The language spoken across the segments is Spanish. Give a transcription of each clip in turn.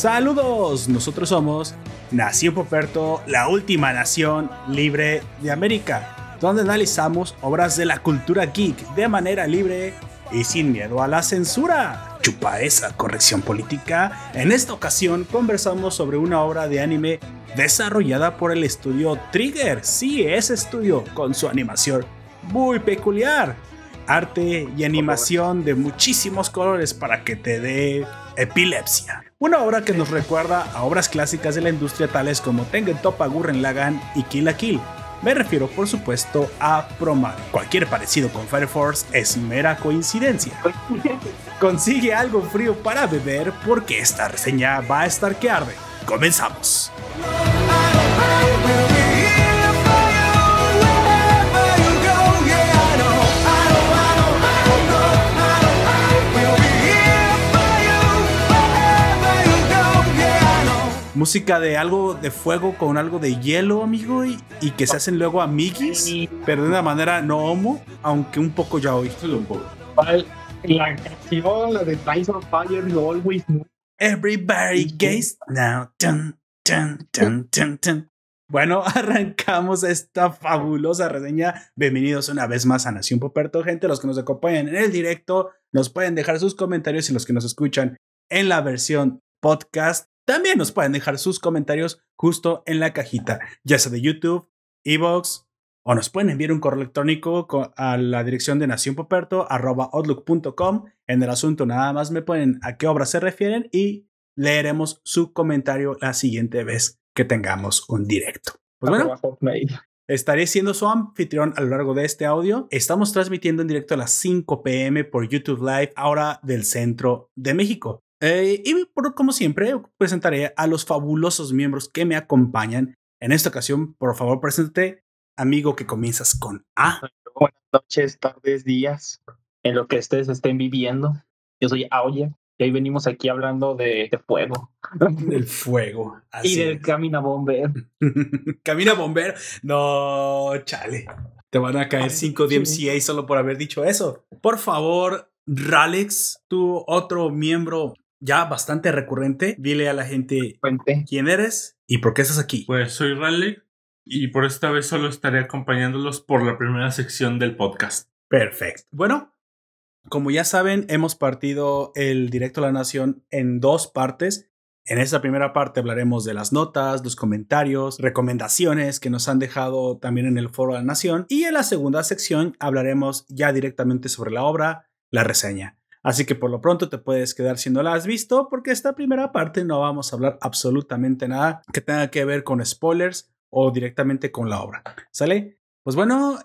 Saludos, nosotros somos Nación Poperto, la última nación libre de América, donde analizamos obras de la cultura geek de manera libre y sin miedo a la censura. Chupa esa corrección política. En esta ocasión conversamos sobre una obra de anime desarrollada por el estudio Trigger. Sí, ese estudio con su animación muy peculiar. Arte y animación de muchísimos colores para que te dé epilepsia. Una obra que nos recuerda a obras clásicas de la industria tales como Tengen Toppa Gurren Lagann y Kill la Kill. Me refiero por supuesto a Promare. Cualquier parecido con Fire Force es mera coincidencia. Consigue algo frío para beber porque esta reseña va a estar que arde. Comenzamos. Música de algo de fuego con algo de hielo, amigo, y, y que se hacen luego amiguis, pero de una manera no homo, aunque un poco ya hoy. un poco. La canción, la de Ties of Fire, Always Know. Everybody gaze now. Dun, dun, dun, dun, dun. Bueno, arrancamos esta fabulosa reseña. Bienvenidos una vez más a Nación Poperto, gente. Los que nos acompañan en el directo nos pueden dejar sus comentarios y los que nos escuchan en la versión podcast también nos pueden dejar sus comentarios justo en la cajita, ya sea de YouTube, Evox, o nos pueden enviar un correo electrónico a la dirección de nacionpoperto.outlook.com. En el asunto nada más me ponen a qué obra se refieren y leeremos su comentario la siguiente vez que tengamos un directo. Pues bueno, estaré siendo su anfitrión a lo largo de este audio. Estamos transmitiendo en directo a las 5 pm por YouTube Live, ahora del centro de México. Eh, y por, como siempre, presentaré a los fabulosos miembros que me acompañan. En esta ocasión, por favor, preséntate, amigo que comienzas con A. Buenas noches, tardes, días, en lo que ustedes estén viviendo. Yo soy Aoya y hoy venimos aquí hablando de, fuego. Del fuego. y del Camina Bomber. Camina Bomber. No, chale. Te van a caer 5 DMCA solo por haber dicho eso. Por favor, Ralex, tu otro miembro ya bastante recurrente. Dile a la gente quién eres y por qué estás aquí. Pues soy Raleigh y por esta vez solo estaré acompañándolos por la primera sección del podcast. Perfecto. Bueno, como ya saben, hemos partido el Directo a la Nación en dos partes. En esta primera parte hablaremos de las notas, los comentarios, recomendaciones que nos han dejado también en el Foro de la Nación. Y en la segunda sección hablaremos ya directamente sobre la obra, la reseña. Así que por lo pronto te puedes quedar si no la has visto, porque esta primera parte no vamos a hablar absolutamente nada que tenga que ver con spoilers o directamente con la obra. ¿Sale? Pues bueno,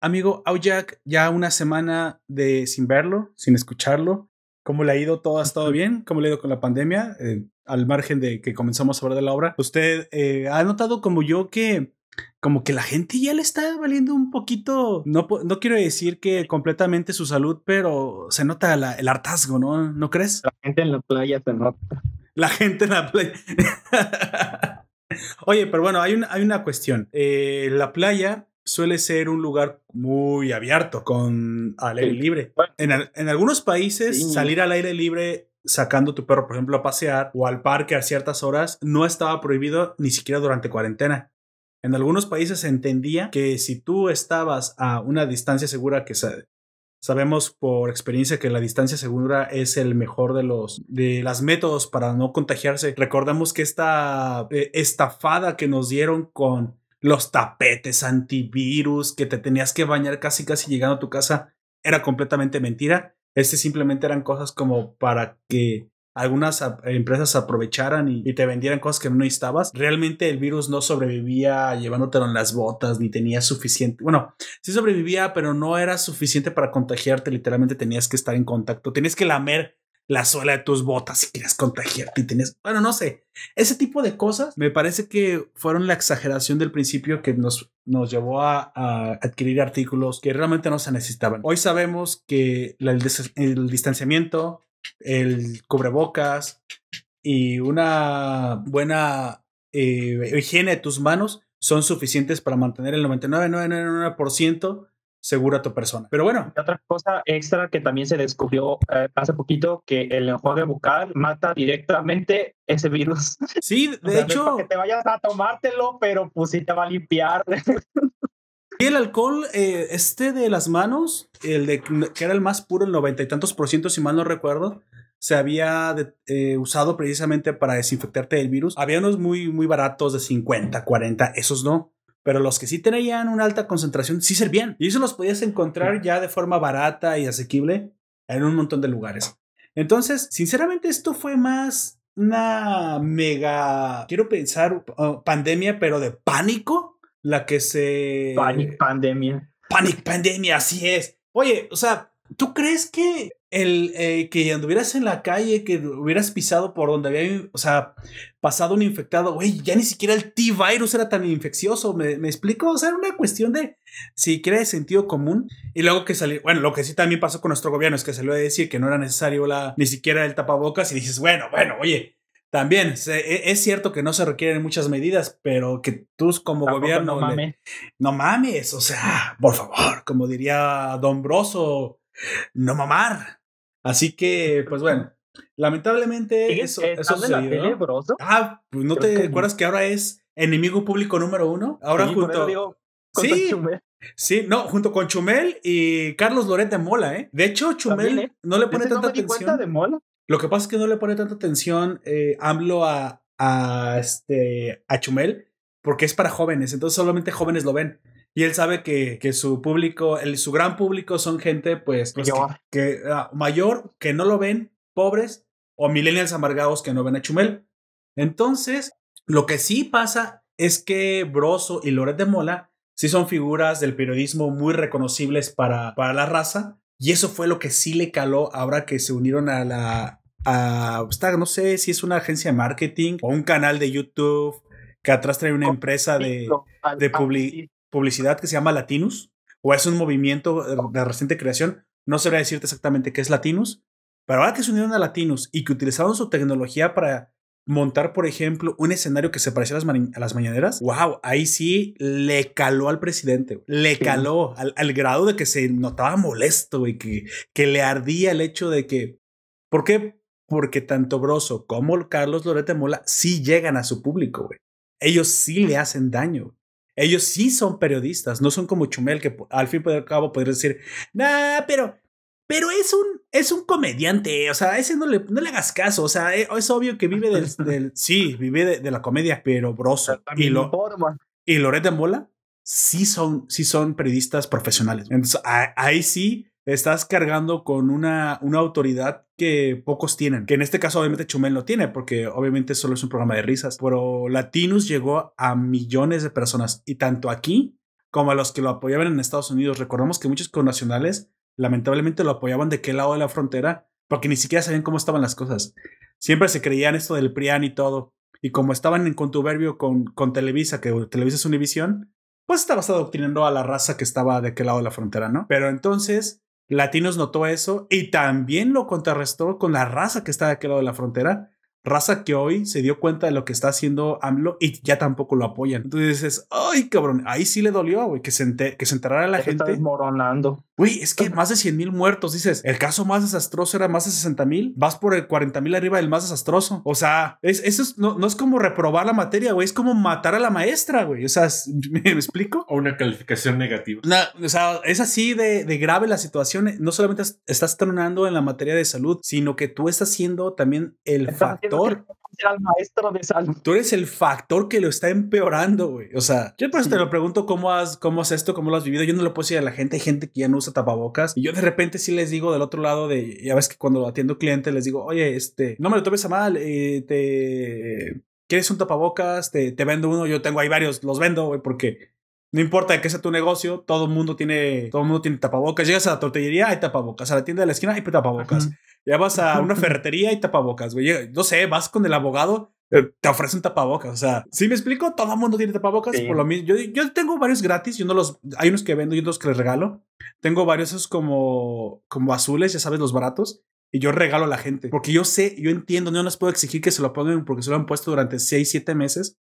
amigo Aujak, ya una semana de sin verlo, sin escucharlo. ¿Cómo le ha ido? ¿Todo ha estado bien? ¿Cómo le ha ido con la pandemia? Eh, al margen de que comenzamos a hablar de la obra. ¿Usted eh, ha notado como yo que como que la gente ya le está valiendo un poquito, no, no quiero decir que completamente su salud, pero se nota el hartazgo, ¿no? ¿No crees? La gente en la playa se nota. La gente en la playa. Oye, pero bueno, hay una, hay una cuestión. Eh, la playa suele ser un lugar muy abierto, con al aire libre. En, en, algunos países, salir al aire libre sacando tu perro, por ejemplo, a pasear o al parque a ciertas horas, no estaba prohibido ni siquiera durante cuarentena. En algunos países se entendía que si tú estabas a una distancia segura que sabemos por experiencia que la distancia segura es el mejor de los de las métodos para no contagiarse. Recordamos que esta eh, estafada que nos dieron con los tapetes antivirus que te tenías que bañar casi casi llegando a tu casa era completamente mentira. Este simplemente eran cosas como para que algunas empresas aprovecharan y, te vendieran cosas que no necesitabas, realmente el virus no sobrevivía llevándotelo en las botas, ni tenía suficiente, bueno, sí sobrevivía, pero no era suficiente para contagiarte, literalmente tenías que estar en contacto, tenías que lamer la suela de tus botas si querías contagiarte y tenías, bueno, no sé, ese tipo de cosas me parece que fueron la exageración del principio que nos, nos llevó a, adquirir artículos que realmente no se necesitaban. Hoy sabemos que el distanciamiento, el cubrebocas y una buena eh, higiene de tus manos son suficientes para mantener el 99,99% segura tu persona. Pero bueno. otra cosa extra que también se descubrió eh, hace poquito, que el enjuague bucal mata directamente ese virus. Sí, de hecho... que te vayas a tomártelo, pero pues sí te va a limpiar. Y el alcohol, eh, este de las manos, el de que era el más puro, el noventa y tantos por ciento, si mal no recuerdo, se había eh, usado precisamente para desinfectarte del virus. Había unos muy, muy baratos de 50, 40, esos no. Pero los que sí tenían una alta concentración sí servían. Y eso los podías encontrar ya de forma barata y asequible en un montón de lugares. Entonces, sinceramente, esto fue más una mega, quiero pensar, uh, pandemia, pero de pánico, la que se... Panic pandemia. Panic pandemia, así es. Oye, o sea, ¿tú crees que el eh, que anduvieras en la calle, que hubieras pisado por donde había, o sea, pasado un infectado, güey, ya ni siquiera el T-virus era tan infeccioso, ¿me, explico? O sea, era una cuestión de siquiera de sentido común. Y luego que salió, bueno, lo que sí también pasó con nuestro gobierno es que salió a decir que no era necesario la, ni siquiera el tapabocas y dices, bueno, bueno, oye, también e, es cierto que no se requieren muchas medidas, pero que tú como gobierno... No mames. no mames, o sea, por favor, como diría Don Broso, no mamar. Así que, pues bueno, lamentablemente eso, eso sucedió. Ah, pues no te acuerdas que ahora es enemigo público número uno. Ahora junto. sí, sí, no, junto con Chumel y Carlos Loret de Mola, ¿eh? De hecho, Chumel ¿eh? no le pone tanta atención. De Mola? Lo que pasa es que no le pone tanta atención eh, AMLO a, a, este, a Chumel porque es para jóvenes, entonces solamente jóvenes lo ven. Y él sabe que, que su público, el, su gran público son gente, pues, pues que, ah, mayor, que no lo ven, pobres, o millennials amargados que no ven a Chumel. Entonces, lo que sí pasa es que Broso y Loret de Mola sí son figuras del periodismo muy reconocibles para, para la raza. Y eso fue lo que sí le caló ahora que se unieron a la. A, no sé si es una agencia de marketing o un canal de YouTube que atrás trae una empresa de, de, publicidad que se llama Latinus, o es un movimiento de reciente creación. No sabría decirte exactamente qué es Latinus, pero ahora que se unieron a Latinus y que utilizaron su tecnología para montar, por ejemplo, un escenario que se parecía a las, mañaneras, wow, ahí sí le caló al presidente, le caló al, grado de que se notaba molesto y que, que le ardía el hecho de que, ¿por qué? Porque tanto Broso como Carlos Lorete Mola sí llegan a su público, güey. Ellos sí le hacen daño. Ellos sí son periodistas, no son como Chumel, que al fin y al cabo podría decir, nah, pero, pero es un, es un comediante, o sea, a ese no le, no le hagas caso, o sea, eh, es, obvio que vive del, sí, vive de, la comedia, pero broso. Y, lo, y Loret de Mola sí son, sí son periodistas profesionales. Entonces, ahí sí estás cargando con una, una autoridad que pocos tienen, que en este caso obviamente Chumel no tiene, porque obviamente solo es un programa de risas, pero Latinus llegó a millones de personas y tanto aquí como a los que lo apoyaban en Estados Unidos. Recordamos que muchos connacionales lamentablemente lo apoyaban de qué lado de la frontera, porque ni siquiera sabían cómo estaban las cosas. Siempre se creían esto del PRIAN y todo. Y como estaban en contuberbio con, con Televisa, que Televisa es Univisión, pues estabas adoctrinando a la raza que estaba de qué lado de la frontera, ¿no? Pero entonces Latinos notó eso y también lo contrarrestó con la raza que está de aquel lado de la frontera raza que hoy se dio cuenta de lo que está haciendo AMLO y ya tampoco lo apoyan. Entonces dices, ay, cabrón, ahí sí le dolió, güey, que se, que se enterara la gente. Está desmoronando. Güey, es que más de 100 mil muertos, dices, el caso más desastroso era más de 60 mil, vas por el 40 mil arriba del más desastroso. O sea, es, eso no, no, es como reprobar la materia, güey, es como matar a la maestra, güey. O sea, ¿me, explico? O una calificación negativa. o sea, es así de, de grave la situación. No solamente estás tronando en la materia de salud, sino que tú estás siendo también el factor maestro de salud. Tú eres el factor que lo está empeorando, güey. O sea, yo por eso te lo pregunto cómo has, cómo has esto, cómo lo has vivido. Yo no lo puedo decir a la gente. Hay gente que ya no usa tapabocas. Y yo de repente sí les digo del otro lado de, ya ves que cuando atiendo clientes les digo, oye, este, no me lo tomes a mal, eh, te... ¿Quieres un tapabocas? Te, te vendo uno. Yo tengo ahí varios, los vendo, güey, porque no importa que sea tu negocio, todo el mundo tiene, todo el mundo tiene tapabocas. Llegas a la tortillería, hay tapabocas. A la tienda de la esquina, hay tapabocas. Ya vas a una ferretería y tapabocas, güey. No sé, vas con el abogado, eh, te ofrecen tapabocas. O sea, si me explico, todo el mundo tiene tapabocas por lo mismo. Yo, yo tengo varios gratis, yo no los, hay unos que vendo y otros que les regalo. Tengo varios esos como, como azules, ya sabes, los baratos. Y yo regalo a la gente. Porque yo sé, yo entiendo, no les puedo exigir que se lo pongan porque se lo han puesto durante 6, 7 meses.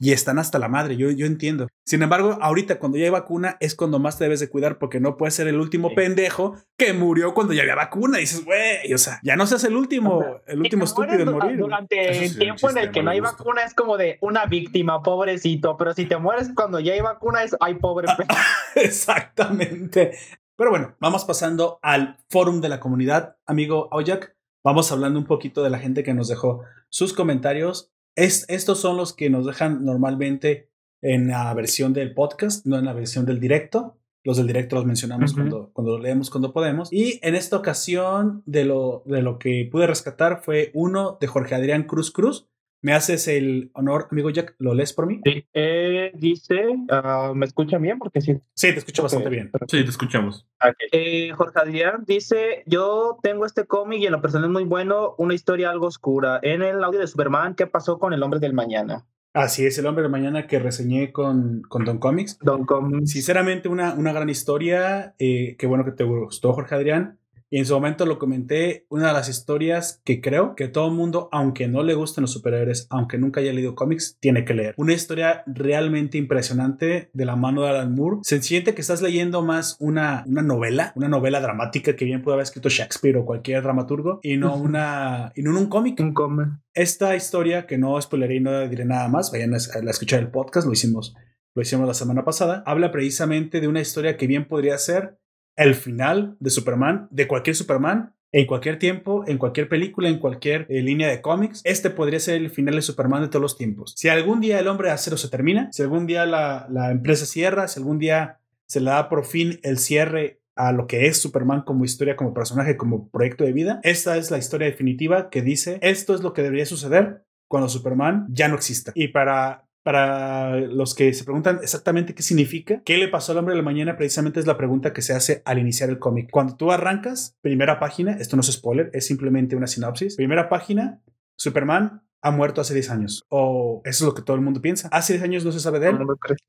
Y están hasta la madre, yo, yo entiendo. Sin embargo, ahorita cuando ya hay vacuna es cuando más te debes de cuidar porque no puedes ser el último pendejo que murió cuando ya había vacuna. Y dices, güey, o sea, ya no seas el último, el último estúpido en morir. Durante el tiempo en el que no hay vacuna es como de una víctima, pobrecito, pero si te mueres cuando ya hay vacuna es, ay, pobre. Exactamente. Pero bueno, vamos pasando al forum de la comunidad, amigo Aoyak. Vamos hablando un poquito de la gente que nos dejó sus comentarios estos son los que nos dejan normalmente en la versión del podcast, no en la versión del directo. Los del directo los mencionamos cuando, cuando lo leemos, cuando podemos. Y en esta ocasión, de lo, de lo que pude rescatar fue uno de Jorge Adrián Cruz Cruz, ¿Me haces el honor, amigo Jack? ¿Lo lees por mí? Sí. Eh, dice, uh, ¿me escuchan bien? Porque sí. Sí, te escucho bastante bien. Sí, te escuchamos. Eh, Jorge Adrián dice, yo tengo este cómic y en la persona es muy bueno, una historia algo oscura. En el audio de Superman, ¿qué pasó con el hombre del mañana? Así es, el hombre del mañana que reseñé con, con Don Comics. Don Comics. Sinceramente, una, una gran historia. Eh, qué bueno que te gustó, Jorge Adrián. Y en su momento lo comenté, una de las historias que creo que todo mundo, aunque no le gusten los superhéroes, aunque nunca haya leído cómics, tiene que leer. Una historia realmente impresionante de la mano de Alan Moore. Se siente que estás leyendo más una, una novela, una novela dramática que bien puede haber escrito Shakespeare o cualquier dramaturgo, y no una, y no un cómic. Un cómic. Esta historia, que no spoileré y no diré nada más, vayan a, a escuchar el podcast, lo hicimos, lo hicimos la semana pasada, habla precisamente de una historia que bien podría ser el final de Superman, de cualquier Superman, en cualquier tiempo, en cualquier película, en cualquier eh, línea de cómics, este podría ser el final de Superman de todos los tiempos. Si algún día el hombre de acero se termina, si algún día la, la empresa cierra, si algún día se le da por fin el cierre a lo que es Superman como historia, como personaje, como proyecto de vida, esta es la historia definitiva que dice esto es lo que debería suceder cuando Superman ya no exista. Y para para los que se preguntan exactamente qué significa, qué le pasó al hombre de la mañana, precisamente es la pregunta que se hace al iniciar el cómic. Cuando tú arrancas, primera página, esto no es spoiler, es simplemente una sinopsis. Primera página, Superman ha muerto hace 10 años. O eso es lo que todo el mundo piensa. Hace 10 años no se sabe de él.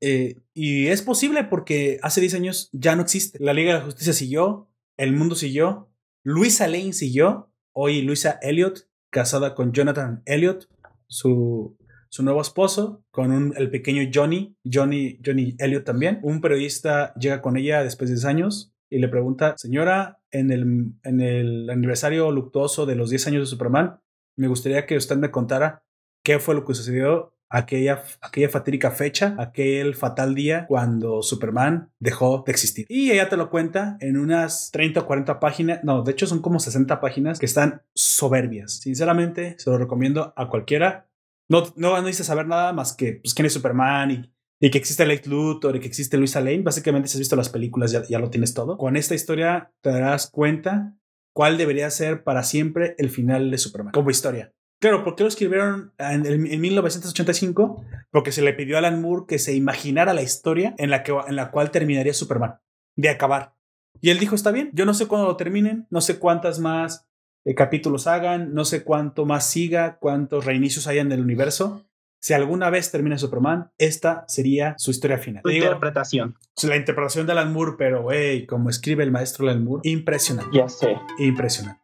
Eh, y es posible porque hace 10 años ya no existe. La Liga de la Justicia siguió, el mundo siguió, Luisa Lane siguió, hoy Luisa Elliot, casada con Jonathan Elliot, su su nuevo esposo, con el pequeño Johnny, Johnny, Johnny Elliot también. Un periodista llega con ella después de 10 años y le pregunta, señora, en el, en el aniversario luctuoso de los 10 años de Superman, me gustaría que usted me contara qué fue lo que sucedió aquella, aquella fatídica fecha, aquel fatal día cuando Superman dejó de existir. Y ella te lo cuenta en unas 30 o 40 páginas, no, de hecho son como 60 páginas que están soberbias. Sinceramente, se lo recomiendo a cualquiera no, no, no saber nada más que pues, quién es Superman y, y que existe Lex Luthor y que existe Luisa Lane. Básicamente, si has visto las películas, ya, ya lo tienes todo. Con esta historia te darás cuenta cuál debería ser para siempre el final de Superman como historia. Claro, ¿por qué lo escribieron en, en, 1985? Porque se le pidió a Alan Moore que se imaginara la historia en la, que, en la cual terminaría Superman, de acabar. Y él dijo, está bien, yo no sé cuándo lo terminen, no sé cuántas más eh, capítulos hagan, no sé cuánto más siga, cuántos reinicios hayan en el universo. Si alguna vez termina Superman, esta sería su historia final. Su interpretación. La interpretación de Alan Moore, pero, hey, como escribe el maestro Alan Moore, impresionante. Ya sé. Impresionante.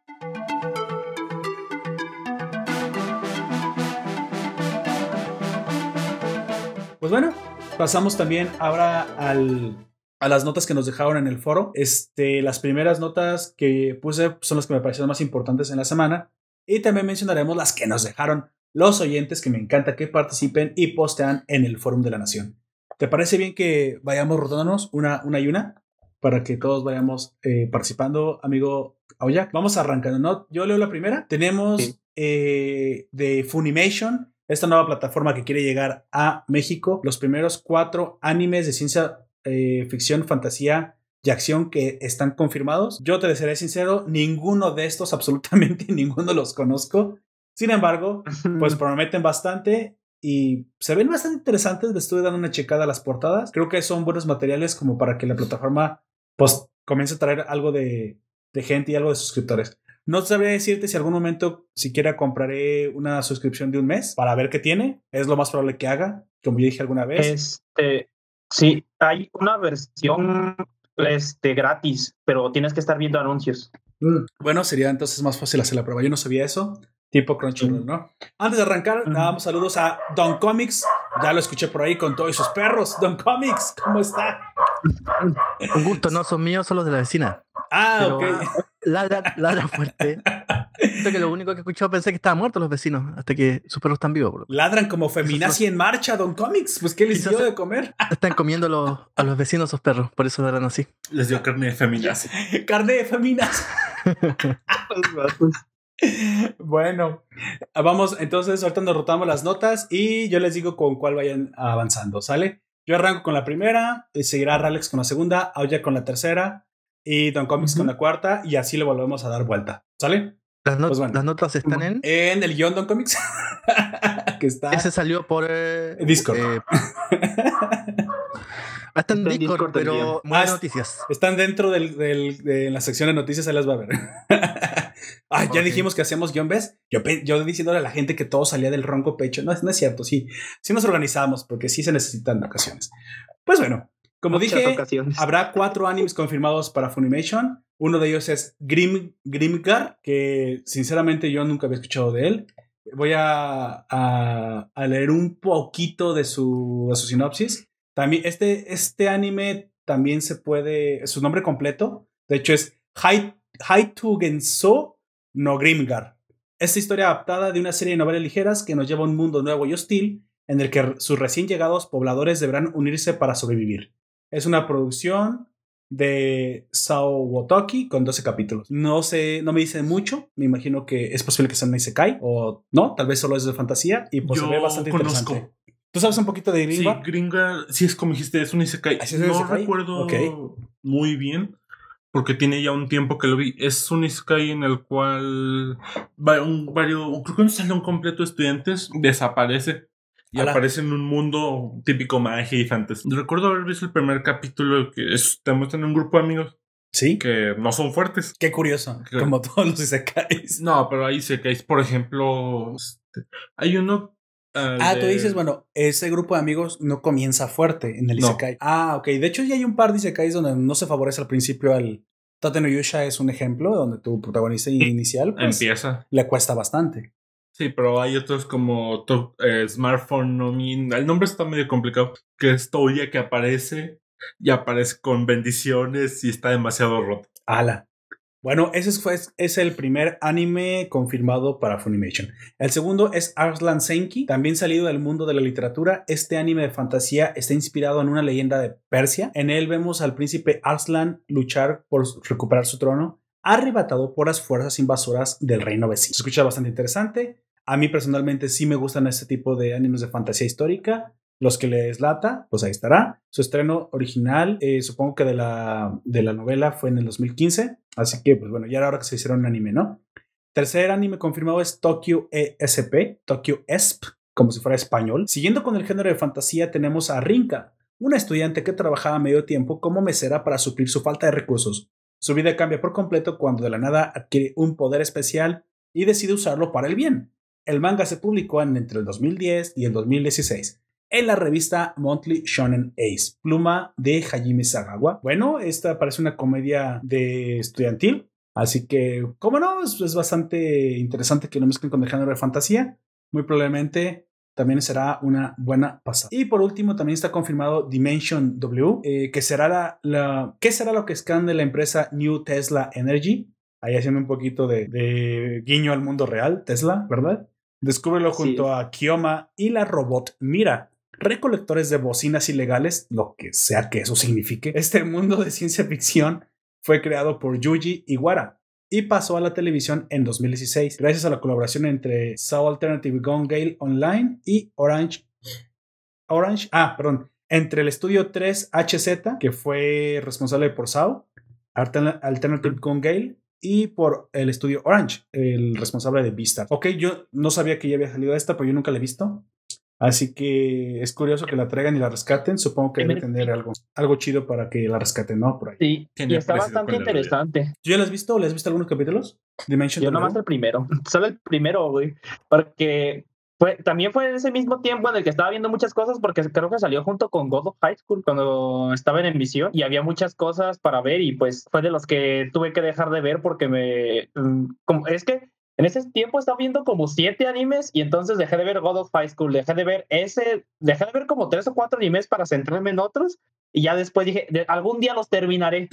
Pues bueno, pasamos también ahora al a las notas que nos dejaron en el foro. Este, las primeras notas que puse son las que me parecieron más importantes en la semana. Y también mencionaremos las que nos dejaron los oyentes, que me encanta que participen y postean en el Foro de la Nación. ¿Te parece bien que vayamos rotándonos una, una y una? Para que todos vayamos eh, participando, amigo Aoyak. Vamos arrancando, ¿no? Yo leo la primera. Tenemos eh, de Funimation, esta nueva plataforma que quiere llegar a México, los primeros cuatro animes de ciencia eh, ficción, fantasía y acción que están confirmados. Yo te seré sincero, ninguno de estos, absolutamente ninguno los conozco. Sin embargo, pues prometen bastante y se ven bastante interesantes. Le estuve dando una checada a las portadas. Creo que son buenos materiales como para que la plataforma pues comience a traer algo de, de gente y algo de suscriptores. No sabría decirte si algún momento siquiera compraré una suscripción de un mes para ver qué tiene. Es lo más probable que haga, como yo dije alguna vez. Este, Sí, hay una versión este, gratis, pero tienes que estar viendo anuncios. Mm, bueno, sería entonces más fácil hacer la prueba. Yo no sabía eso. Tipo Crunchyroll, ¿no? Antes de arrancar, damos saludos a Don Comics Ya lo escuché por ahí con todos sus perros. Don Comics, ¿cómo está? Un gusto, no son míos, son los de la vecina. Ah, ok. Ladra, ladra fuerte. Siento que lo único que he escuchado pensé que estaban muertos los vecinos, hasta que sus perros están vivos. Bro. Ladran como feminazi en marcha, Don Comics. Pues, ¿qué les dio de comer? Están comiendo los, a los vecinos sus perros, por eso ladran así. Les dio carne de feminazi. carne de feminazi. bueno, vamos, entonces ahorita nos rotamos las notas y yo les digo con cuál vayan avanzando, ¿sale? Yo arranco con la primera, seguirá Ralex con la segunda, Auya con la tercera y Don Comics con la cuarta y así le volvemos a dar vuelta, ¿sale? Las, pues las notas están en... En el guion Don Comics. que está... Ese salió por... Eh, Discord. Eh, Está en Discord, pero más noticias. Están dentro del, del, de la sección de noticias, ahí las va a ver. ah, ya dijimos que hacíamos guion, ¿ves? Yo, yo diciéndole a la gente que todo salía del ronco pecho. No, no es cierto, sí. Sí nos organizamos porque sí se necesitan ocasiones. Pues bueno, como Muchas dije, ocasiones. habrá cuatro animes confirmados para Funimation. Uno de ellos es Grim, Grimgar, que sinceramente yo nunca había escuchado de él. Voy a, a, a leer un poquito de su, de su sinopsis. También este, este anime también se puede, su nombre completo, de hecho es Haitugenso no Grimgar. Esta historia adaptada de una serie de novelas ligeras que nos lleva a un mundo nuevo y hostil en el que sus recién llegados pobladores deberán unirse para sobrevivir. Es una producción de Sao Wotoki con 12 capítulos. No sé, no me dice mucho. Me imagino que es posible que sea un Isekai o no, tal vez solo es de fantasía y pues se ve bastante interesante. ¿Tú sabes un poquito de Gringa? Sí, Gringa, sí es como dijiste, es un Isekai. no recuerdo muy bien, porque tiene ya un tiempo que lo vi. Es un Isekai en el cual un, varios, creo que un salón completo de estudiantes desaparece y aparece en un mundo típico magia y fantasía. Recuerdo haber visto el primer capítulo que es, te muestran un grupo de amigos. Sí. Que no son fuertes. Qué curioso. Como todos los Isekais. No, pero hay Isekais, por ejemplo, este, hay uno ah, tú dices, bueno, ese grupo de amigos no comienza fuerte en el Isekai. Ah, ok. De hecho, ya hay un par de Isekais donde no se favorece al principio al. Tate no Yusha es un ejemplo donde tu protagonista inicial pues, empieza. Le cuesta bastante. Sí, pero hay otros como eh, Smartphone no El nombre está medio complicado. Que es Toya que aparece y aparece con bendiciones y está demasiado roto. Ala. Bueno, ese fue, es el primer anime confirmado para Funimation. El segundo es Arslan Senki, también salido del mundo de la literatura. Este anime de fantasía está inspirado en una leyenda de Persia. En él vemos al príncipe Arslan luchar por recuperar su trono, arrebatado por las fuerzas invasoras del reino vecino. Se escucha bastante interesante. A mí personalmente sí me gustan este tipo de animes de fantasía histórica. Los que les lata, pues ahí estará. Su estreno original, eh, supongo que de la, de la novela fue en el 2015. Así que, pues bueno, ya era hora que se hiciera un anime, ¿no? Tercer anime confirmado es Tokyo ESP, Tokyo ESP, como si fuera español. Siguiendo con el género de fantasía, tenemos a Rinka, una estudiante que trabajaba medio tiempo como mesera para suplir su falta de recursos. Su vida cambia por completo cuando de la nada adquiere un poder especial y decide usarlo para el bien. El manga se publicó entre el 2010 y el 2016 en la revista Monthly Shonen Ace, pluma de Hajime Sagawa. Bueno, esta parece una comedia de estudiantil, así que, como no, es, bastante interesante que lo mezclen con el género de fantasía. Muy probablemente también será una buena pasada. Y por último, también está confirmado Dimension W, eh, que será la, ¿qué será lo que escande la empresa New Tesla Energy? Ahí haciendo un poquito de guiño al mundo real, Tesla, ¿verdad? Descúbrelo junto a Kioma y la robot Mira, recolectores de bocinas ilegales, lo que sea que eso signifique. Este mundo de ciencia ficción fue creado por Yuji Iwara y pasó a la televisión en 2016 gracias a la colaboración entre Sao Alternative Gun Gale Online y Orange. Orange, ah, perdón, entre el estudio 3HZ, que fue responsable por Sao, Alternative Gun Gale, y por el estudio Orange, el responsable de Vista. Ok, yo no sabía que ya había salido esta, pero yo nunca la he visto. Así que es curioso que la traigan y la rescaten. Supongo que debe tener algo, algo chido para que la rescaten, ¿no? Por ahí. Sí, y está bastante interesante. ¿Tú ya la has visto o le has visto algunos capítulos? Dimension Yo nomás el primero. Solo el primero, güey. Porque fue, también fue en ese mismo tiempo en el que estaba viendo muchas cosas porque creo que salió junto con God of High School cuando estaba en emisión y había muchas cosas para ver y pues fue de los que tuve que dejar de ver porque me... Mm, como, es que En ese tiempo estaba viendo como siete animes y entonces dejé de ver God of High School, dejé de ver ese, dejé de ver como tres o cuatro animes para centrarme en otros y ya después dije, algún día los terminaré.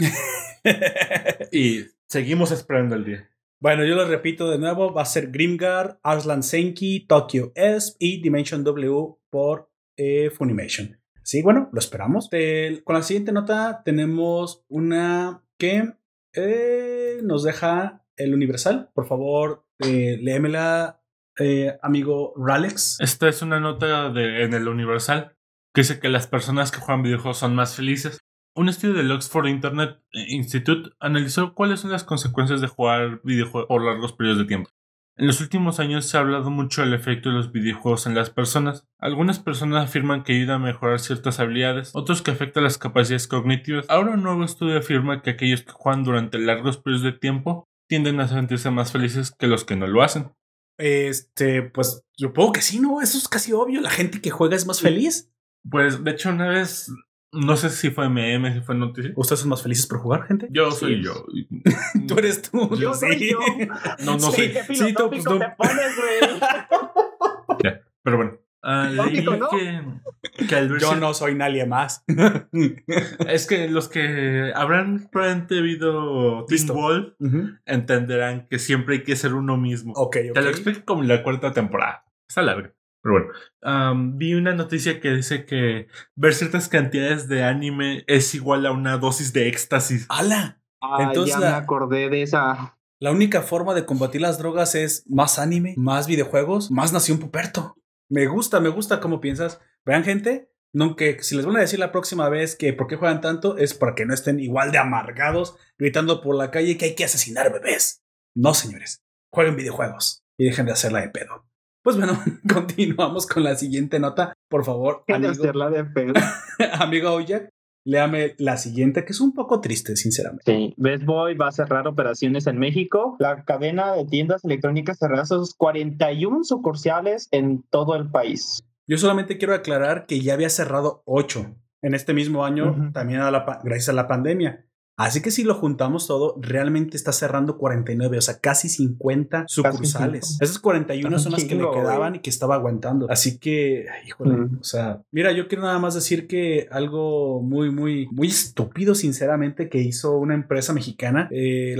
y seguimos esperando el día. Bueno, yo lo repito de nuevo, va a ser Grimgar, Arslan Senki, Tokyo S y Dimension W por eh, Funimation. Sí, bueno, lo esperamos. con la siguiente nota tenemos una que eh, nos deja el Universal. Por favor, eh, léemela, amigo Ralex. Esta es una nota de, en el Universal que dice que las personas que juegan videojuegos son más felices. Un estudio del Oxford Internet Institute analizó cuáles son las consecuencias de jugar videojuegos por largos periodos de tiempo. En los últimos años se ha hablado mucho del efecto de los videojuegos en las personas. Algunas personas afirman que ayuda a mejorar ciertas habilidades, otros que afectan las capacidades cognitivas. Ahora un nuevo estudio afirma que aquellos que juegan durante largos periodos de tiempo tienden a sentirse más felices que los que no lo hacen. Este, pues supongo que sí, ¿no? Eso es casi obvio. La gente que juega es más feliz. Pues de hecho una vez no sé si fue MM, si fue noticia. ¿Ustedes son más felices por jugar, gente? Yo soy yo. tú eres tú. Yo, soy yo. No, no sí, sé. Sí, tú, pues no. Te pones, güey. pero bueno. Uh, leí que, que al ver Yo no soy nadie más. es que los que habrán probablemente visto Teen Wolf entenderán que siempre hay que ser uno mismo. Ok, Te lo explico como en la cuarta temporada. Está larga. Pero bueno, vi una noticia que dice que ver ciertas cantidades de anime es igual a una dosis de éxtasis. ¡Hala! Ah, Entonces, ya me acordé de esa. La única forma de combatir las drogas es más anime, más videojuegos, más Nación Puperto. Me gusta, me gusta cómo piensas. Vean, gente, no, que si les van a decir la próxima vez que por qué juegan tanto es para que no estén igual de amargados gritando por la calle que hay que asesinar bebés. No, señores, jueguen videojuegos y dejen de hacerla de pedo. Pues bueno, continuamos con la siguiente nota. Por favor, amigo, de amigo Oyak, léame la siguiente, que es un poco triste, sinceramente. Sí, Best Boy va a cerrar operaciones en México. La cadena de tiendas electrónicas cerrará sus 41 sucursales en todo el país. Yo solamente quiero aclarar que ya había cerrado 8 en este mismo año, también gracias a la pandemia. Así que si lo juntamos todo, realmente está cerrando 49, o sea, casi 50 sucursales. Esas 41 son las que le quedaban y que estaba aguantando. Así que, híjole, o sea, mira, yo quiero nada más decir que algo muy, muy, muy estúpido, sinceramente, que hizo una empresa mexicana. Eh,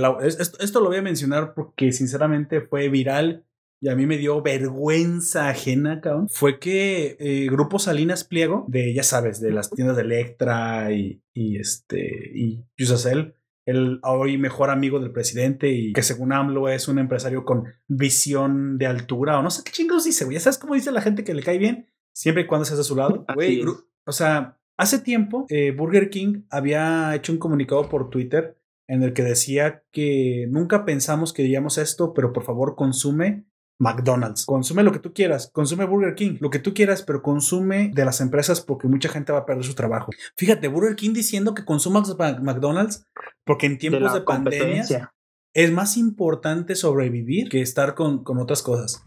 esto, lo voy a mencionar porque sinceramente fue viral y a mí me dio vergüenza ajena, cabrón, fue que eh, Grupo Salinas Pliego, de, ya sabes, de las tiendas de Electra y, y este, y Yusacel, el hoy mejor amigo del presidente y que según AMLO es un empresario con visión de altura o no sé qué chingados dice, güey. ¿Sabes cómo dice la gente que le cae bien? Siempre y cuando se hace a su lado. Güey, o sea, hace tiempo eh, Burger King había hecho un comunicado por Twitter en el que decía que nunca pensamos que diríamos esto, pero por favor consume McDonald's. Consume lo que tú quieras, consume Burger King, lo que tú quieras, pero consume de las empresas porque mucha gente va a perder su trabajo. Fíjate, Burger King diciendo que consumas McDonald's porque en tiempos de, pandemia es más importante sobrevivir que estar con, con, otras cosas.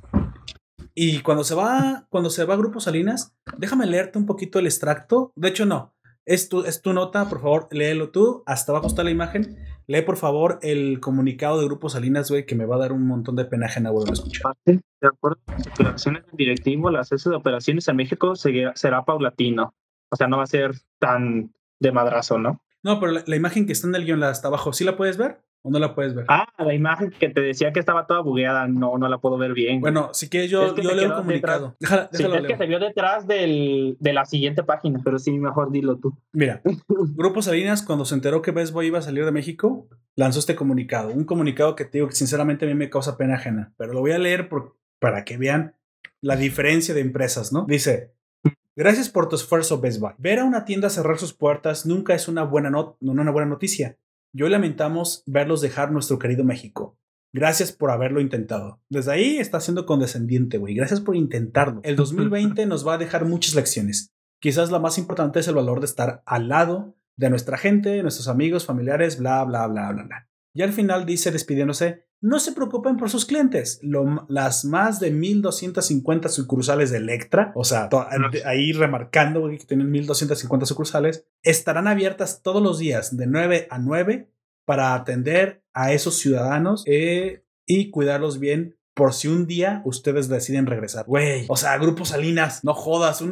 Y cuando se va, cuando se va a Grupo Salinas, déjame leerte un poquito el extracto. De hecho, no. Es tu, es tu nota, por favor, léelo tú. Hasta abajo está la imagen. Lee, por favor, el comunicado de Grupo Salinas, güey, que me va a dar un montón de pena ajena volver a escuchar. De acuerdo con las declaraciones del directivo, el acceso de operaciones en México será paulatino. O sea, no va a ser tan de madrazo, ¿no? No, pero la, la imagen que está en el guion, la hasta abajo, ¿sí la puedes ver? ¿O no la puedes ver? Ah, la imagen que te decía que estaba toda bugueada, no, no la puedo ver bien. Bueno, si quieres yo, yo leo el comunicado. Déjala, sí, es que se vio detrás del, de la siguiente página, pero sí, mejor dilo tú. Mira, Grupo Salinas, cuando se enteró que Best Boy iba a salir de México, lanzó este comunicado. Un comunicado que te digo que sinceramente a mí me causa pena ajena, pero lo voy a leer por, para que vean la diferencia de empresas, ¿no? Dice, Gracias por tu esfuerzo, Best Buy. Ver a una tienda cerrar sus puertas nunca es una buena, not una buena noticia. Yo lamentamos verlos dejar nuestro querido México. Gracias por haberlo intentado. Desde ahí está siendo condescendiente, güey. Gracias por intentarlo. El 2020 nos va a dejar muchas lecciones. Quizás la más importante es el valor de estar al lado de nuestra gente, nuestros amigos, familiares, bla, bla, bla, bla, bla. Y al final dice despidiéndose, no se preocupen por sus clientes. las más de 1250 sucursales de Electra, o sea, ahí remarcando que tienen 1250 sucursales, estarán abiertas todos los días de 9 a 9 para atender a esos ciudadanos eh, y cuidarlos bien por si un día ustedes deciden regresar. Güey, o sea, Grupo Salinas, no jodas.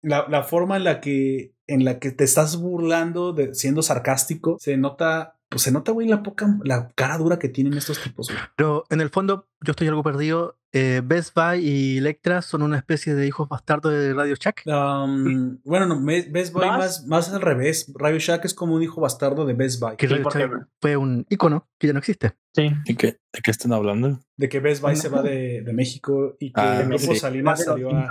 la, la, forma en la que en la que te estás burlando de siendo sarcástico se nota pues se nota, güey, la poca, la cara dura que tienen estos tipos, güey. Pero en el fondo, yo estoy algo perdido. Eh, Best Buy y Electra son una especie de hijos bastardos de Radio Shack. Um, bueno, no, Best Buy más, más al revés. Radio Shack es como un hijo bastardo de Best Buy. Que Radio Shack fue un icono que ya no existe. Sí. ¿Y qué, ¿De qué están hablando? De que Best Buy se va de, de México y que ah, el grupo Salinas salió a,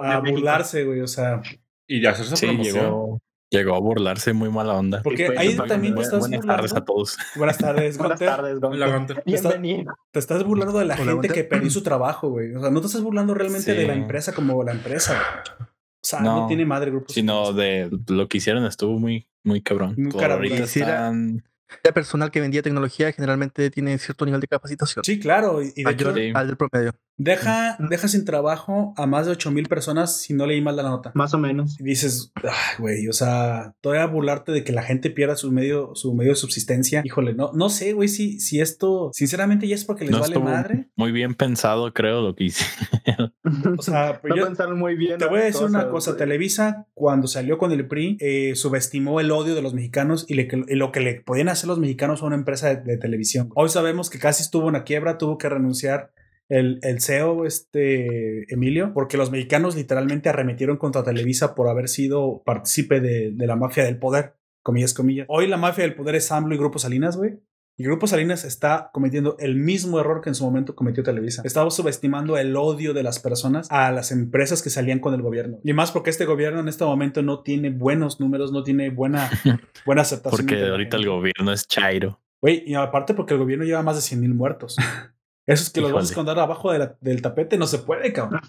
a burlarse, güey. O sea. Y ya hacerse sí, llegó, Llegó a burlarse muy mala onda. Porque ahí también te estás Buenas tardes a todos. Buenas tardes, Buenas tardes, Gunter. Bienvenido. Te estás burlando de la gente que perdió su trabajo, güey. O sea, no te estás burlando realmente de la empresa como la empresa. O sea, no, tiene madre grupo. Sino de lo que hicieron estuvo muy, muy cabrón. Muy ahorita están el personal que vendía tecnología generalmente tiene cierto nivel de capacitación. Sí, claro. Y de hecho, al del promedio. Deja, deja sin trabajo a más de 8 mil personas si no leí mal la nota. Más o menos. Y dices, ay, güey, o sea, todavía burlarte de que la gente pierda su medio, su medio de subsistencia. Híjole, no, no sé, güey, si, si esto, sinceramente, ya es porque les vale madre. Muy bien pensado, creo, lo que hice. o sea, yo, muy bien. Te voy a decir una cosa, Televisa, cuando salió con el PRI, eh, subestimó el odio de los mexicanos y, lo que le podían hacer los mexicanos a una empresa de televisión. Hoy sabemos que casi estuvo en una quiebra, tuvo que renunciar el, el CEO, este Emilio, porque los mexicanos literalmente arremetieron contra Televisa por haber sido partícipe de, la mafia del poder, comillas, comillas. Hoy la mafia del poder es AMLO y Grupo Salinas, güey. Y Grupo Salinas está cometiendo el mismo error que en su momento cometió Televisa. Estaba subestimando el odio de las personas a las empresas que salían con el gobierno. Y más porque este gobierno en este momento no tiene buenos números, no tiene buena, buena aceptación. porque ahorita el gobierno es chairo. Güey, y aparte porque el gobierno lleva más de 100 mil muertos. Eso es que los vas a esconder abajo del tapete, no se puede, cabrón.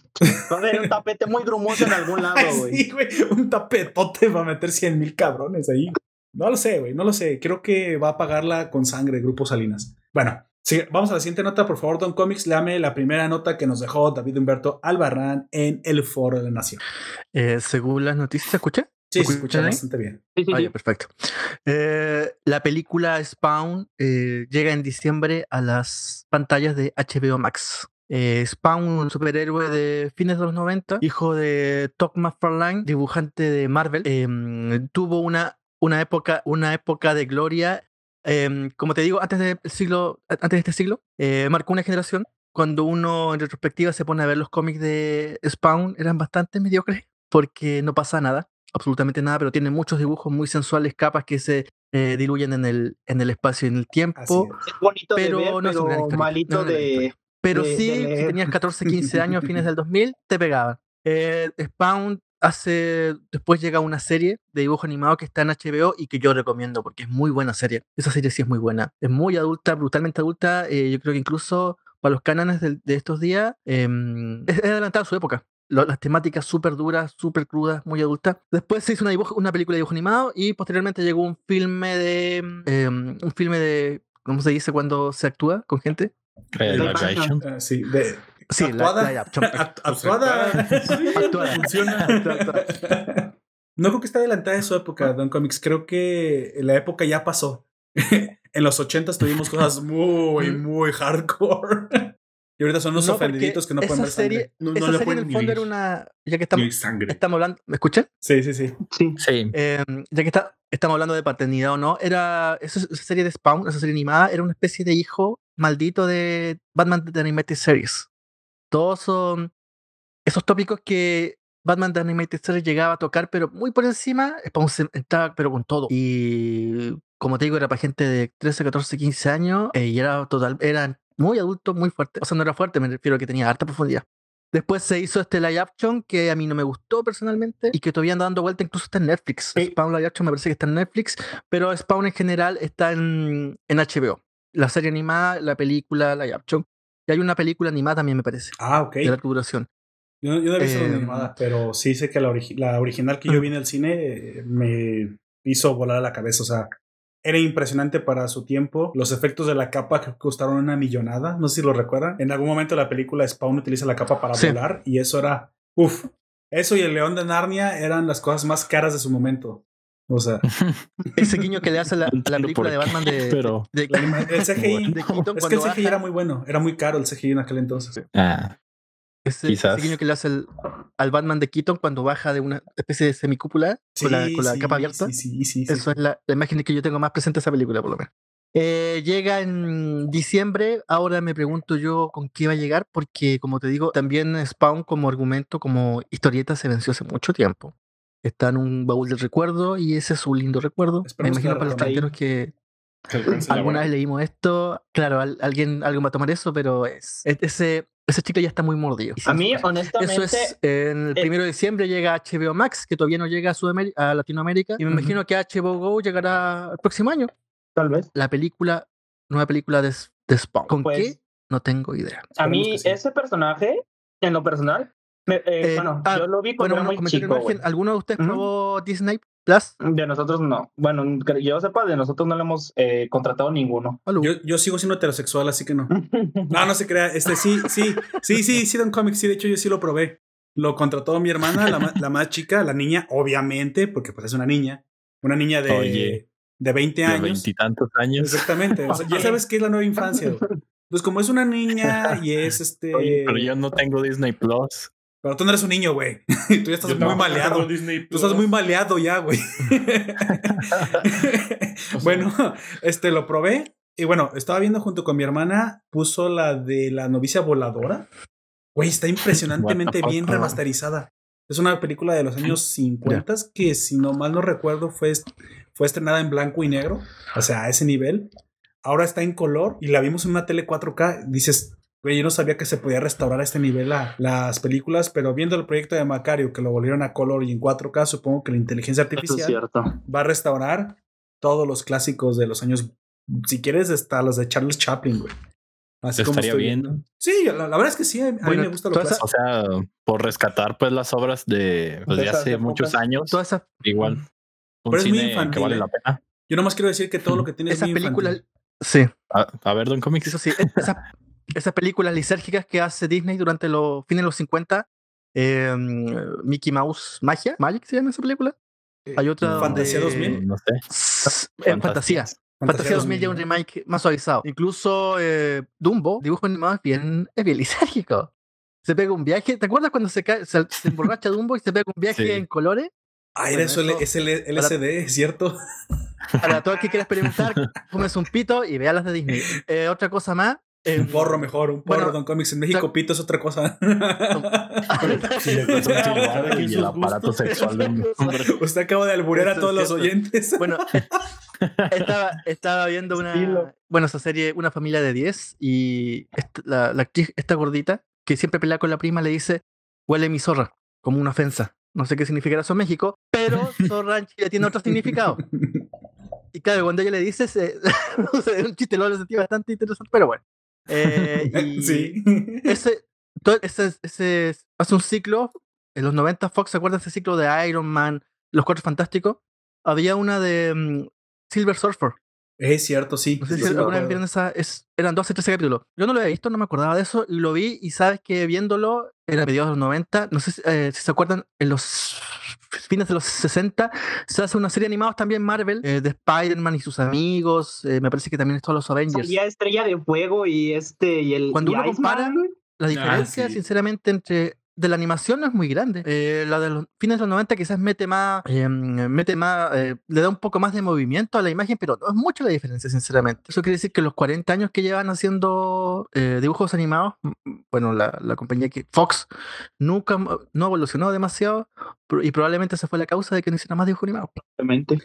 un tapete muy grumoso en algún lado, güey. sí, güey, un tapetote va a meter 100 mil cabrones ahí. No lo sé, güey, no lo sé. Creo que va a pagarla con sangre Grupo Salinas. Bueno, sí, vamos a la siguiente nota, por favor, Don Comics. Léame la primera nota que nos dejó David Humberto Albarrán en el Foro de la Nación. Eh, según las noticias, ¿se escucha? Sí, se escucha bastante bien. Sí, sí, perfecto. Eh, la película Spawn eh, llega en diciembre a las pantallas de HBO Max. Eh, Spawn, un superhéroe de fines de los 90, hijo de Todd McFarlane, dibujante de Marvel, em, tuvo una, una, época, una época de gloria. Em, como te digo, antes, del siglo, antes de este siglo, marcó una generación. Cuando uno en retrospectiva se pone a ver los cómics de Spawn, eran bastante mediocres porque no pasa nada absolutamente nada, pero tiene muchos dibujos muy sensuales, capas que se eh, diluyen en el, en el espacio y en el tiempo. Es. bonito pero de ver, no pero malito de... Pero sí, si tenías 14, 15 años a fines del 2000, te pegaban. Eh, Spawn hace, después llega una serie de dibujo animado que está en HBO y que yo recomiendo porque es muy buena serie. Esa serie sí es muy buena. Es muy adulta, brutalmente adulta. Eh, yo creo que incluso para los cánones de, estos días em, es, es adelantada a su época las temáticas súper duras, súper crudas, muy adultas. Después se hizo una, una película de dibujo animado y posteriormente llegó un filme de. Em, un filme de. ¿Cómo se dice cuando se actúa con gente? live action. Sí, de, sí, actuada. Live action. actuada. actuada. Funciona. No creo que está adelantada de su época, Don Comics. Creo que la época ya pasó. en los 80 tuvimos cosas muy, muy hardcore. Y ahorita son unos ofendiditos que no pueden ver serie, No, esa serie en el fondo era una. Ya que estamos, estamos hablando. ¿Me escuchan? Sí, sí, sí. Sí. sí. Em, ya que está, estamos hablando de paternidad o no, era. Esa, serie de Spawn, esa serie animada, era una especie de hijo maldito de Batman The Animated Series. Todos son esos tópicos que Batman The Animated Series llegaba a tocar, pero muy por encima, Spawn estaba pero con todo. Y como te digo, era para gente de 13, 14, 15 años eh, y era total, eran muy adulto, muy fuerte. O sea, no era fuerte, me refiero a que tenía harta profundidad. Después se hizo este live action que a mí no me gustó personalmente y que todavía anda dando vuelta, incluso está en Netflix. Spawn live action me parece que está en Netflix, pero Spawn en general está en, en HBO. La serie animada, la película, live action. Y hay una película animada también, me parece. Ah, ok. De la duración. Yo, yo no he visto la em, animada, pero sí sé que la, la original que yo vi en el cine eh, me hizo volar a la cabeza. O sea, era impresionante para su tiempo. Los efectos de la capa que costaron una millonada. No sé si lo recuerdan. En algún momento la película Spawn utiliza la capa para volar y eso era. Uf. Eso y el león de Narnia eran las cosas más caras de su momento. O sea, ese guiño que le hace a la, la película de Batman de, pero... de, de, el CGI. De Keaton, es que el CGI baja, era muy bueno. Era muy caro el CGI en aquel entonces. Ah. Ese, Quizás. guiño que le hace el, al Batman de Keaton cuando baja de una especie de semicúpula Sí, con la, con la sí, capa abierta. Sí, sí, sí. sí. Eso es la, la imagen que yo tengo más presente de esa película, por lo menos. Eh, llega en diciembre, ahora me pregunto yo con qué va a llegar, porque como te digo, también Spawn como argumento, como historieta se venció hace mucho tiempo. Está en un baúl del recuerdo y ese es un lindo recuerdo. Esperemos me imagino para los retomen. tranqueros que alguna vez leímos esto, claro, al- alguien algo va a tomar eso, pero es, es- ese, ese chicle ya está muy mordido. A mí, honestamente, Eso es, en el eh, primero de diciembre llega HBO Max, que todavía no llega a, Sudamérica, a Latinoamérica, y me imagino que HBO Go llegará el próximo año. tal vez. La película, nueva película de, de Spawn. ¿Con Pues, qué? No tengo idea. A mí, ese personaje, en lo personal, eh, Eh, bueno, ah, yo lo vi cuando Bueno, era muy chico. ¿alguno de ustedes Ujú. probó Disney Plus? De nosotros no. Bueno, que yo sepa, de nosotros no le hemos eh, contratado ninguno. Yo, yo sigo siendo heterosexual, así que no. No, no se crea. Este sí, sí, sí, sí, sí, Don Comics. Sí, de hecho, yo sí lo probé. Lo contrató mi hermana, la, la más chica, la niña, obviamente, porque pues es una niña. Una niña de, Oye. de 20 De años. veintitantos años. Exactamente. o sea, ya sabes que es la nueva infancia. Pues como es una niña y es este. Oye, pero yo no tengo Disney Plus. Pero tú no eres un niño, güey. Tú ya estás Yo muy maleado. Disney Tú estás muy maleado ya, güey. bueno, este lo probé. Y bueno, estaba viendo junto con mi hermana, puso la de la novicia voladora. Güey, está impresionantemente bien remasterizada. Es una película de los años 50 que, si no mal no recuerdo, fue, est- fue estrenada en blanco y negro. O sea, a ese nivel. Ahora está en color y la vimos en una tele 4K. Dices, güey, yo no sabía que se podía restaurar a este nivel la- las películas, pero viendo el proyecto de Macario, que lo volvieron a color y en 4K, supongo que la inteligencia es artificial va a restaurar todos los clásicos de los años, si quieres, hasta los de Charles Chaplin, güey. Así como Estaría estoy bien. viendo. Sí, la, la verdad es que sí, a, mí Bueno, me gusta lo esa- clásico. O sea, por rescatar pues las obras de, pues, De de esas hace muchos años, Toda esa, igual. Un Pero es muy que infantil, vale ¿eh? la pena. Yo nomás quiero decir que todo lo que tiene esa es muy película, infantil. sí, A, a ver, Don Comics. eso sí, es- esas, películas lisérgicas que hace Disney durante los fines de los 50, eh, Mickey Mouse Magia, Magic se llama esa película. Hay otra Fantasía donde- 2000. No sé. En Fantasía. Fantasías. Fantasía 2000 ya un remake más suavizado. Incluso eh, Dumbo, dibujo animado, es bien, es bien lisérgico. Se pega un viaje. ¿Te acuerdas cuando se, cae, se, se emborracha Dumbo y se pega un viaje Sí. en colores? Ah, era Bueno, eso, eso- es el LCD, ¿cierto? Para todo el que quiera experimentar, fumes un pito y vea las de Disney. Eh, otra cosa más. Eh, Un porro mejor, un porro, Bueno, Don Comics. En México, ta- pito es otra cosa. Sí, y el aparato gustos. sexual de un hombre. Usted acaba de alburear a todos los oyentes. Bueno, estaba, estaba viendo una. Estilo. Bueno, esa serie, una familia de 10, y esta- la, la actriz, esta gordita, que siempre pelea con la prima, le dice: Huele mi zorra, como una ofensa. No sé qué significará eso en México, pero zorra en Chile tiene otro significado. Y claro, cuando ella le dice, se, no sé, es un chiste, lo sentí bastante interesante, pero bueno. Eh, y sí. ese, todo ese, ese hace un ciclo, en los 90 Fox, ¿se acuerdan de ese ciclo de Iron Man, Los Cuatro Fantásticos? Había una de mm, Silver Surfer. Es cierto, sí. No sé si alguna vez vieron esa, es, eran 12, 13 capítulos. Yo no lo había visto, no me acordaba de eso, y lo vi, y sabes que viéndolo, era mediados de los 90, no sé si, eh, si se acuerdan, en los fines de los 60, se hace una serie animada también Marvel, eh, de Spider-Man y sus amigos, eh, me parece que también es todos los Avengers. Salía Estrella de Fuego y este y el Cuando y uno Iceman, compara. La diferencia, sí. sinceramente, entre de la animación no es muy grande. Eh, la de los fines de los 90 quizás mete más, eh, mete más, eh, le da un poco más de movimiento a la imagen, pero no es mucho la diferencia, sinceramente. Eso quiere decir que los 40 años que llevan haciendo eh, dibujos animados, bueno, la, la compañía que Fox nunca no evolucionó demasiado y probablemente esa fue la causa de que no hiciera más dibujos animados.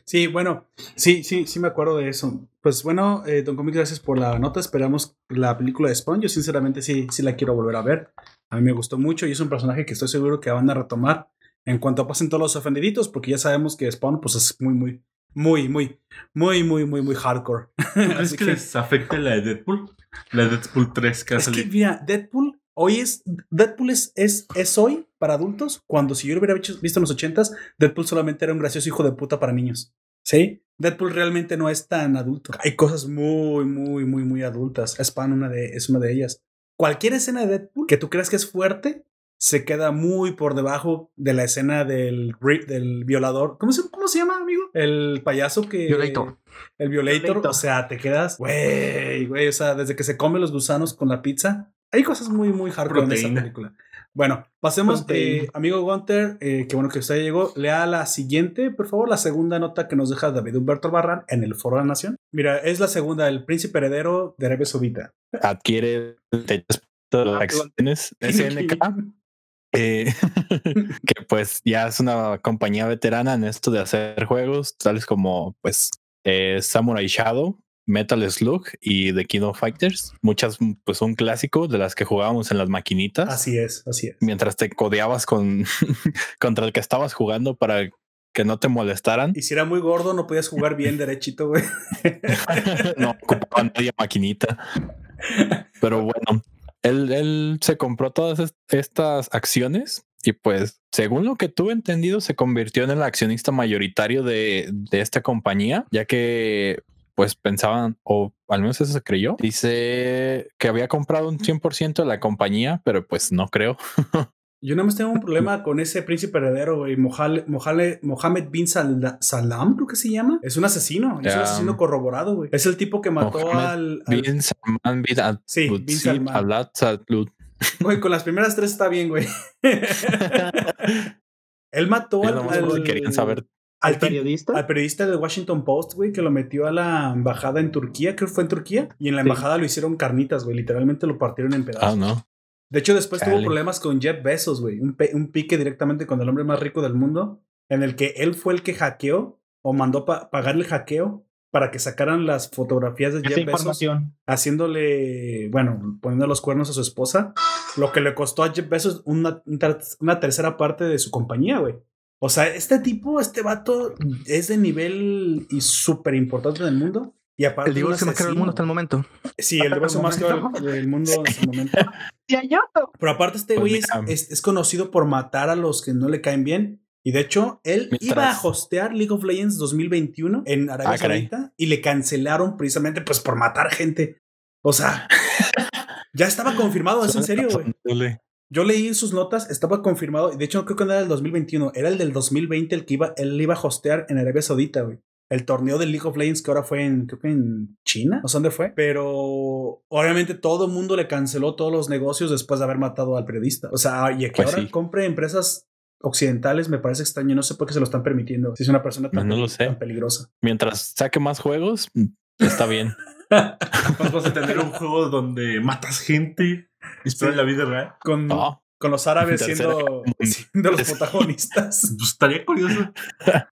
Sí, bueno, sí, sí, sí me acuerdo de eso. Pues bueno, eh, Don Comic, gracias por la nota. Esperamos la película de Spawn. Yo sinceramente sí, sí la quiero volver a ver. A mí me gustó mucho y es un personaje que estoy seguro que van a retomar en cuanto pasen todos los ofendiditos, porque ya sabemos que Spawn pues es muy, muy, muy, muy, muy, muy, muy, muy hardcore. ¿Tú crees que que- les afecte la de Deadpool? La de Deadpool 3 que ha Es que mira, Deadpool hoy es Deadpool es, es, es hoy para adultos cuando si yo lo hubiera visto visto en los ochentas, Deadpool solamente era un gracioso hijo de puta para niños. ¿Sí? Deadpool realmente no es tan adulto. Hay cosas muy, muy, muy, muy adultas. Spawn una de, es una de ellas. Cualquier escena de Deadpool que tú creas que es fuerte, se queda muy por debajo de la escena del, del violador. ¿Cómo se, ¿Cómo se llama, amigo? El payaso que. Violator. El violator. O sea, te quedas, güey, güey. O sea, desde que se come los gusanos con la pizza. Hay cosas muy, muy hardcore en esa película. Bueno, pasemos, eh, amigo Gunter, eh, que bueno que usted llegó. Lea la siguiente, por favor, la segunda nota que nos deja David Humberto Barran en el Foro de la Nación. Mira, es la segunda, el príncipe heredero de Arabia Saudita. Adquiere acciones SNK eh, que pues ya es una compañía veterana en esto de hacer juegos, tales como pues eh, Samurai Shadow, Metal Slug y The King of Fighters. Muchas, pues un clásico de las que jugábamos en las maquinitas. Así es, así es. Mientras te codeabas con contra el que estabas jugando para que no te molestaran. Y si era muy gordo, no podías jugar bien derechito, güey. no ocupaban media maquinita. Pero bueno, él, se compró todas estas acciones y pues, según lo que tuve entendido, se convirtió en el accionista mayoritario de, esta compañía, ya que pues pensaban, o al menos eso se creyó, dice que había comprado un 100% de la compañía, pero pues no creo. Yo nada más tengo un problema con ese príncipe heredero, güey. Mohamed bin Salam, creo que se llama. Es un asesino. Es un asesino corroborado, güey. Es el tipo que mató al, Bin Salman bin Sí, bin Salman. Güey, con las primeras tres está bien, güey. Él mató al, Querían saber. Al periodista. Al periodista del Washington Post, güey, que lo metió a la embajada en Turquía, creo que fue en Turquía. Y en la embajada lo hicieron carnitas, güey. Literalmente lo partieron en pedazos. Ah, no. De hecho, después tuvo problemas con Jeff Bezos, güey. Un, pique directamente con el hombre más rico del mundo, en el que él fue el que hackeó o mandó pagarle el hackeo para que sacaran las fotografías de Jeff Bezos haciéndole, bueno, poniendo los cuernos a su esposa, lo que le costó a Jeff Bezos una, una tercera parte de su compañía, güey. O sea, este tipo, este vato es de nivel y súper importante en el mundo. Y aparte el divorcio más caro del mundo hasta el momento. Sí, el divorcio más caro del mundo hasta el momento. Pero aparte este güey es, conocido por matar a los que no le caen bien. Y de hecho, él iba a hostear League of Legends 2021 en Arabia ah, Saudita y le cancelaron precisamente pues por matar gente. O sea, ya estaba confirmado, es en serio, güey. Yo leí sus notas, estaba confirmado, y de hecho no creo que no era el 2021, era el del 2020 el que iba, él iba a hostear en Arabia Saudita, güey el torneo de League of Legends que ahora fue en, creo que en China, no sé dónde fue, pero obviamente todo el mundo le canceló todos los negocios después de haber matado al periodista. O sea, y que pues ahora compre empresas occidentales me parece extraño, no sé por qué se lo están permitiendo. Si es una persona tan, peligrosa. Mientras saque más juegos, está bien. Vamos a tener un juego donde matas gente y en la vida real. Con, con los árabes siendo, siendo, los protagonistas. Pues estaría curioso.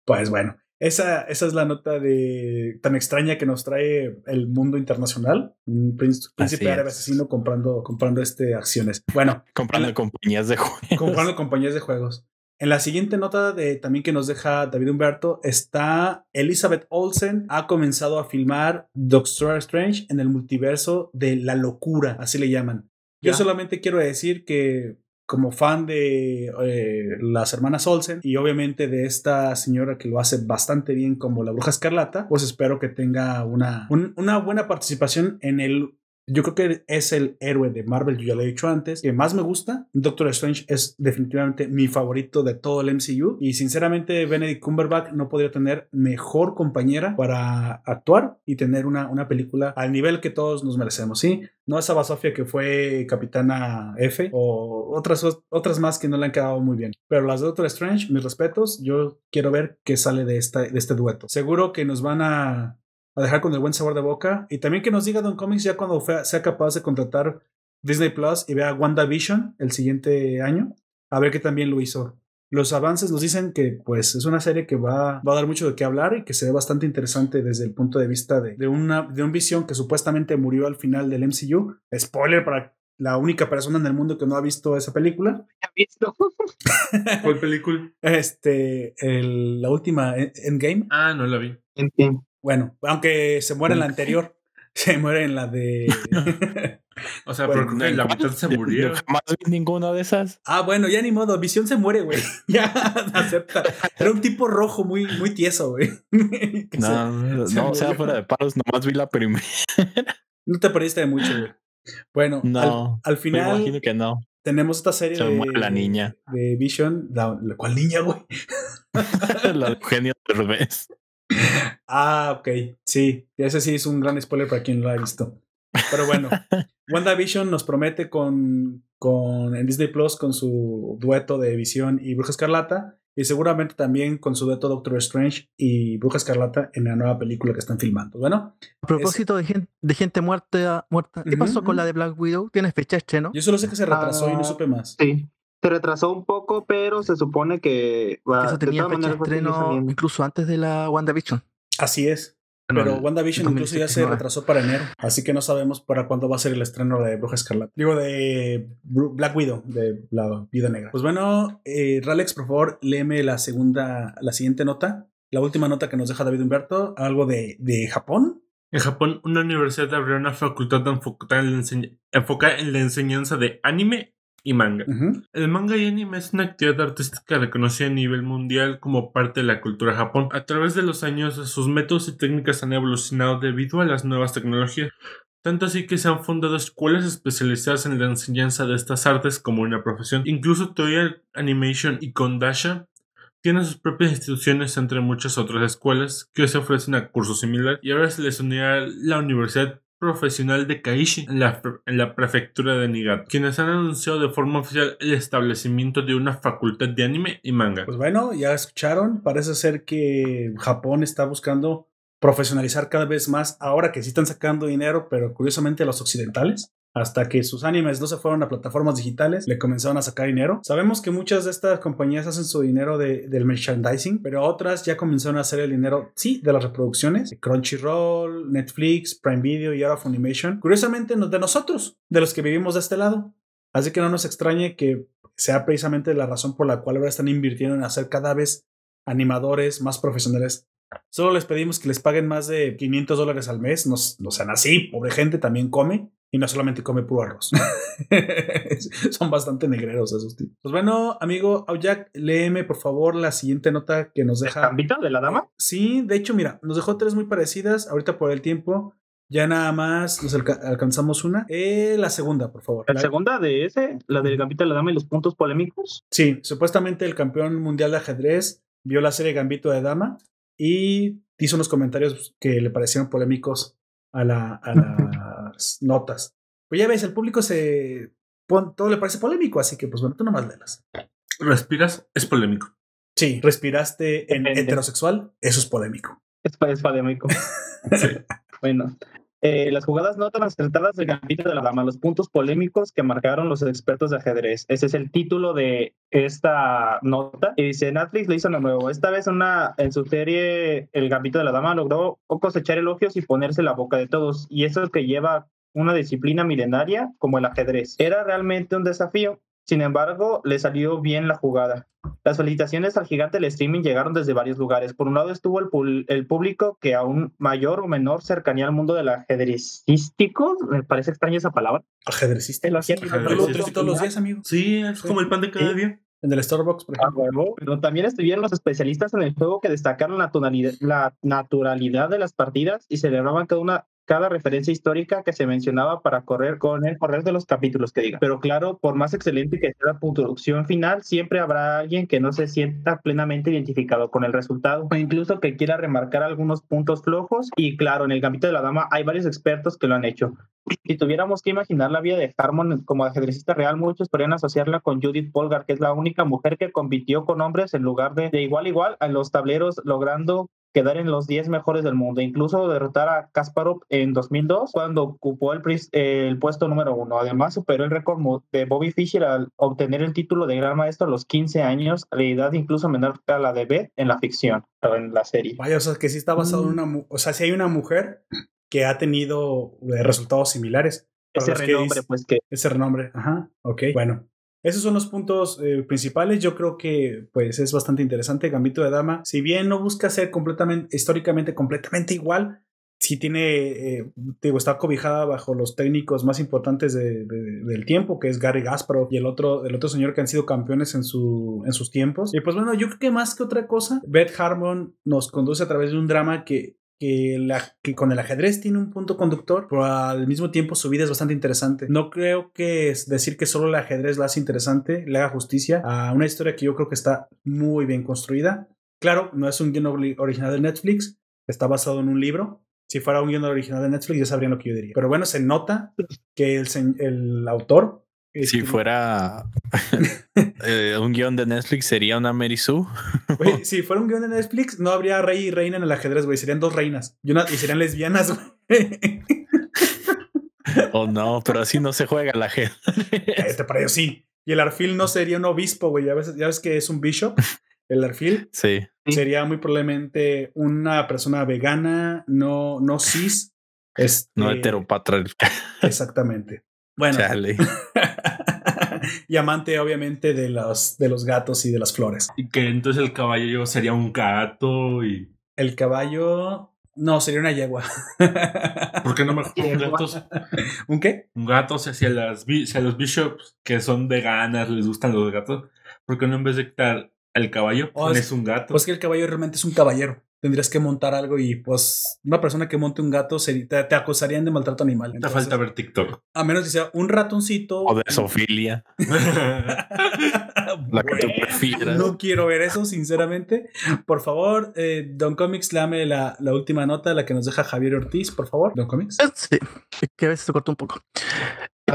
Pues bueno, esa, esa es la nota de tan extraña que nos trae el mundo internacional. Un príncipe árabe asesino comprando, comprando este acciones. Bueno. comprando compañías de juegos. Comprando compañías de juegos. En la siguiente nota de también que nos deja David Humberto está Elizabeth Olsen ha comenzado a filmar Doctor Strange en el multiverso de la locura, así le llaman. Yo solamente quiero decir que como fan de eh, las hermanas Olsen y obviamente de esta señora que lo hace bastante bien como la bruja escarlata, pues espero que tenga una, una buena participación en el yo creo que es el héroe de Marvel, yo ya lo he dicho antes, que más me gusta. Doctor Strange es definitivamente mi favorito de todo el MCU y sinceramente Benedict Cumberbatch no podría tener mejor compañera para actuar y tener una, una película al nivel que todos nos merecemos, ¿sí? No esa Basofia que fue Capitana F o otras, otras más que no le han quedado muy bien. Pero las de Doctor Strange, mis respetos, yo quiero ver qué sale de, esta, de este dueto. Seguro que nos van a a dejar con el buen sabor de boca. Y también que nos diga Don Comics ya cuando sea capaz de contratar Disney Plus y vea WandaVision el siguiente año, a ver qué también lo hizo. Los avances nos dicen que pues es una serie que va, va a dar mucho de qué hablar y que se ve bastante interesante desde el punto de vista de, de una de un visión que supuestamente murió al final del MCU. Spoiler para la única persona en el mundo que no ha visto esa película. ¿Ha visto? ¿Cuál película? Este, la última Endgame. Ah, no la vi. Endgame. Bueno, aunque se muere en la anterior, se muere en la de. o sea, pero la mitad se murió. Jamás vi ninguna de esas. Ah, bueno, ya ni modo. Visión se muere, güey. ya acepta. Era un tipo rojo muy, muy tieso, güey. no, no, o sea, fuera de paros, nomás vi la primera. no te perdiste de mucho, güey. Bueno, al, final. imagino que no. tenemos esta serie de la niña de Vision, la, cual niña, güey. la genio de revés. Ah, ok. Sí, ese sí es un gran spoiler para quien lo ha visto. Pero bueno, WandaVision nos promete con, con en Disney Plus con su dueto de Visión y Bruja Escarlata y seguramente también con su dueto Doctor Strange y Bruja Escarlata en la nueva película que están filmando. Bueno, a propósito de, gente, de gente muerta, muerta ¿qué pasó con la de Black Widow? ¿Tiene fecha estreno? Yo solo sé que se retrasó y no supe más. Sí, se retrasó un poco, pero se supone que va eso tenía fecha de estreno incluso antes de la WandaVision. Así es. Pero WandaVision incluso ya se retrasó para enero, así que no sabemos para cuándo va a ser el estreno de Bruja Escarlata. Digo, de Black Widow, de la Vida Negra. Pues bueno, eh, Ralex, por favor, léeme la segunda, la siguiente nota, la última nota que nos deja David Humberto, algo de, de Japón. En Japón, una universidad abrió una facultad enfocada en la enseñanza de anime y manga. El manga y anime es una actividad artística reconocida a nivel mundial como parte de la cultura Japón. A través de los años, sus métodos y técnicas han evolucionado debido a las nuevas tecnologías. Tanto así que se han fundado escuelas especializadas en la enseñanza de estas artes como una profesión. Incluso Toei Animation y Kondasha tienen sus propias instituciones entre muchas otras escuelas que se ofrecen a cursos similares y ahora se les unirá la Universidad profesional de Kaishi en la, en la prefectura de Niigata, quienes han anunciado de forma oficial el establecimiento de una facultad de anime y manga. Pues bueno, ya escucharon, parece ser que Japón está buscando profesionalizar cada vez más ahora que sí están sacando dinero, pero curiosamente los occidentales hasta que sus animes no se fueron a plataformas digitales, le comenzaron a sacar dinero. Sabemos que muchas de estas compañías hacen su dinero de, del merchandising, pero otras ya comenzaron a hacer el dinero, sí, de las reproducciones. Crunchyroll, Netflix, Prime Video y ahora Funimation. Curiosamente, de nosotros, de los que vivimos de este lado. Así que no nos extrañe que sea precisamente la razón por la cual ahora están invirtiendo en hacer cada vez animadores más profesionales Solo les pedimos que les paguen más de 500 dólares al mes. No, no, sean así, pobre gente también come y no solamente come puro arroz. Son bastante negreros esos tipos. Pues bueno, amigo Aujak, léeme por favor la siguiente nota que nos deja. ¿Gambito de la dama? Sí, de hecho, mira, nos dejó tres muy parecidas. Ahorita por el tiempo, ya nada más nos alcanzamos una. Eh, la segunda, por favor. ¿La, segunda de ese? ¿La del Gambito de la Dama y los puntos polémicos? Sí, supuestamente el campeón mundial de ajedrez vio la serie Gambito de Dama y hizo unos comentarios que le parecieron polémicos a, la, a las notas. Pues ya ves, el público se. todo le parece polémico, así que pues bueno, tú nomás lelas. Respiras, es polémico. Sí, respiraste en heterosexual, eso es polémico. Es, es polémico. sí. Bueno, eh, las jugadas no tan acertadas del gambito de la dama, los puntos polémicos que marcaron los expertos de ajedrez. Ese es el título de esta nota. Y dice, Netflix lo hizo de nuevo. Esta vez una, en su serie El gambito de la dama logró cosechar elogios y ponerse la boca de todos. Y eso es que lleva una disciplina milenaria como el ajedrez. Era realmente un desafío sin embargo, le salió bien la jugada. Las felicitaciones al gigante del streaming llegaron desde varios lugares. Por un lado estuvo el, el público que aún mayor o menor cercanía al mundo del ajedrecístico, me parece extraña esa palabra. Ajedrecístico. todos los días, amigo. Sí, es como el pan de cada día. En el Starbucks, por ejemplo. pero también estuvieron los especialistas en el juego que destacaron la, la naturalidad de las partidas y celebraban cada una cada referencia histórica que se mencionaba para correr con el correr de los capítulos que diga. Pero claro, por más excelente que sea la producción final, siempre habrá alguien que no se sienta plenamente identificado con el resultado o incluso que quiera remarcar algunos puntos flojos. Y claro, en el Gambito de la Dama hay varios expertos que lo han hecho. Si tuviéramos que imaginar la vida de Harmon como ajedrecista real, muchos podrían asociarla con Judith Polgar, que es la única mujer que compitió con hombres en lugar de, de igual a igual en los tableros, logrando quedar en los 10 mejores del mundo, incluso derrotar a Kasparov en 2002 cuando ocupó el, el puesto número uno. Además, superó el récord de Bobby Fischer al obtener el título de gran maestro a los 15 años, a la edad incluso menor que la de Beth en la ficción, o en la serie. Vaya, o sea, que sí está basado en una... O sea, si hay una mujer que ha tenido eh, resultados similares. Ese renombre, pues que... Ese renombre, ajá, ok, bueno. Esos son los puntos eh, principales. Yo creo que pues es bastante interesante. Gambito de Dama, si bien no busca ser históricamente completamente igual, sí tiene, eh, digo, está cobijada bajo los técnicos más importantes del tiempo, que es Gary Gasparov y el otro, el otro señor que han sido campeones en, su, en sus tiempos. Y pues bueno, yo creo que más que otra cosa, Beth Harmon nos conduce a través de un drama que que, la, que con el ajedrez tiene un punto conductor, pero al mismo tiempo su vida es bastante interesante. No creo que es decir que solo el ajedrez la hace interesante, le haga justicia a una historia que yo creo que está muy bien construida. Claro, no es un guion original de Netflix, está basado en un libro. Si fuera un guion original de Netflix ya sabrían lo que yo diría. Pero bueno, se nota que el, el autor si fuera eh, un guion de Netflix, sería una Mary Sue. si fuera un guion de Netflix, no habría rey y reina en el ajedrez, güey. Serían dos reinas. Y, una, y serían lesbianas, güey. Oh, no, pero así no se juega la ajedrez. Este para ellos sí. Y el arfil no sería un obispo, güey. Ya ves, ya ves que es un bishop. El arfil sí. sería muy probablemente una persona vegana, no, no cis. Este, no heteropatriarcal. Exactamente. Bueno. y amante, obviamente, de los, de los gatos y de las flores. Y que entonces el caballo sería un gato y. El caballo. No, sería una yegua. ¿Por qué no mejor un gatos? ¿Un qué? Un gato, o sea, si a, las, si a los bishops que son veganas les gustan los gatos, ¿por qué no en vez de quitar el caballo oh, pones un gato? Pues que el caballo realmente es un caballero tendrías que montar algo y pues una persona que monte un gato te, te, acusarían de maltrato animal. te falta ver TikTok. A menos que sea un ratoncito. O de sofilia. la que tú prefieras. No quiero ver eso, sinceramente. Por favor, eh, Don Comics, lame la, la, última nota, la que nos deja Javier Ortiz, por favor. Don Comics. Eh, sí, que a veces se cortó un poco.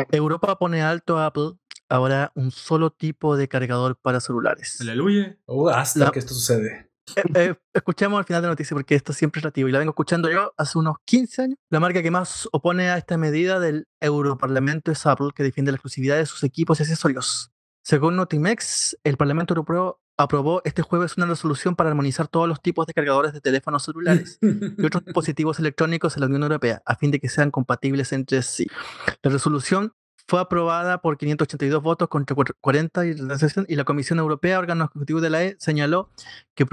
Europa pone alto a Apple ahora un solo tipo de cargador para celulares. Aleluya. Uh, hasta que esto sucede. Eh, eh, escuchemos al final de la noticia porque esto siempre es relativo y la vengo escuchando yo hace unos 15 años. La marca que más opone a esta medida del Europarlamento es Apple, que defiende la exclusividad de sus equipos y accesorios. Según Notimex, el Parlamento Europeo aprobó este jueves una resolución para armonizar todos los tipos de cargadores de teléfonos celulares y otros dispositivos electrónicos en la Unión Europea, a fin de que sean compatibles entre sí. La resolución fue aprobada por 582 votos contra 40 y, la Comisión Europea, órgano ejecutivo de la E, señaló que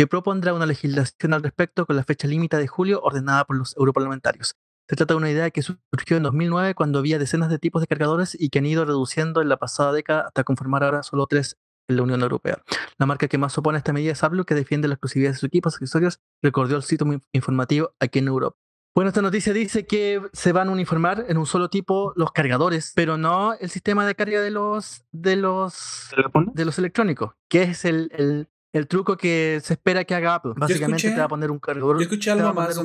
que propondrá una legislación al respecto con la fecha límite de julio ordenada por los europarlamentarios. Se trata de una idea que surgió en 2009 cuando había decenas de tipos de cargadores y que han ido reduciendo en la pasada década hasta conformar ahora solo tres en la Unión Europea. La marca que más opone a esta medida es Apple, que defiende la exclusividad de sus equipos accesorios, recordó el sitio informativo aquí en Europa. Bueno, esta noticia dice que se van a uniformar en un solo tipo los cargadores, pero no el sistema de carga de los de los de los electrónicos, que es el, el, el truco que se espera que haga Apple. Básicamente te va a poner un cargador. Yo escuché algo más,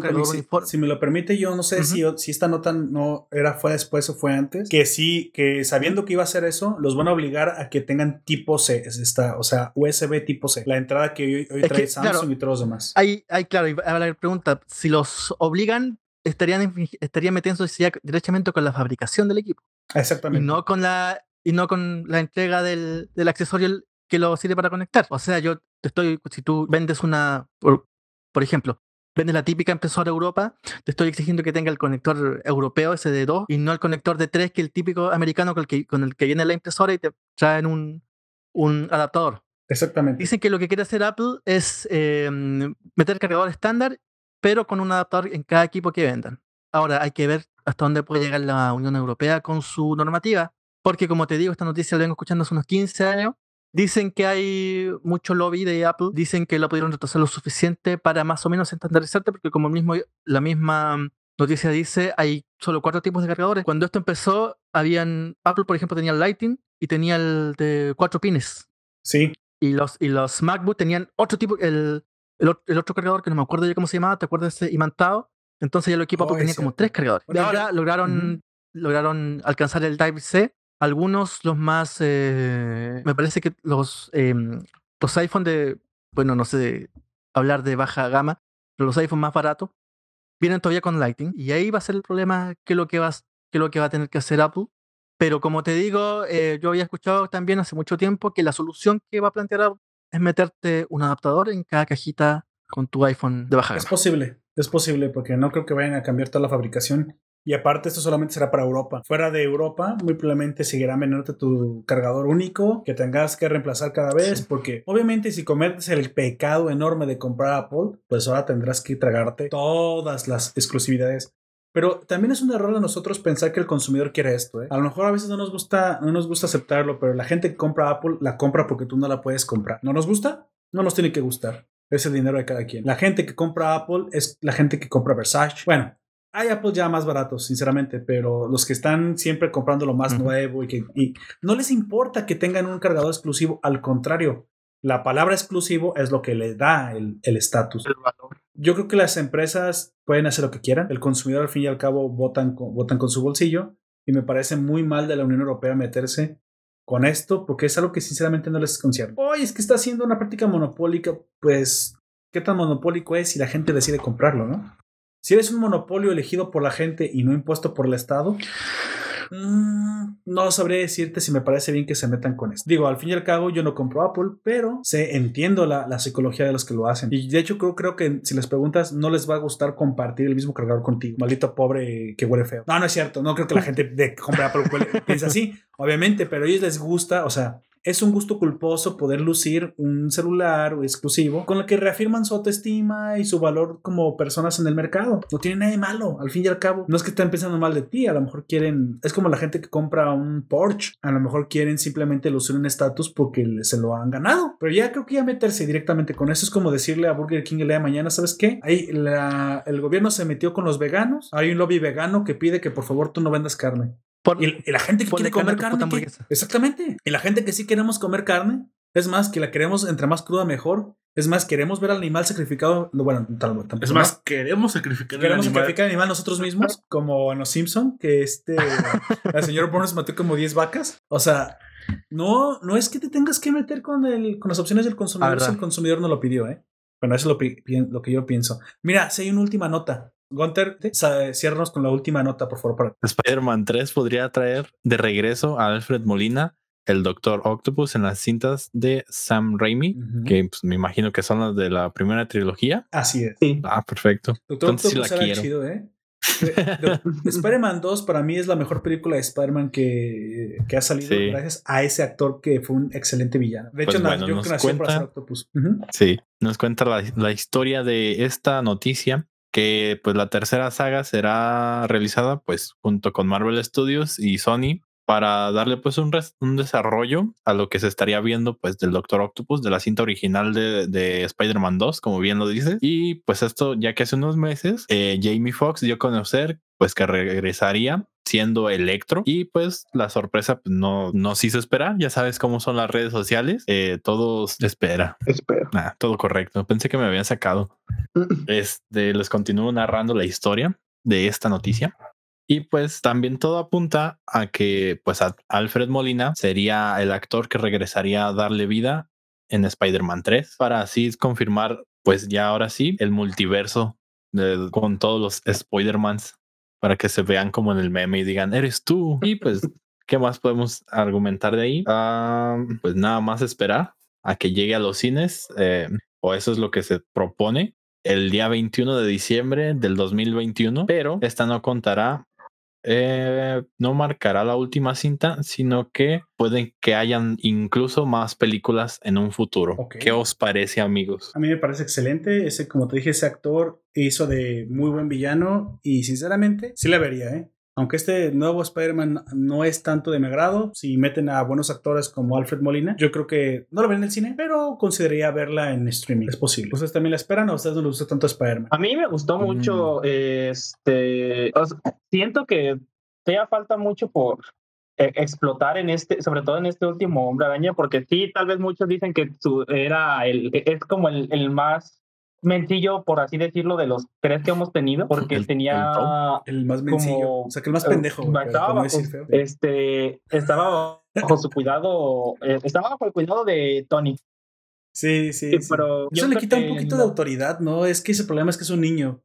si, me lo permite, yo no sé si, si esta nota no era fue después o fue antes, que sí, que sabiendo que iba a hacer eso, los van a obligar a que tengan tipo C, esta, o sea, USB tipo C, la entrada que hoy, trae Samsung y todos los demás. Hay, hay claro, y a la pregunta, si los obligan, estarían, estarían metiéndose ya directamente con la fabricación del equipo. Exactamente. Y no con la, y no con la entrega del, del accesorio que lo sirve para conectar. O sea, yo te estoy, si tú vendes una, por, por ejemplo, vendes la típica impresora Europa, te estoy exigiendo que tenga el conector europeo ese de 2 y no el conector de 3 que el típico americano con el que, con el que viene la impresora y te traen un, un adaptador. Exactamente. Dicen que lo que quiere hacer Apple es eh, meter cargador estándar, pero con un adaptador en cada equipo que vendan. Ahora hay que ver hasta dónde puede llegar la Unión Europea con su normativa, porque como te digo, esta noticia la vengo escuchando hace unos 15 años Dicen que hay mucho lobby de Apple, dicen que la pudieron retrasar lo suficiente para más o menos estandarizarte, porque como mismo, la misma noticia dice, hay solo cuatro tipos de cargadores. Cuando esto empezó, habían, Apple por ejemplo tenía el Lighting y tenía el de cuatro pines. Sí. Y los, y los MacBook tenían otro tipo, el, el, otro cargador que no me acuerdo ya cómo se llamaba, ¿te acuerdas de ese imantado? Entonces ya el equipo Apple tenía como tres cargadores. y ahora lograron, lograron alcanzar el Type-C algunos, los más, eh, me parece que los, em, los iPhone de, bueno, no sé hablar de baja gama, pero los iPhone más baratos vienen todavía con Lightning y ahí va a ser el problema que lo que va, que lo que va a tener que hacer Apple. Pero como te digo, eh, yo había escuchado también hace mucho tiempo que la solución que va a plantear Apple es meterte un adaptador en cada cajita con tu iPhone de baja gama. Es posible, es posible, porque no creo que vayan a cambiar toda la fabricación y aparte, esto solamente será para Europa. Fuera de Europa, muy probablemente seguirá vendiéndote tu cargador único que tengas que reemplazar cada vez. Porque obviamente, si cometes el pecado enorme de comprar Apple, pues ahora tendrás que tragarte todas las exclusividades. Pero también es un error de nosotros pensar que el consumidor quiere esto. ¿eh? A lo mejor a veces no nos gusta, no nos gusta aceptarlo, pero la gente que compra Apple la compra porque tú no la puedes comprar. ¿No nos gusta? No nos tiene que gustar. Es el dinero de cada quien. La gente que compra Apple es la gente que compra Versace. Bueno, hay Apple ya más baratos, sinceramente, pero los que están siempre comprando lo más nuevo y que no les importa que tengan un cargador exclusivo, al contrario, la palabra exclusivo es lo que le da el estatus. Yo creo que las empresas pueden hacer lo que quieran. El consumidor, al fin y al cabo, votan con, votan con su bolsillo. Y me parece muy mal de la Unión Europea meterse con esto, porque es algo que sinceramente no les concierne. Oye, es que está haciendo una práctica monopólica. Pues, ¿qué tan monopólico es si la gente decide comprarlo, no? Si eres un monopolio elegido por la gente y no impuesto por el Estado, mm, no sabría decirte si me parece bien que se metan con esto. Digo, al fin y al cabo, yo no compro Apple, pero sé, entiendo la, psicología de los que lo hacen. Y de hecho, creo, creo que si les preguntas, no les va a gustar compartir el mismo cargador contigo. Maldito pobre que huele feo. No, no es cierto. No creo que la gente de compra Apple piense así, obviamente, pero a ellos les gusta, o sea, es un gusto culposo poder lucir un celular exclusivo con el que reafirman su autoestima y su valor como personas en el mercado. No tiene nada de malo, al fin y al cabo. No es que estén pensando mal de ti, a lo mejor quieren, es como la gente que compra un Porsche, a lo mejor quieren simplemente lucir un estatus porque se lo han ganado. Pero ya creo que ya meterse directamente con eso es como decirle a Burger King el día de mañana, ¿sabes qué? Ahí el gobierno se metió con los veganos, hay un lobby vegano que pide que por favor tú no vendas carne y, la gente que quiere comer carne. exactamente. Y la gente que sí queremos comer carne. Es más, que la queremos entre más cruda mejor. Es más, queremos ver al animal sacrificado. Bueno, tampoco. Es más, queremos sacrificar Queremos sacrificar al animal nosotros mismos, como en los Simpson, que este. el señor Burns mató como 10 vacas. O sea, no, no es que te tengas que meter con, el, con las opciones del consumidor si el consumidor no lo pidió, ¿eh? Bueno, eso es lo, lo que yo pienso. Mira, si hay una última nota. Gunter, ciérranos con la última nota, por favor. Spider-Man 3 podría traer de regreso a Alfred Molina, el Doctor Octopus, en las cintas de Sam Raimi, que pues, me imagino que son las de la primera trilogía. Así es. Ah, perfecto. Doctor Entonces, Octopus sí la quiero. ¿eh? Spider-Man 2 para mí es la mejor película de Spider-Man que, que, ha salido gracias a ese actor que fue un excelente villano. De hecho, pues yo creo que nació para ser Octopus. Sí, nos cuenta la, la, historia de esta noticia que pues la tercera saga será realizada pues junto con Marvel Studios y Sony para darle pues un, un desarrollo a lo que se estaría viendo pues del Doctor Octopus de la cinta original de, de Spider-Man 2 como bien lo dice y pues esto ya que hace unos meses eh, Jamie Foxx dio a conocer pues que regresaría siendo Electro. Y pues la sorpresa pues, no nos hizo esperar. Ya sabes cómo son las redes sociales eh, todos espera espera todo correcto. Pensé que me habían sacado. Este les continúo narrando la historia de esta noticia. Y pues también todo apunta a que pues Alfred Molina sería el actor que regresaría a darle vida en Spider-Man 3 para así confirmar pues ya ahora sí el multiverso con todos los Spider-Mans para que se vean como en el meme y digan, eres tú. Y pues, ¿qué más podemos argumentar de ahí? Ah, pues nada más esperar a que llegue a los cines, eh, o eso es lo que se propone el día 21 de diciembre del 2021, pero esta no contará eh, no marcará la última cinta, sino que pueden que hayan incluso más películas en un futuro. ¿Qué os parece, amigos? A mí me parece excelente. Ese, como te dije, ese actor hizo de muy buen villano y sinceramente sí la vería, ¿eh? Aunque este nuevo Spider-Man no es tanto de mi agrado, si meten a buenos actores como Alfred Molina, yo creo que no lo ven en el cine, pero consideraría verla en streaming. Es posible. ¿Ustedes también la esperan o a ustedes no les gusta tanto Spider-Man? A mí me gustó mucho. Mm. Este. siento que todavía falta mucho por e, explotar en este, sobre todo en este último Hombre Araña, porque sí, tal vez muchos dicen que su, era el, es como el, el más mencillo, por así decirlo, de los tres que hemos tenido, porque tenía el, más mencillo, o sea, que el más pendejo. Estaba bajo, este, estaba bajo su cuidado, eh, estaba bajo el cuidado de Tony. Sí, sí, pero eso le quita un poquito de autoridad, ¿no? Es que ese problema es que es un niño.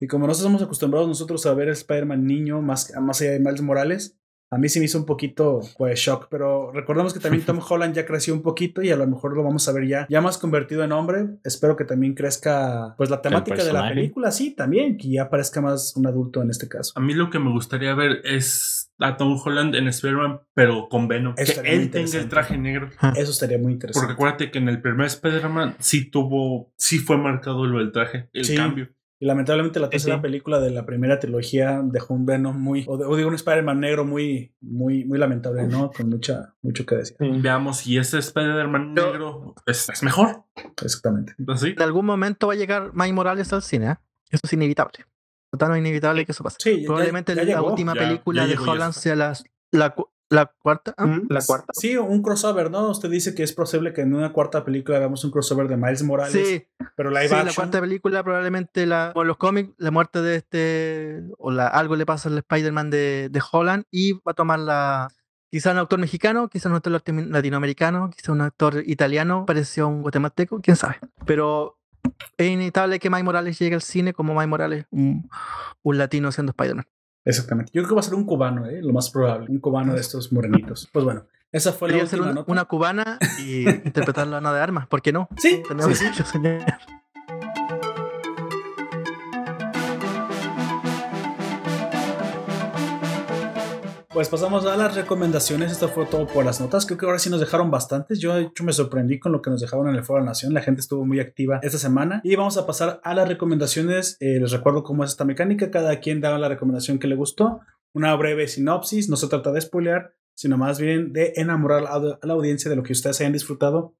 Y como no estamos acostumbrados nosotros a ver a Spider-Man niño, más, más allá de Miles Morales, a mí sí me hizo un poquito, pues, shock, pero recordemos que también Tom Holland ya creció un poquito y a lo mejor lo vamos a ver ya, ya más convertido en hombre. Espero que también crezca, pues, la temática de la película, sí, también, que ya parezca más un adulto en este caso. A mí lo que me gustaría ver es a Tom Holland en Spider-Man, pero con Venom. que él tenga el traje negro. Eso estaría muy interesante. Porque acuérdate que en el primer Spider-Man sí tuvo, sí fue marcado lo del traje, el cambio. Y lamentablemente la tercera película de la primera trilogía dejó un Venom muy, o, digo un Spider-Man negro muy, muy, muy lamentable, ¿no? Con mucha, mucho que decir. Veamos si ese Spider-Man negro es, mejor. exactamente. ¿Así? En algún momento va a llegar Mike Morales al cine, ¿eh? Eso es inevitable. Total, inevitable que eso pase. Sí, Probablemente la última película de Holland sea la, la, la cuarta. ¿ah? La cuarta. Sí, un crossover, ¿no? Usted dice que es posible que en una cuarta película hagamos un crossover de Miles Morales. Sí, pero live sí, action. la cuarta película probablemente la, o los cómics, la muerte de este, o la, algo le pasa al Spider-Man de, de Holland y va a tomar la, quizá un actor mexicano, quizá un actor latinoamericano, quizá un actor italiano, pareció un guatemalteco, quién sabe. Pero es inevitable que Mike Morales llegue al cine como Mike Morales, un, un latino siendo Spider-Man. Exactamente. Yo creo que va a ser un cubano, ¿eh? lo más probable. Un cubano de estos morenitos. Pues bueno, esa fue la última ser una, nota. una cubana y interpretarla a Ana de Armas, ¿por qué no? Sí, Tenemos sí. Pues pasamos a las recomendaciones. Esto fue todo por las notas. Creo que ahora sí nos dejaron bastantes. Yo, de hecho, me sorprendí con lo que nos dejaron en el Foro de la Nación. La gente estuvo muy activa esta semana. Y vamos a pasar a las recomendaciones. Eh, les recuerdo cómo es esta mecánica. Cada quien da la recomendación que le gustó. Una breve sinopsis. No se trata de spoilear, sino más bien de enamorar a la, audiencia de lo que ustedes hayan disfrutado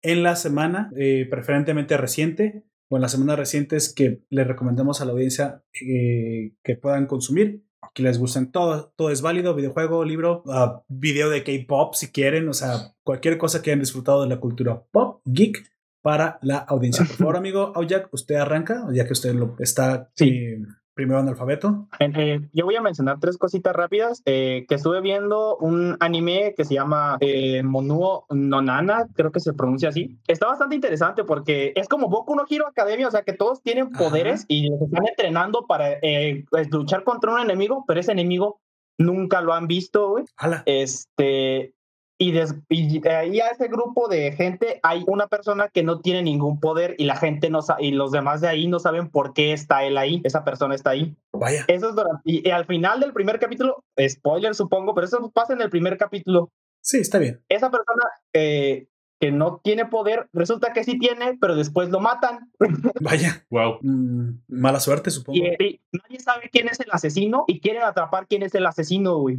en la semana, eh, preferentemente reciente, o en las semanas recientes que les recomendamos a la audiencia eh, que puedan consumir que les gusten. Todo, todo es válido, videojuego, libro, uh, video de K-pop si quieren, o sea, cualquier cosa que hayan disfrutado de la cultura pop, geek, para la audiencia. Por favor, amigo Aujak, usted arranca, ya que usted lo está Sí. eh, primero en el alfabeto. Eh, yo voy a mencionar tres cositas rápidas. eh, que estuve viendo un anime que se llama eh, Monuo no Nana, creo que se pronuncia así. Está bastante interesante porque es como Boku no Hero Academia, o sea que todos tienen poderes Ajá. y los están entrenando para eh, luchar contra un enemigo, pero ese enemigo nunca lo han visto, güey. Este, y, des- y de ahí a ese grupo de gente hay una persona que no tiene ningún poder y la gente no y los demás de ahí no saben por qué está él ahí, esa persona está ahí. Vaya. Eso es durante, y, y al final del primer capítulo, spoiler supongo, pero eso pasa en el primer capítulo. Sí, está bien. Esa persona eh, que no tiene poder, resulta que sí tiene, pero después lo matan. Vaya. Wow. Mm, mala suerte, supongo. Y, y nadie sabe quién es el asesino y quieren atrapar quién es el asesino, güey.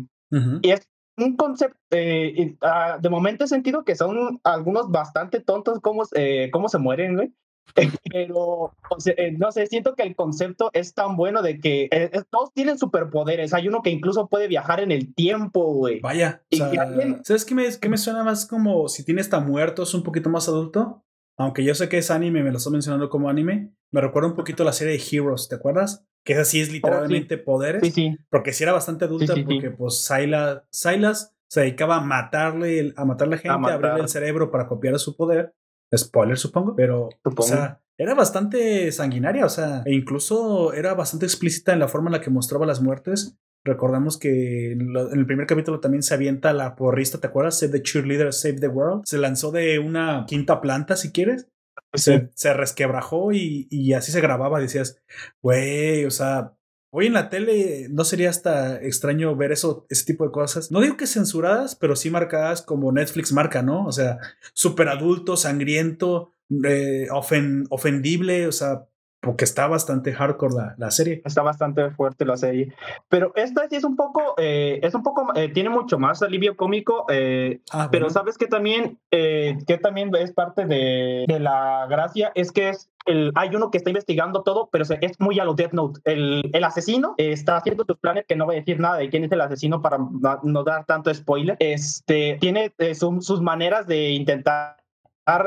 Y es un concepto, eh, ah, de momento he sentido que son algunos bastante tontos cómo, eh, cómo se mueren, güey. Pero, o sea, eh, no sé, siento que el concepto es tan bueno de que eh, todos tienen superpoderes. Hay uno que incluso puede viajar en el tiempo, güey. Vaya. O sea, que alguien- ¿Sabes qué me, qué me suena más como si tiene hasta muertos un poquito más adulto? Aunque yo sé que es anime, me lo estoy mencionando como anime. Me recuerda un poquito a la serie de Heroes, ¿te acuerdas? Que esa sí es literalmente poderes. Sí, sí. Porque sí era bastante adulta, porque pues Silas, Silas se dedicaba a matarle, a matarle a gente, a, matar. abrirle el cerebro para copiar su poder. Spoiler, supongo, pero o sea, era bastante sanguinaria, o sea, e incluso era bastante explícita en la forma en la que mostraba las muertes. Recordamos que en, lo- en el primer capítulo también se avienta la porrista, ¿te acuerdas? Save the Cheerleader, Save the World. Se lanzó de una quinta planta, si quieres. Se, se resquebrajó y, y así se grababa. Decías, güey, o sea, hoy en la tele no sería hasta extraño ver eso, ese tipo de cosas. No digo que censuradas, pero sí marcadas como Netflix marca, ¿no? O sea, súper adulto, sangriento, eh, ofen- ofendible, o sea, porque está bastante hardcore la, la serie. Está bastante fuerte la serie. Pero esta sí es un poco, eh, es un poco, eh, tiene mucho más alivio cómico, eh, Ah, pero bueno. sabes que también, eh, que también es parte de, de la gracia, es que es el, hay uno que está investigando todo, pero se- es muy a lo Death Note. El, el asesino eh, está haciendo sus planes, que no voy a decir nada de quién es el asesino para no, no dar tanto spoiler. Este, tiene eh, su- sus maneras de intentar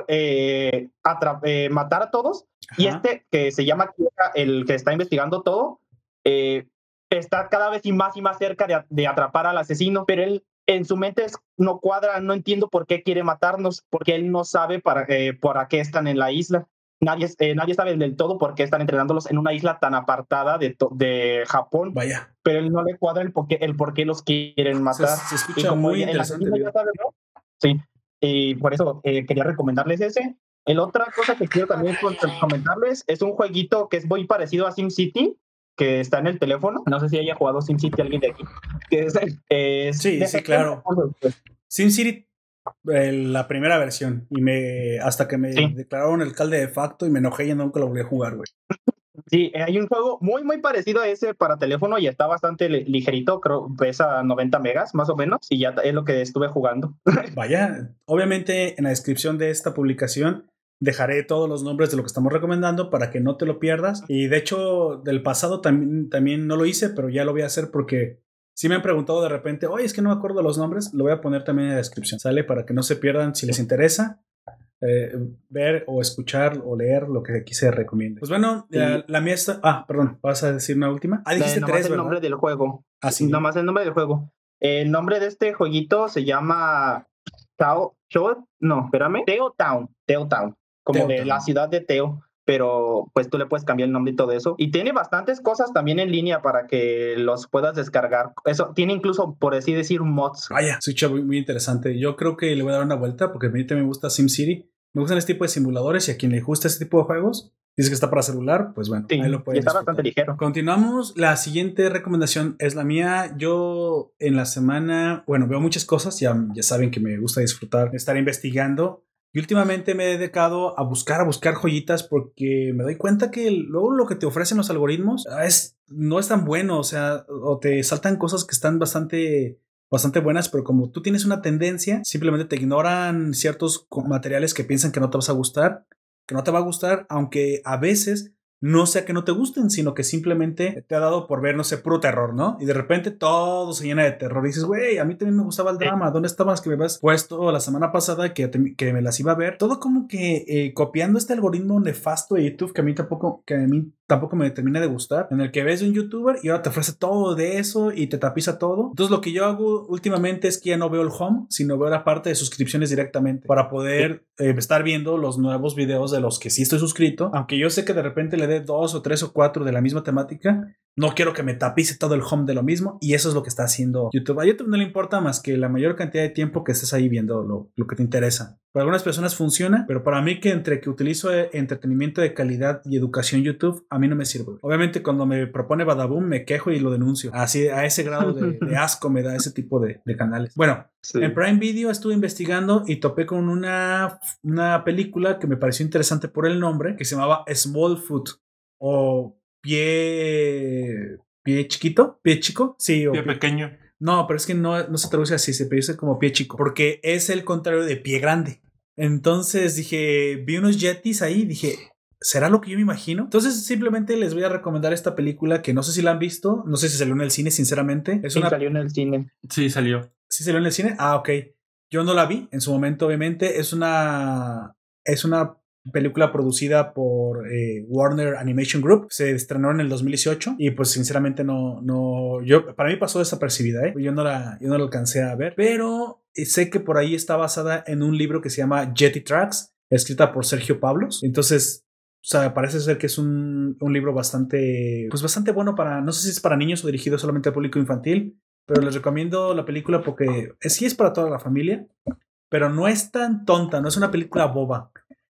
eh, eh, matar a todos. Y este, que se llama el que está investigando todo, eh, está cada vez y más y más cerca de, de atrapar al asesino, pero él en su mente es- no cuadra, no entiendo por qué quiere matarnos, porque él no sabe para, eh, para qué están en la isla. Nadie, eh, nadie sabe del todo por qué están entrenándolos en una isla tan apartada de, de Japón, Vaya. pero él no le cuadra el por qué, el por qué los quieren Se, matar. se Y escucha como muy interesante. asesino ya sabe, ¿no? Sí, y por eso eh, quería recomendarles ese. El otra cosa que quiero también comentarles es un jueguito que es muy parecidigo a SimCity, que está en el teléfono. No sé si haya jugado SimCity alguien de aquí. Que es, es Sí, sí, gestión claro. SimCity, eh, la primera versión. Y me hasta que me Sí. declararon alcalde de facto y me enojé y nunca lo volví a jugar, güey. Sí, eh, hay un juego muy, muy parecido a ese para teléfono y está bastante li- ligerito, creo pesa 90 megas más o menos, y ya es lo que estuve jugando. Vaya, obviamente en la descripción de esta publicación dejaré todos los nombres de lo que estamos recomendando para que no te lo pierdas. Y de hecho, del pasado también, también no lo hice, pero ya lo voy a hacer porque si me han preguntado de repente, oye, es que no me acuerdo los nombres, lo voy a poner también en la descripción, ¿sale? Para que no se pierdan si les interesa. Eh, ver o escuchar o leer lo que aquí se recomienda. Pues bueno, la, mía está. Ah, perdón, vas a decir una última. Ah, dijiste tres, el nombre del juego. Ah, sí. Nomás el nombre del juego. El nombre de este jueguito se llama Tao. No, espérame. Teo Town. Teo Town. Como de la ciudad de Teo pero pues tú le puedes cambiar el nombre y todo eso. Y tiene bastantes cosas también en línea para que los puedas descargar. Eso tiene incluso, por así decir, mods. Vaya, sí, muy, muy interesante. Yo creo que le voy a dar una vuelta porque a mí también me gusta SimCity. Me gustan este tipo de simuladores y a quien le gusta este tipo de juegos, dice que está para celular, pues bueno, ahí lo pueden. Está bastante ligero. Continuamos. La siguiente recomendación es la mía. Yo en la semana, bueno, veo muchas cosas. Ya, ya saben que me gusta disfrutar, estar investigando. Y últimamente me he dedicado a buscar, a buscar joyitas porque me doy cuenta que luego lo que te ofrecen los algoritmos ah, es, no es tan bueno, o sea, o te saltan cosas que están bastante bastante buenas, pero como tú tienes una tendencia, simplemente te ignoran ciertos materiales que piensan que no te vas a gustar, que no te va a gustar, aunque a veces no sea que no te gusten, sino que simplemente te ha dado por ver, no sé, puro terror, ¿no? Y de repente todo se llena de terror. Y dices, güey, a mí también me gustaba el drama. ¿Dónde estabas que me habías puesto la semana pasada que, que me las iba a ver? Todo como que eh, copiando este algoritmo nefasto de YouTube que a mí tampoco, que a mí tampoco me termina de gustar, en el que ves un youtuber y ahora te ofrece todo de eso y te tapiza todo. Entonces lo que yo hago últimamente es que ya no veo el home, sino veo la parte de suscripciones directamente para poder eh, estar viendo los nuevos videos de los que sí estoy suscrito, aunque yo sé que de repente le dé dos o tres o cuatro de la misma temática, no quiero que me tapice todo el home de lo mismo y eso es lo que está haciendo YouTube. A YouTube no le importa más que la mayor cantidad de tiempo que estés ahí viendo lo, lo que te interesa. Para algunas personas funciona, pero para mí que entre que utilizo eh, entretenimiento de calidad y educación YouTube, a mí no me sirve. Obviamente cuando me propone Badaboom me quejo y lo denuncio. Así a ese grado de, asco me da ese tipo de, canales. Bueno, en Prime Video estuve investigando y topé con una, una película que me pareció interesante por el nombre, que se llamaba Small Foot o pie pie chiquito, pie chico, sí, o pie, pequeño. No, pero es que no, no se traduce así, se traduce como pie chico, porque es el contrario de pie grande. Entonces dije, vi unos yetis ahí, dije, ¿será lo que yo me imagino? Entonces simplemente les voy a recomendar esta película que no sé si la han visto, no sé si salió en el cine, sinceramente. Es sí, salió en el cine. Sí, salió. ¿Sí salió en el cine? Ah, ok. Yo no la vi en su momento, obviamente. Es una... Es una película producida por eh, Warner Animation Group. Se estrenó en el 2018 y pues sinceramente no, no, yo, para mí pasó desapercibida, ¿eh? Yo no la, yo no la alcancé a ver, pero eh, sé que por ahí está basada en un libro que se llama Jetty Tracks, escrita por Sergio Pablos. Entonces, o sea, parece ser que es un, un, libro bastante, pues bastante bueno para, no sé si es para niños o dirigido solamente al público infantil, pero les recomiendo la película porque sí es para toda la familia, pero no es tan tonta, no es una película boba.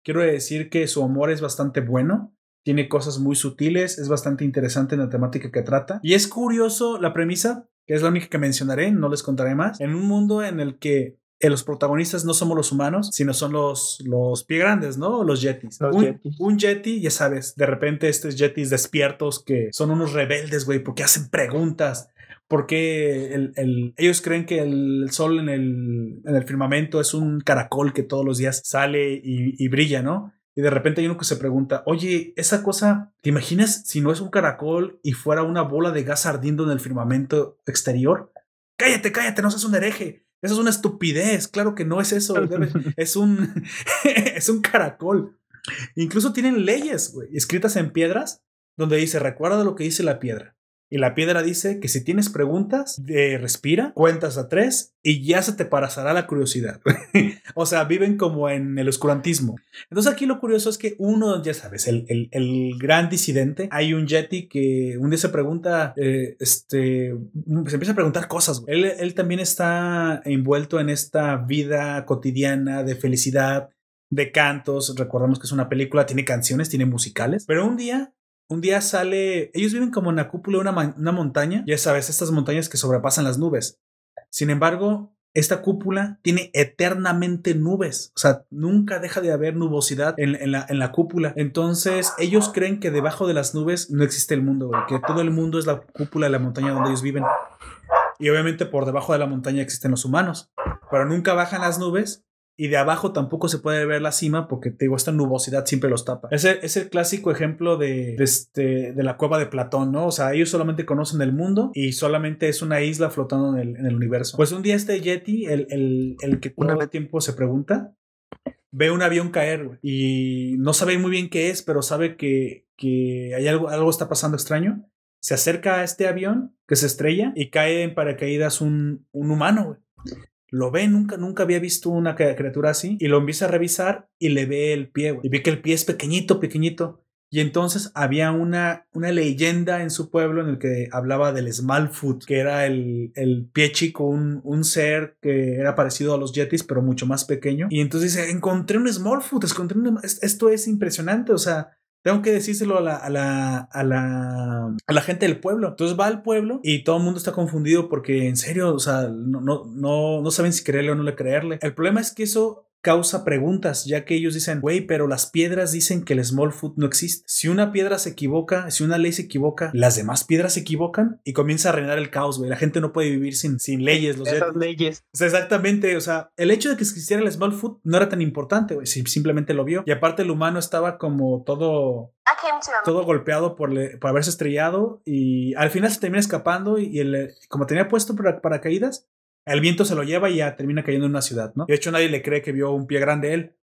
Quiero decir que su humor es bastante bueno, tiene cosas muy sutiles, es bastante interesante en la temática que trata. Y es curioso la premisa, que es la única que mencionaré, no les contaré más, en un mundo en el que eh, los protagonistas no somos los humanos, sino son los, los pie grandes, ¿no? Los yetis. Los un, yetis. un yeti, ya sabes, de repente estos yetis despiertos que son unos rebeldes, güey, porque hacen preguntas porque el, ellos creen que el sol en el, en el, firmamento es un caracol que todos los días sale y, y, brilla, ¿no? Y de repente hay uno que se pregunta, oye, esa cosa, ¿te imaginas si no es un caracol y fuera una bola de gas ardiendo en el firmamento exterior? Cállate, cállate, no seas un hereje. Eso es una estupidez, claro que no es eso, es un es un caracol. Incluso tienen leyes, escritas en piedras donde dice, recuerda lo que dice la piedra. Y la piedra dice que si tienes preguntas, de respira, cuentas a tres y ya se te pasará la curiosidad. o sea, viven como en el oscurantismo. Entonces aquí lo curioso es que uno, ya sabes, el, el, gran disidente, hay un Yeti que un día se pregunta, eh, este, se empieza a preguntar cosas. Él, él también está envuelto en esta vida cotidiana de felicidad, de cantos. Recordamos que es una película, tiene canciones, tiene musicales. Pero un día un día sale, ellos viven como en la cúpula de una, una, montaña, ya sabes, estas montañas que sobrepasan las nubes. Sin embargo, esta cúpula tiene eternamente nubes, o sea, nunca deja de haber nubosidad en, en, la, en la, cúpula. Entonces, ellos creen que debajo de las nubes no existe el mundo, que todo el mundo es la cúpula de la montaña donde ellos viven. Y obviamente por debajo de la montaña existen los humanos, pero nunca bajan las nubes y de abajo tampoco se puede ver la cima porque te digo, esta nubosidad siempre los tapa. Es el, es el clásico ejemplo de, este, de la cueva de Platón, ¿no? O sea, ellos solamente conocen el mundo y solamente es una isla flotando en el, en el universo. Pues un día este Yeti, el, el, el que todo el tiempo se pregunta, ve un avión caer y no sabe muy bien qué es, pero sabe que, que hay algo, algo está pasando extraño. Se acerca a este avión que se estrella y cae en paracaídas un, un humano, güey lo ve, nunca, nunca había visto una criatura así, y lo empieza a revisar y le ve el pie, y ve que el pie es pequeñito, pequeñito. Y entonces había una, una leyenda en su pueblo en el que hablaba del Smallfoot, que era el, el pie chico, un, un, ser que era parecido a los Yetis, pero mucho más pequeño. Y entonces dice, encontré un Smallfoot, encontré un... esto es impresionante, o sea, tengo que decírselo a la, a la, a la, a la gente del pueblo. Entonces va al pueblo y todo el mundo está confundido porque en serio, o sea, no, no, no, no saben si creerle o no le creerle. El problema es que eso causa preguntas, ya que ellos dicen, güey, pero las piedras dicen que el small food no existe. Si una piedra se equivoca, si una ley se equivoca, las demás piedras se equivocan y comienza a reinar el caos, güey. La gente no puede vivir sin, sin leyes. Los Esas leyes. exactamente, o sea, el hecho de que existiera el small food no era tan importante, güey, si simplemente lo vio. Y aparte el humano estaba como todo todo golpeado por, por, haberse estrellado y al final se termina escapando y, el, como tenía puesto para paracaídas, el viento se lo lleva y ya termina cayendo en una ciudad, ¿no? De hecho, nadie le cree que vio un pie grande él.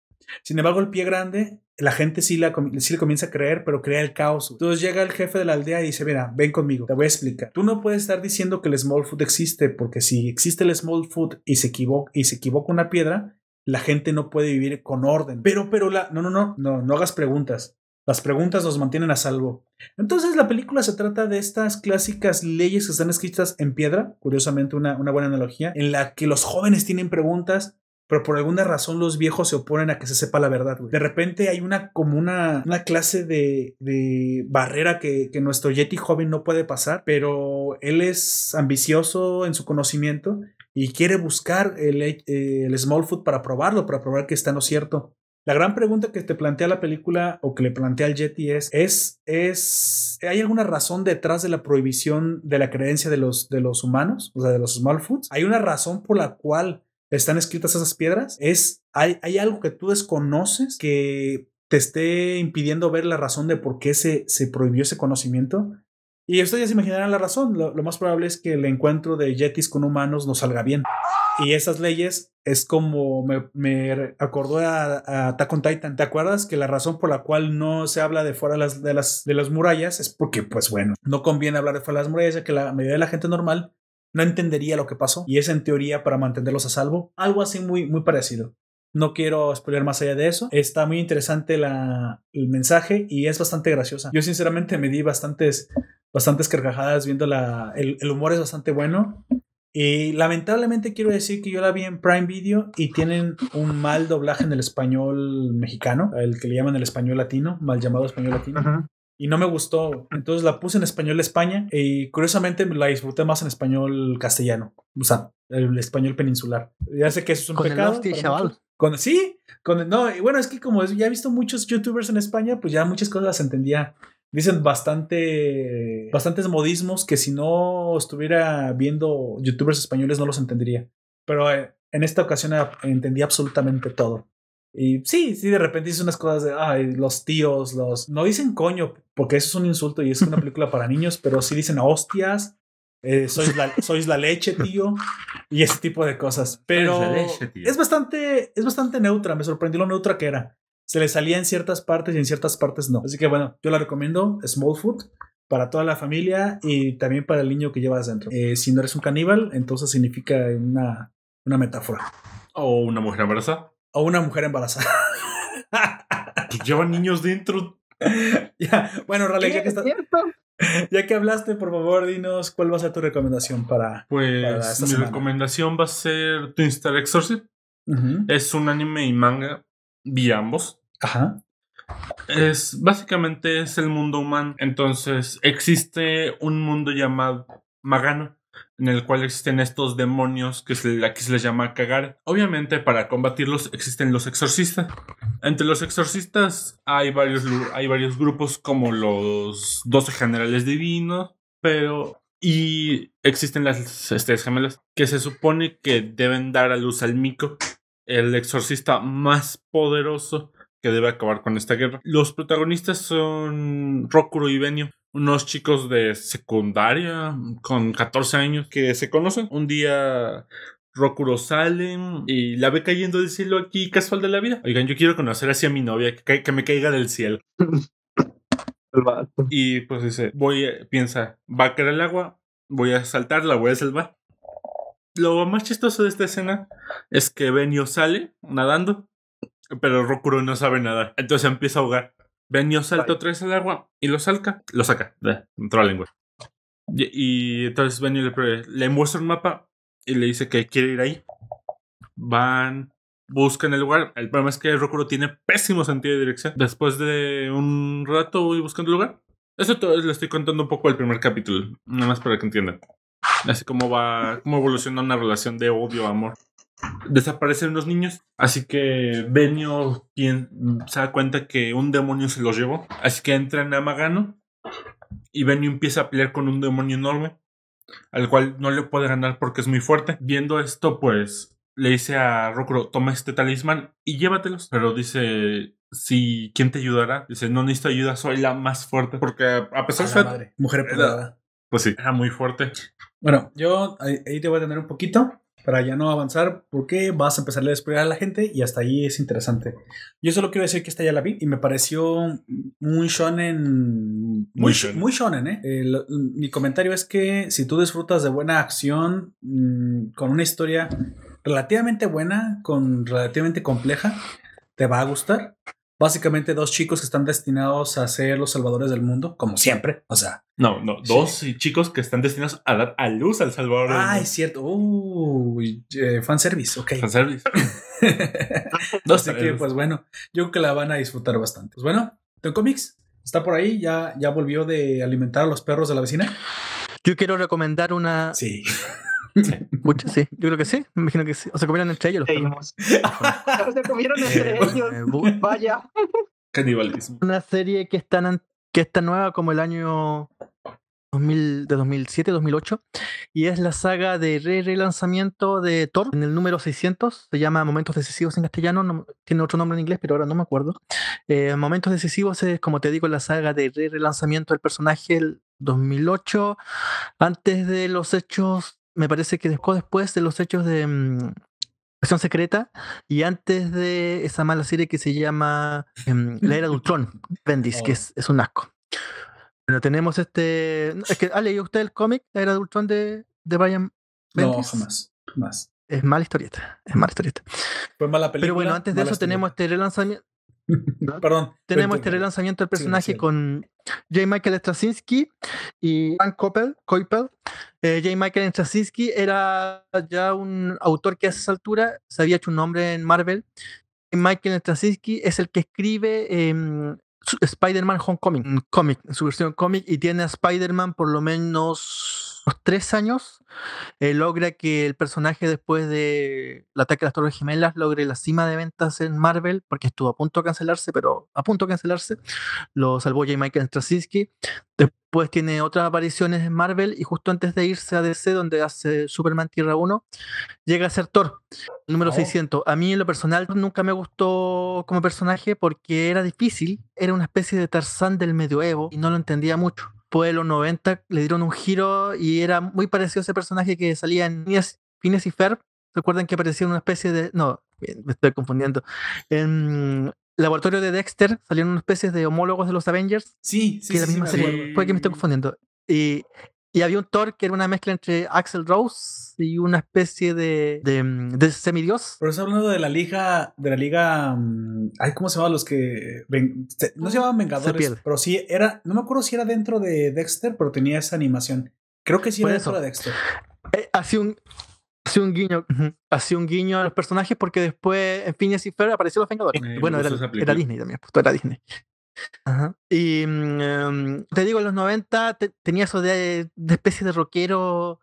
Sin embargo, el pie grande, la gente sí, la, sí le comienza a creer, pero crea el caos. Entonces llega el jefe de la aldea y dice, mira, ven conmigo, te voy a explicar. Tú no puedes estar diciendo que el small food existe, porque si existe el small food y se equivoca, y se equivoca una piedra, la gente no puede vivir con orden. Pero, pero la, no, no, no, no, no hagas preguntas. Las preguntas nos mantienen a salvo. Entonces la película se trata de estas clásicas leyes que están escritas en piedra, curiosamente una, una buena analogía, en la que los jóvenes tienen preguntas, pero por alguna razón los viejos se oponen a que se sepa la verdad. De repente hay una como una, una clase de, de barrera que, que, nuestro Yeti joven no puede pasar, pero él es ambicioso en su conocimiento y quiere buscar el, el Smallfoot para probarlo, para probar que está en lo cierto. La gran pregunta que te plantea la película o que le plantea al Yeti es, es, es, ¿hay alguna razón detrás de la prohibición de la creencia de los, de los humanos, o sea, de los Smallfoots? ¿Hay una razón por la cual están escritas esas piedras? ¿Es, hay, hay algo que tú desconoces que te esté impidiendo ver la razón de por qué se, se prohibió ese conocimiento? Y ustedes ya se imaginarán la razón. Lo, lo, más probable es que el encuentro de yetis con humanos no salga bien. Y esas leyes es como me, me acordó a, a Titan. ¿Te acuerdas que la razón por la cual no se habla de fuera las, de las, de las murallas es porque, pues bueno, no conviene hablar de fuera de las murallas, ya que la mayoría de la gente normal no entendería lo que pasó. Y es en teoría para mantenerlos a salvo. Algo así muy, muy parecido. No quiero spoiler más allá de eso. Está muy interesante la, el mensaje y es bastante graciosa. Yo sinceramente me di bastantes, bastantes carcajadas viendo la... El, el humor es bastante bueno. Y lamentablemente quiero decir que yo la vi en Prime Video y tienen un mal doblaje en el español mexicano, el que le llaman el español latino, mal llamado español latino. Y no me gustó. Entonces la puse en español España y curiosamente la disfruté más en español castellano. O sea, el español peninsular. Ya sé que eso es un con pecado. El chaval. Con, sí, con, no, y bueno, es que como ya he visto muchos youtubers en España, pues ya muchas cosas las entendía dicen bastante, bastantes modismos que si no estuviera viendo youtubers españoles no los entendería. Pero eh, en esta ocasión entendí absolutamente todo. Y sí, sí, de repente dice unas cosas de, ay, los tíos, los... No dicen coño, porque eso es un insulto y es una película para niños, pero sí dicen hostias, eh, sois, la, sois la leche, tío, y ese tipo de cosas. Pero es bastante, es bastante neutra, me sorprendió lo neutra que era se le salía en ciertas partes y en ciertas partes no. Así que bueno, yo la recomiendo, Small Food, para toda la familia y también para el niño que llevas dentro. Eh, si no eres un caníbal, entonces significa una, una metáfora. O una mujer embarazada. O una mujer embarazada. que llevan niños dentro. ya, bueno, Raleigh, ya que Ya que hablaste, por favor, dinos cuál va a ser tu recomendación para. Pues mi recomendación va a ser Twin Star Exorcist. Es un anime y manga. Vi ambos. Ajá. Es básicamente es el mundo humano. Entonces existe un mundo llamado Magano, en el cual existen estos demonios que se, aquí se les llama cagar. Obviamente para combatirlos existen los exorcistas. Entre los exorcistas hay varios, hay varios grupos como los 12 generales divinos, pero... Y existen las estrellas gemelas que se supone que deben dar a luz al mico el exorcista más poderoso que debe acabar con esta guerra. Los protagonistas son Rokuro y Benio, unos chicos de secundaria con 14 años que se conocen. Un día Rokuro sale y la ve cayendo del cielo aquí casual de la vida. Oigan, yo quiero conocer así a mi novia, que, que me caiga del cielo. y pues dice, voy, piensa, va a caer el agua, voy a saltarla, voy a salvar. Lo más chistoso de esta escena es que Benio sale nadando, pero Rokuro no sabe nadar. Entonces empieza a ahogar. Benio salta otra vez al agua y lo saca. Lo saca. Entró la lengua. Y, entonces Benio le, le muestra un mapa y le dice que quiere ir ahí. Van, buscan el lugar. El problema es que Rokuro tiene pésimo sentido de dirección. Después de un rato voy buscando el lugar. Eso todo, le estoy contando un poco el primer capítulo, nada más para que entiendan. Así como va, cómo evoluciona una relación de odio amor. Desaparecen unos niños, así que Benio se da cuenta que un demonio se los llevó. Así que entran a Magano y Benio empieza a pelear con un demonio enorme, al cual no le puede ganar porque es muy fuerte. Viendo esto, pues le dice a Rokuro, toma este talismán y llévatelos. Pero dice, si, ¿quién te ayudará? Dice, no necesito ayuda, soy la más fuerte. Porque a pesar de madre, mujer Pues sí, era muy fuerte. Bueno, yo ahí te voy a tener un poquito para ya no avanzar porque vas a empezar a despedir a la gente y hasta ahí es interesante. Yo solo quiero decir que esta ya la vi y me pareció muy shonen. Muy, muy shonen, ¿eh? mi comentario es que si tú disfrutas de buena acción mm, con una historia relativamente buena, con relativamente compleja, te va a gustar básicamente dos chicos que están destinados a ser los salvadores del mundo, como siempre. O sea. No, no, dos chicos que están destinados a dar a luz al salvador del ah, es cierto. Uy, eh, fanservice, ok. Fanservice. Así que, pues bueno, yo creo que la van a disfrutar bastante. Pues bueno, Ten Comics está por ahí, ya, ya volvió de alimentar a los perros de la vecina. Yo quiero recomendar una. Sí. Muchos sí, yo creo que sí, me imagino que sí. O se comieron entre ellos. se comieron entre ellos. Eh, Vaya. Canibalismo. Una serie que es tan, que es tan nueva como el año 2000, de 2007, 2008, y es la saga de re-relanzamiento de Thor en el número 600, se llama Momentos Decisivos en castellano, tiene otro nombre en inglés, pero ahora no me acuerdo. Eh, Momentos Decisivos es, como te digo, la saga de re-relanzamiento del personaje el 2008, antes de los hechos me parece que después, de los hechos de mm, Acción Secreta y antes de esa mala serie que se llama em, La Era de Ultron, Bendis, que oh. es, es, un asco. Bueno, tenemos este. Es que, ¿ha leído usted el cómic, La Era de Ultron de, de Brian Bendis? No, jamás. jamás. Es mala historieta. Es mala historieta. Fue mala película. Pero bueno, antes de eso tenemos este relanzamiento. Perdón. Tenemos este relanzamiento del personaje con J. Michael Straczynski y Frank Coppel. Coppel. Eh, J. Michael Straczynski era ya un autor que a esa altura se había hecho un nombre en Marvel. Michael Straczynski es el que escribe eh, Spider-Man Homecoming, cómic, en su versión cómic, y tiene a Spider-Man por lo menos tres años. Eh, logra que el personaje, después de el ataque a las Torres Gemelas, logre la cima de ventas en Marvel, porque estuvo a punto de cancelarse, pero a punto de cancelarse. Lo salvó J. Michael Straczynski. Después tiene otras apariciones en Marvel, y justo antes de irse a DC, donde hace Superman Tierra 1, llega a ser Thor, número 600. A mí, en lo personal, nunca me gustó como personaje porque era difícil, era una especie de Tarzán del medioevo y no lo entendía mucho después de los 90 le dieron un giro y era muy parecido a ese personaje que salía en Phineas y Ferb. ¿Recuerdan que aparecía una especie de... No, me estoy confundiendo. En Laboratorio de Dexter salieron una especie de homólogos de los Avengers. Sí, sí, sí. Puede que me estoy confundiendo. Y y había un Thor que era una mezcla entre Axel Rose y una especie de, de, de semidios. Pero está hablando de la liga, de la liga, mm, ay, ¿cómo se llamaban los que, no se llamaban Vengadores, pero sí era, no me acuerdo si era dentro de Dexter, pero tenía esa animación. Creo que sí era dentro de Dexter. Eh, hacía un, hacía un guiño, hacía un guiño a los personajes porque después en Phineas y Ferb aparecieron los Vengadores. Eh, bueno, era, era, Disney también, pues, era Disney. Y mm, em, te digo, en los 90 tenía eso de, de, especie de rockero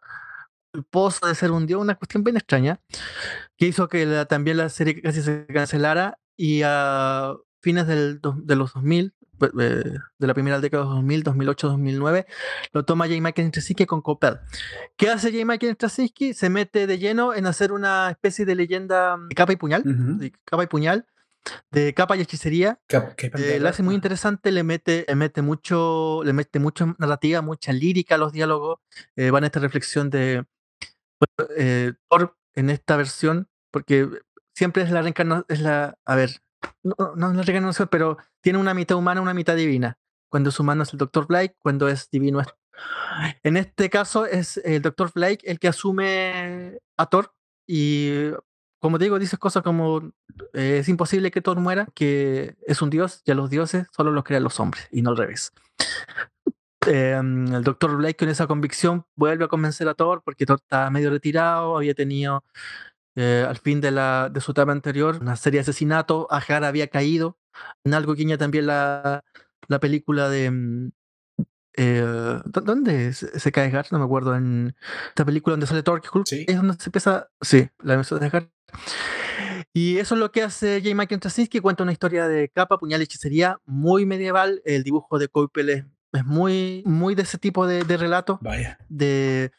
pozo de ser un dios, una cuestión bien extraña, que hizo que también la serie casi se cancelara y a fines del, de los 2000, de la primera década de 2000, 2008, 2009, lo toma J. Michael Straczynski con Coppel. ¿Qué hace J. Michael Straczynski? Se mete de lleno en hacer una especie de leyenda de capa y puñal, de capa y puñal, de capa y hechicería. Eh, lo hace muy interesante, le mete, le mete mucho, le mete mucha narrativa, mucha lírica a los diálogos. Eh, van a esta reflexión de eh, Thor en esta versión, porque siempre es la reencarnación, es la, a ver, no, no es la reencarnación, pero tiene una mitad humana, una mitad divina. Cuando es humano es el Dr. Blake, cuando es divino es... En este caso es el Dr. Blake el que asume a Thor y como te digo, dices cosas como es imposible que Thor muera, que es un dios y a los dioses solo los crean los hombres y no al revés. Em, el doctor Blake con esa convicción vuelve a convencer a Thor porque Thor está medio retirado, había tenido eh, al fin de, la, de su etapa anterior una serie de asesinatos, Ajar había caído, en algo guiña también la, la película de... Mm, eh, ¿Dónde se, cae Ajar? No me acuerdo. En esta película donde sale Thor, sí. es donde se empieza... Sí, la de Ajar. Y eso es lo que hace J. Michael Straczynski, cuenta una historia de capa, puñal y hechicería muy medieval. El dibujo de Coipel es, muy, muy de ese tipo de, de. De,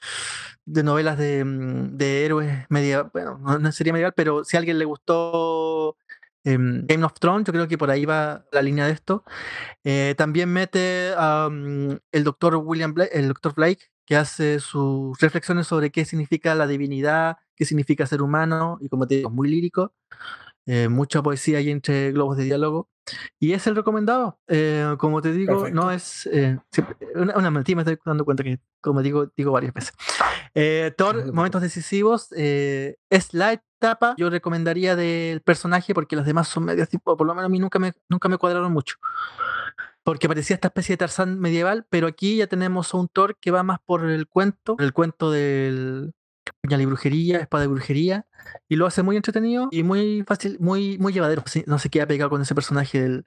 de novelas de, mm, de héroes medieval. Bueno, no sería medieval, pero si a alguien le gustó em, Game of Thrones, yo creo que por ahí va la línea de esto. Eh, también mete mm, el doctor William Blake, el doctor Blake, que hace sus reflexiones sobre qué significa la divinidad, qué significa ser humano, y como te digo, muy lírico, eh, mucha poesía ahí entre globos de diálogo. Y es el recomendado. Eh, como te digo, no es. Eh, una, una mentira, me estoy dando cuenta que, como digo, digo varias veces. Thor, momentos decisivos. es la etapa, yo recomendaría del personaje, porque los demás son medios tipo, por lo menos a mí nunca me, nunca me cuadraron mucho. Porque parecía esta especie de Tarzán medieval, pero aquí ya tenemos a un Thor que va más por el cuento, el cuento del, puñal y brujería, espada de brujería, y lo hace muy entretenido y muy fácil, muy, muy llevadero. No se queda pegado con ese personaje del,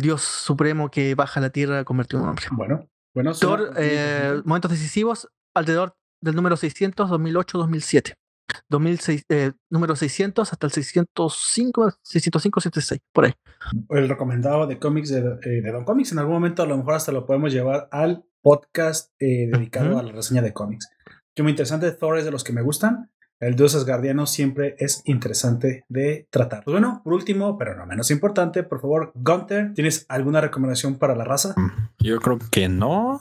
dios supremo que baja a la tierra convertido en un hombre. Bueno, bueno. Thor, eh, momentos decisivos, alrededor del número 600, 2008, 2007. 2006, número 600 hasta el 605, 605, 606, por ahí. El recomendado de cómics de, eh, de, Don Comics, en algún momento a lo mejor hasta lo podemos llevar al podcast eh, dedicado a la reseña de cómics que muy interesante. Thor es de los que me gustan. El dios asgardiano siempre es interesante de tratar. Pues bueno, por último, pero no menos importante, por favor, Gunther, ¿tienes alguna recomendación para la raza? Mm, yo creo que no.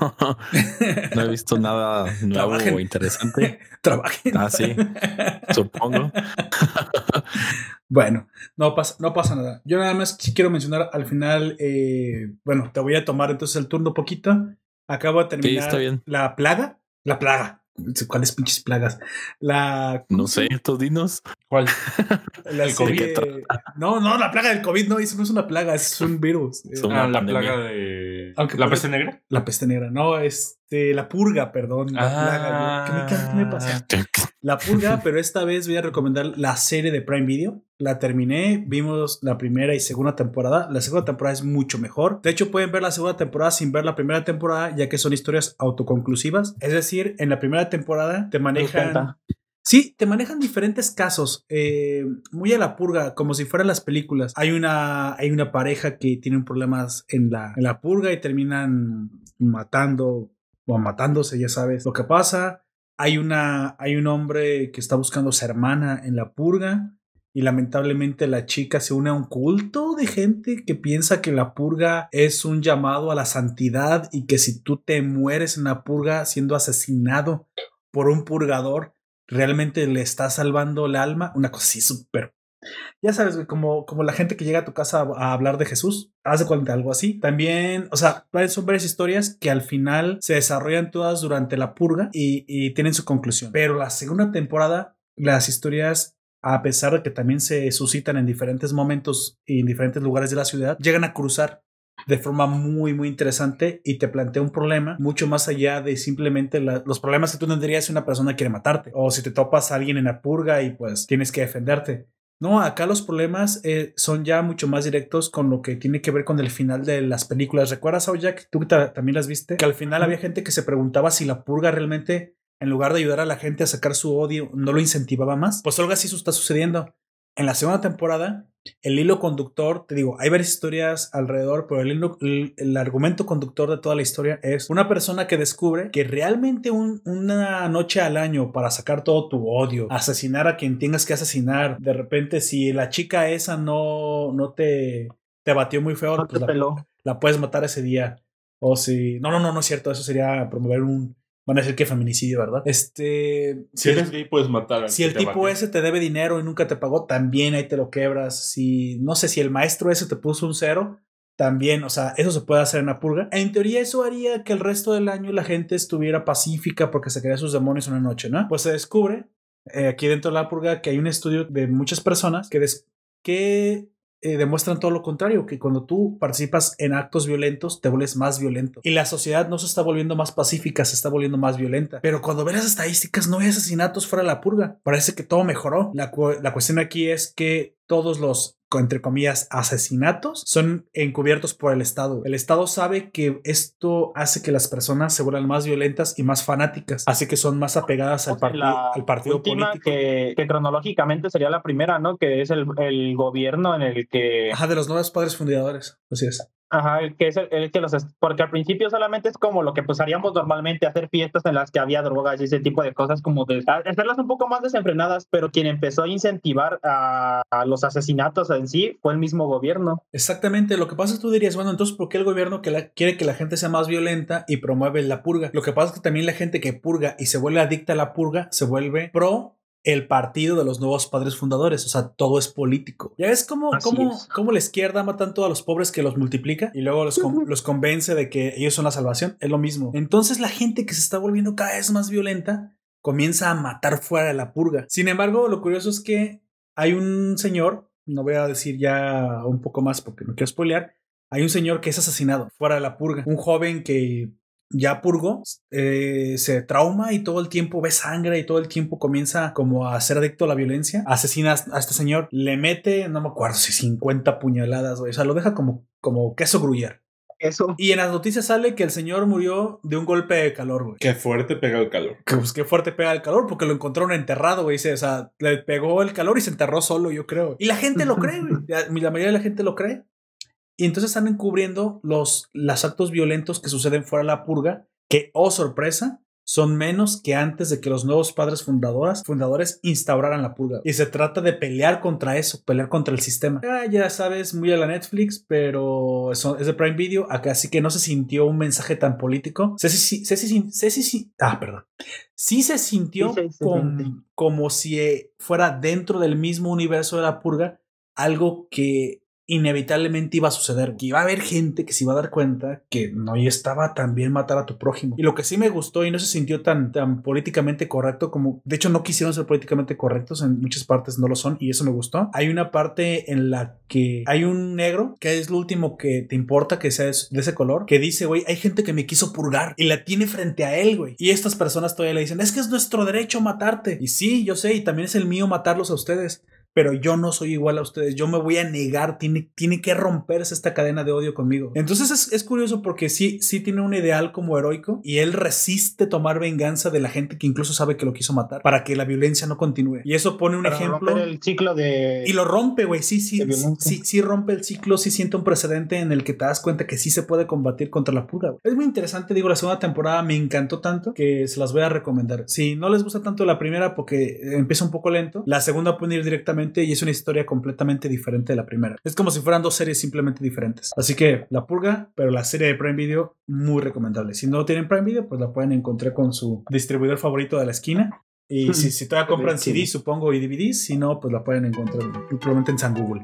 no he visto nada nuevo o interesante. Trabajen. Ah, sí, supongo. bueno, no pasa, no pasa nada. Yo nada más quiero mencionar al final, eh, bueno, te voy a tomar entonces el turno poquito. Acabo de terminar la plaga. La plaga. ¿Cuáles pinches plagas? La. No sé, estos dinos. ¿Cuál? La del COVID. No, no, la plaga del COVID, no, eso no es una plaga, es un virus. ah, la plaga de. ¿La peste negra? La peste negra, no, este, la purga, perdón. La plaga. ¿Qué me, me pasa? La purga, pero esta vez voy a recomendar la serie de Prime Video. La terminé, vimos la primera y segunda temporada. La segunda temporada es mucho mejor. De hecho, pueden ver la segunda temporada sin ver la primera temporada, ya que son historias autoconclusivas. Es decir, en la primera temporada te manejan. Sí, te manejan diferentes casos, eh, muy a la purga, como si fueran las películas. Hay una, hay una pareja que tienen problemas en la, en la purga y terminan matando o matándose, ya sabes lo que pasa. Hay, una, hay un hombre que está buscando a su hermana en la purga y lamentablemente la chica se une a un culto de gente que piensa que la purga es un llamado a la santidad y que si tú te mueres en la purga siendo asesinado por un purgador, realmente le estás salvando el alma. Una cosa así súper. Ya sabes, como, como la gente que llega a tu casa a, hablar de Jesús, hace cuenta algo así. También, o sea, son varias historias que al final se desarrollan todas durante la purga y, y tienen su conclusión. Pero la segunda temporada, las historias a pesar de que también se suscitan en diferentes momentos y en diferentes lugares de la ciudad, llegan a cruzar de forma muy, muy interesante y te plantea un problema mucho más allá de simplemente los problemas que tú tendrías si una persona quiere matarte o si te topas a alguien en la purga y pues tienes que defenderte. No, acá los problemas eh, son ya mucho más directos con lo que tiene que ver con el final de las películas. ¿Recuerdas, Jack? Tú también las viste. Que al final había gente que se preguntaba si la purga realmente en lugar de ayudar a la gente a sacar su odio, no lo incentivaba más. Pues algo así está sucediendo. En la segunda temporada, el hilo conductor, te digo, hay varias historias alrededor, pero el, el, argumento conductor de toda la historia es una persona que descubre que realmente una noche al año para sacar todo tu odio, asesinar a quien tengas que asesinar, de repente si la chica esa no, no te, te batió muy feo, pues la, la puedes matar ese día. O si. No, no, no, no es cierto. Eso sería promover un. Van a decir que feminicidio, ¿verdad? Este. Si, eres gay, puedes matar. Si el tipo ese te debe dinero y nunca te pagó, también ahí te lo quebras. Si. No sé si el maestro ese te puso un cero. También, o sea, eso se puede hacer en la purga. En teoría, eso haría que el resto del año la gente estuviera pacífica porque se quería sus demonios una noche, ¿no? Pues se descubre eh, aquí dentro de la purga que hay un estudio de muchas personas que, que eh, demuestran todo lo contrario, que cuando tú participas en actos violentos te vuelves más violento. Y la sociedad no se está volviendo más pacífica, se está volviendo más violenta. Pero cuando ves las estadísticas no hay asesinatos fuera de la purga. Parece que todo mejoró. La, la cuestión aquí es que todos los entre comillas, asesinatos son encubiertos por el Estado. El Estado sabe que esto hace que las personas se vuelvan más violentas y más fanáticas, así que son más apegadas al, al partido político. Que, que, cronológicamente sería la primera, ¿no? Que es el, el gobierno en el que... Ajá, de los nuevos padres fundadores, así es. Ajá, el que es el, que los porque al principio solamente es como lo que pues haríamos normalmente hacer fiestas en las que había drogas y ese tipo de cosas como de hacerlas un poco más desenfrenadas, pero quien empezó a incentivar a, los asesinatos en sí fue el mismo gobierno. Exactamente, lo que pasa es que tú dirías, bueno, entonces ¿por qué el gobierno que quiere que la gente sea más violenta y promueve la purga? Lo que pasa es que también la gente que purga y se vuelve adicta a la purga se vuelve pro el partido de los nuevos padres fundadores. O sea, todo es político. Ya ves cómo, cómo, cómo, la izquierda ama tanto a los pobres que los multiplica y luego los, los convence de que ellos son la salvación. Es lo mismo. Entonces la gente que se está volviendo cada vez más violenta comienza a matar fuera de la purga. Sin embargo, lo curioso es que hay un señor, no voy a decir ya un poco más porque no quiero spoilear, hay un señor que es asesinado fuera de la purga. Un joven que ya purgo, eh, se trauma y todo el tiempo ve sangre y todo el tiempo comienza como a ser adicto a la violencia. Asesina a este señor, le mete, no me acuerdo si 50 puñaladas, O sea, lo deja como, como queso gruyer. Eso. Y en las noticias sale que el señor murió de un golpe de calor, güey. Qué fuerte pega el calor. Que, pues qué fuerte pega el calor, porque lo encontraron enterrado, güey. O sea, le pegó el calor y se enterró solo, yo creo. Y la gente lo cree, güey. La mayoría de la gente lo cree. Y entonces están encubriendo los, los actos violentos que suceden fuera de la purga, que, oh sorpresa, son menos que antes de que los nuevos padres fundadores, fundadores instauraran la purga. Y se trata de pelear contra eso, pelear contra el sistema. Ah, ya sabes, muy a la Netflix, pero es de Prime Video, acá así que no se sintió un mensaje tan político. Sí, sí, sí, sí, sí, ah, perdón. Sí se sintió como si fuera dentro del mismo universo de la purga, algo que inevitablemente iba a suceder, que iba a haber gente que se iba a dar cuenta que no estaba tan bien matar a tu prójimo. Y lo que sí me gustó y no se sintió tan, tan políticamente correcto como, de hecho no quisieron ser políticamente correctos, en muchas partes no lo son y eso me gustó. Hay una parte en la que hay un negro, que es lo último que te importa que sea de ese color, que dice, güey, hay gente que me quiso purgar y la tiene frente a él, güey. Y estas personas todavía le dicen, es que es nuestro derecho matarte. Y sí, yo sé, y también es el mío matarlos a ustedes pero yo no soy igual a ustedes, yo me voy a negar, tiene, tiene que romperse esta cadena de odio conmigo. Entonces es, es, curioso porque sí, sí tiene un ideal como heroico y él resiste tomar venganza de la gente que incluso sabe que lo quiso matar para que la violencia no continúe. Y eso pone un ejemplo. el ciclo de... Y lo rompe, güey, sí, sí, sí, sí rompe el ciclo, sí siente un precedente en el que te das cuenta que sí se puede combatir contra la pura. Es muy interesante, digo, la segunda temporada me encantó tanto que se las voy a recomendar. Si no les gusta tanto la primera porque empieza un poco lento, la segunda pueden ir directamente y es una historia completamente diferente de la primera. Es como si fueran dos series simplemente diferentes. Así que La Purga, pero la serie de Prime Video, muy recomendable. Si no tienen Prime Video, pues la pueden encontrar con su distribuidor favorito de la esquina. Y si, si todavía compran CD, supongo, y DVDs, si no, pues la pueden encontrar probablemente en San Google.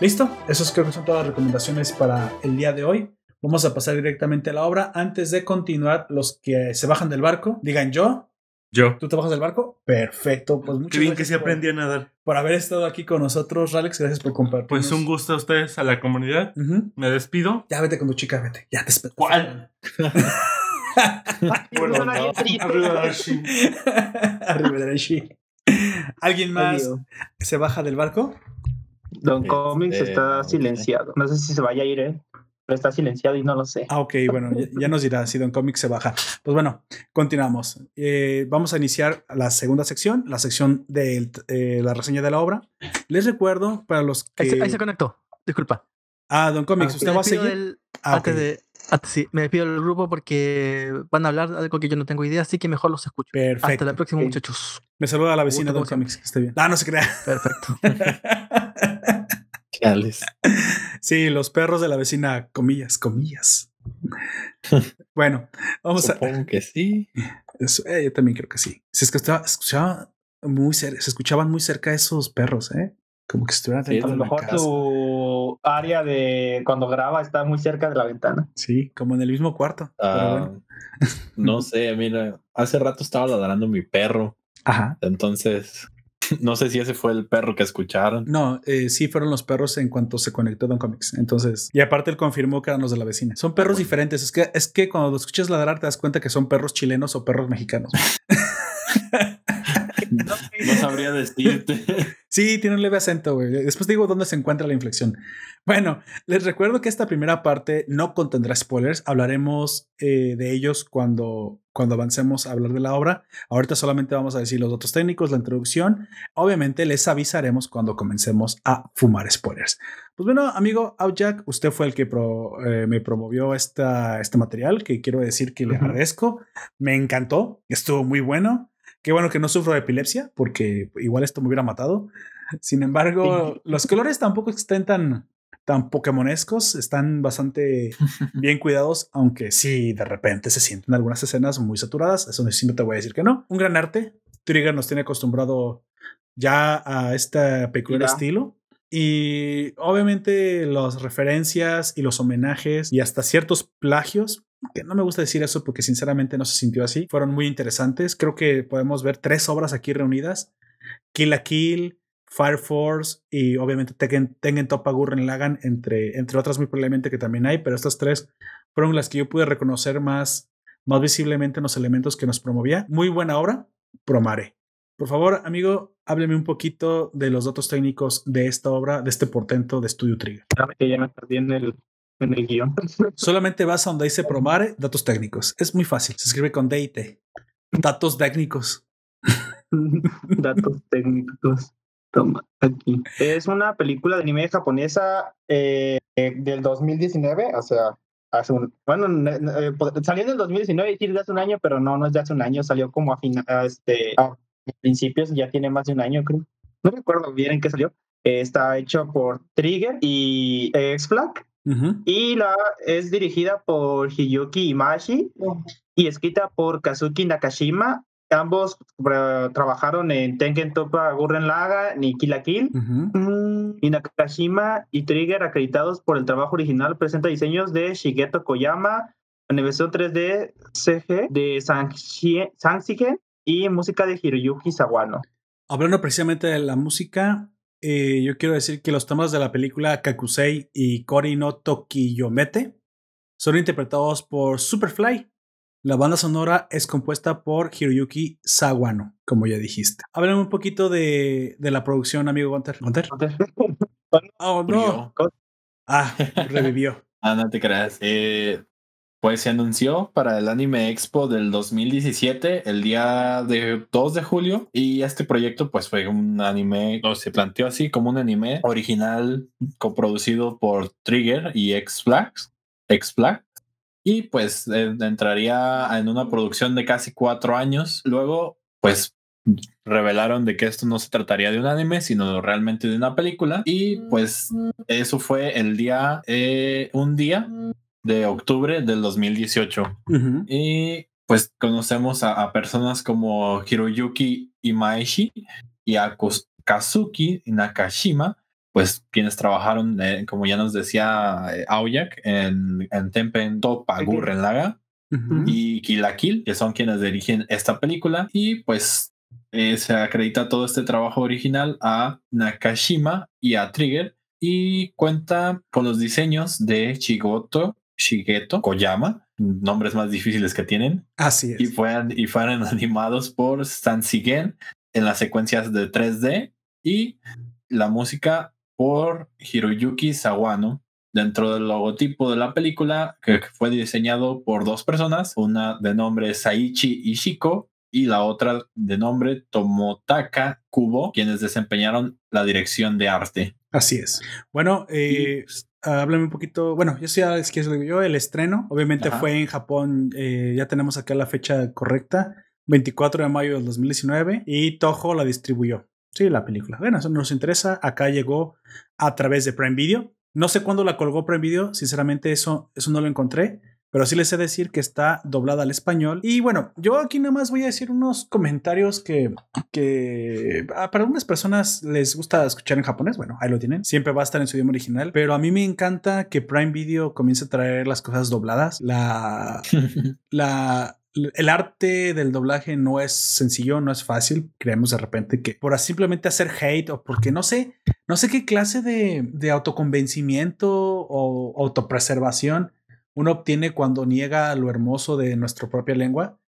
Listo, esas creo que son todas las recomendaciones para el día de hoy. Vamos a pasar directamente a la obra. Antes de continuar, los que se bajan del barco, digan yo. Yo. ¿Tú te bajas del barco? Perfecto. Pues muchas Qué bien que sí aprendí a nadar. Por haber estado aquí con nosotros, Alex. Gracias por compartir. Pues un gusto a ustedes, a la comunidad. Me despido. Ya vete con tu chica, vete. Ya te espero. ¿Cuál? ¿Alguien más se baja del barco? Don Comics está este, silenciado. No sé si se vaya a ir, ¿eh? Pero está silenciado y no lo sé. Ah, ok, bueno, ya, nos dirá si Don Comics se baja. Pues bueno, continuamos. Eh, vamos a iniciar la segunda sección, la sección de eh, la reseña de la obra. Les recuerdo para los que... Ahí se, conectó, disculpa. Ah, Don Comics, ah, ¿usted va a seguir? Ah, antes de... sí, me despido del grupo porque van a hablar de algo que yo no tengo idea, así que mejor los escucho. Perfecto. Hasta la próxima, muchachos. Me saluda a la vecina Don Comics, que esté bien. Ah, no se crea. Perfecto. Sí, los perros de la vecina, comillas, comillas. bueno, vamos Supongo que sí. Eh, yo también creo que sí. Se escuchaba, muy se escuchaban muy cerca esos perros, ¿eh? Como que estuvieran sí, A lo mejor tu área de cuando graba está muy cerca de la ventana. Sí, como en el mismo cuarto. Ah, no sé, mira, hace rato estaba ladrando mi perro. Ajá. Entonces, No sé si ese fue el perro que escucharon. No, eh, sí fueron los perros en cuanto se conectó Don Comics. Entonces, y aparte él confirmó que eran los de la vecina. Son perros diferentes. Es que, es que cuando escuchas ladrar te das cuenta que son perros chilenos o perros mexicanos. no, sabría decirte. Sí, tiene un leve acento, güey. Después digo dónde se encuentra la inflexión. Bueno, les recuerdo que esta primera parte no contendrá spoilers. Hablaremos eh, de ellos cuando, cuando avancemos a hablar de la obra. Ahorita solamente vamos a decir los datos técnicos, la introducción. Obviamente les avisaremos cuando comencemos a fumar spoilers. Pues bueno, amigo Outjack, usted fue el que eh, me promovió esta, este material, que quiero decir que le agradezco. Me encantó, estuvo muy bueno. Qué bueno que no sufro de epilepsia, porque igual esto me hubiera matado. Sin embargo, los colores tampoco estén tan, tan pokémonescos, están bastante bien cuidados, aunque sí, de repente se sienten algunas escenas muy saturadas. Eso no te voy a decir que no. Un gran arte. Trigger nos tiene acostumbrado ya a este peculiar estilo. Y obviamente las referencias y los homenajes y hasta ciertos plagios que no me gusta decir eso porque sinceramente no se sintió así, fueron muy interesantes. Creo que podemos ver tres obras aquí reunidas. Kill a Kill, Fire Force y obviamente Tengen, Tengen Toppa Gurren Lagan, entre, entre otras muy probablemente que también hay, pero estas tres fueron las que yo pude reconocer más, más visiblemente en los elementos que nos promovía. Muy buena obra, Promare. Por favor, amigo, hábleme un poquito de los datos técnicos de esta obra, de este portento de Studio Trigger. Que ya me perdí en el en el guion. Solamente vas a donde dice Promare, datos técnicos. Es muy fácil. Se escribe con D Datos técnicos. datos técnicos. Toma, aquí. Es una película de anime japonesa eh, del 2019, o sea, hace un, bueno, eh, salió en el 2019, decir de hace un año, pero no, no es de hace un año, salió como a, fin, este, a principios, ya tiene más de un año, creo. No recuerdo bien en qué salió. está hecho por Trigger y X-Flag. Y la es dirigida por Hiyuki Imashi y escrita por Kazuki Nakashima. Ambos trabajaron en Tengen Toppa Gurren Laga ni Kill la Kill. Y Nakashima y Trigger, acreditados por el trabajo original, presenta diseños de Shigeto Koyama, animación 3D CG de Sanxigen y música de Hiroyuki Sawano. Hablando precisamente de la música, eh, yo quiero decir que los temas de la película Kakusei y Kori no Tokiyomete son interpretados por Superfly. La banda sonora es compuesta por Hiroyuki Sawano, como ya dijiste. Háblame un poquito de, de la producción, amigo Gunter. ¿Gunter? Oh, no. Ah, revivió. ah, no te creas. Eh, pues se anunció para el Anime Expo del 2017, el día de 2 de julio, y este proyecto pues fue un anime, o se planteó así como un anime original coproducido por Trigger y X-Flags, X-Flag, y pues eh, entraría en una producción de casi cuatro años. Luego, pues revelaron de que esto no se trataría de un anime, sino realmente de una película. Y pues eso fue el día, eh, un día de octubre del 2018. Y pues conocemos a, personas como Hiroyuki Imaishi y a Kazuki Nakashima, pues quienes trabajaron, eh, como ya nos decía eh, Aoyak, en, en Tempen Topa Gurren Laga y Kill la Kill, que son quienes dirigen esta película. Y pues eh, se acredita todo este trabajo original a Nakashima y a Trigger y cuenta con los diseños de Chigoto Shigeto Koyama, nombres más difíciles que tienen. Así es. Y, fueron, y fueron animados por Sansigen en las secuencias de 3D y la música por Hiroyuki Sawano dentro del logotipo de la película, que fue diseñado por dos personas, una de nombre Saichi Ishiko y la otra de nombre Tomotaka Kubo, quienes desempeñaron la dirección de arte. Así es. Bueno, eh, háblame un poquito. Bueno, yo sí, es que yo el estreno, obviamente fue en Japón. Eh, ya tenemos acá la fecha correcta, 24 de mayo del 2019, y Toho la distribuyó. Sí, la película. Bueno, eso nos interesa. Acá llegó a través de Prime Video. No sé cuándo la colgó Prime Video, sinceramente eso, eso no lo encontré, pero sí les sé decir que está doblada al español. Y bueno, yo aquí nada más voy a decir unos comentarios que, que ah, para algunas personas les gusta escuchar en japonés. Bueno, ahí lo tienen. Siempre va a estar en su idioma original, pero a mí me encanta que Prime Video comience a traer las cosas dobladas. La, la, el arte del doblaje no es sencillo, no es fácil. Creemos de repente que por simplemente hacer hate o porque no sé, no sé qué clase de, de autoconvencimiento o autopreservación uno obtiene cuando niega lo hermoso de nuestra propia lengua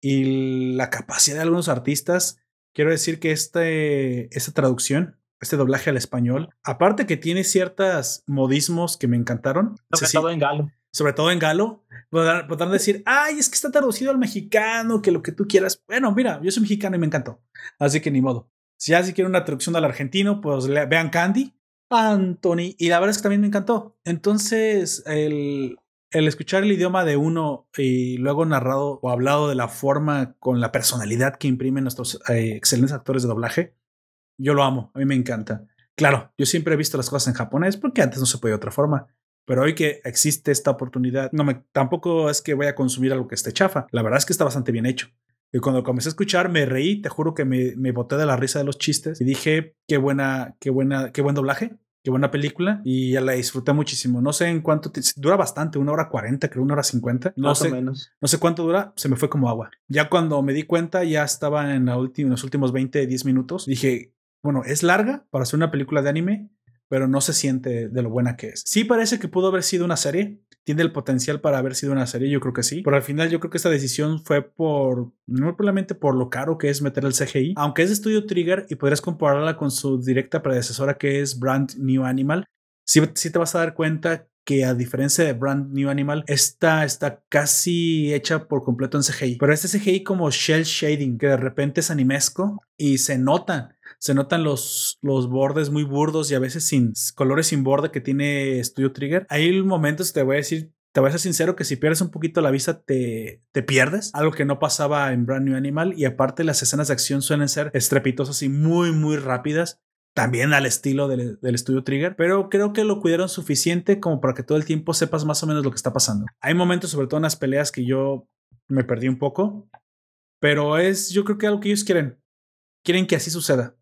y la capacidad de algunos artistas. Quiero decir que este, esta traducción, este doblaje al español, aparte que tiene ciertos modismos que me encantaron. Sobre todo en galo. Sobre todo en galo. Podrán, decir, ay, es que está traducido al mexicano, que lo que tú quieras. Bueno, mira, yo soy mexicano y me encantó. Así que ni modo. Si ya si quieren una traducción al argentino, pues vean Candy, Anthony. Y la verdad es que también me encantó. Entonces, el, el escuchar el idioma de uno y luego narrado o hablado de la forma con la personalidad que imprimen nuestros eh, excelentes actores de doblaje, yo lo amo, a mí me encanta. Claro, yo siempre he visto las cosas en japonés porque antes no se podía de otra forma. Pero hoy que existe esta oportunidad, no me, tampoco es que voy a consumir algo que esté chafa. La verdad es que está bastante bien hecho. Y cuando comencé a escuchar, me reí, te juro que me, me boté de la risa de los chistes y dije, qué buena, qué buena, qué buen doblaje. Qué buena película y ya la disfruté muchísimo. No sé en cuánto dura bastante, una hora cuarenta, creo una hora cincuenta. No sé, menos. No sé cuánto dura, se me fue como agua. Ya cuando me di cuenta, ya estaba en, la en los últimos 20, 10 minutos. Dije, bueno, es larga para ser una película de anime, pero no se siente de lo buena que es. Sí parece que pudo haber sido una serie, tiene el potencial para haber sido una serie, yo creo que sí. Pero al final yo creo que esta decisión fue por, no probablemente por lo caro que es meter el CGI, aunque es de estudio Trigger y podrías compararla con su directa predecesora que es Brand New Animal, sí, sí te vas a dar cuenta que a diferencia de Brand New Animal, esta está casi hecha por completo en CGI. Pero este CGI como shell shading, que de repente es animesco y se notan se notan los, los bordes muy burdos y a veces sin colores sin borde que tiene Studio Trigger. Hay momentos, te voy a decir, te voy a ser sincero que si pierdes un poquito la vista te, te pierdes, algo que no pasaba en Brand New Animal y aparte las escenas de acción suelen ser estrepitosas y muy muy rápidas. También al estilo del, del estudio Trigger, pero creo que lo cuidaron suficiente como para que todo el tiempo sepas más o menos lo que está pasando. Hay momentos, sobre todo en las peleas, que yo me perdí un poco, pero es yo creo que algo que ellos quieren. Quieren que así suceda.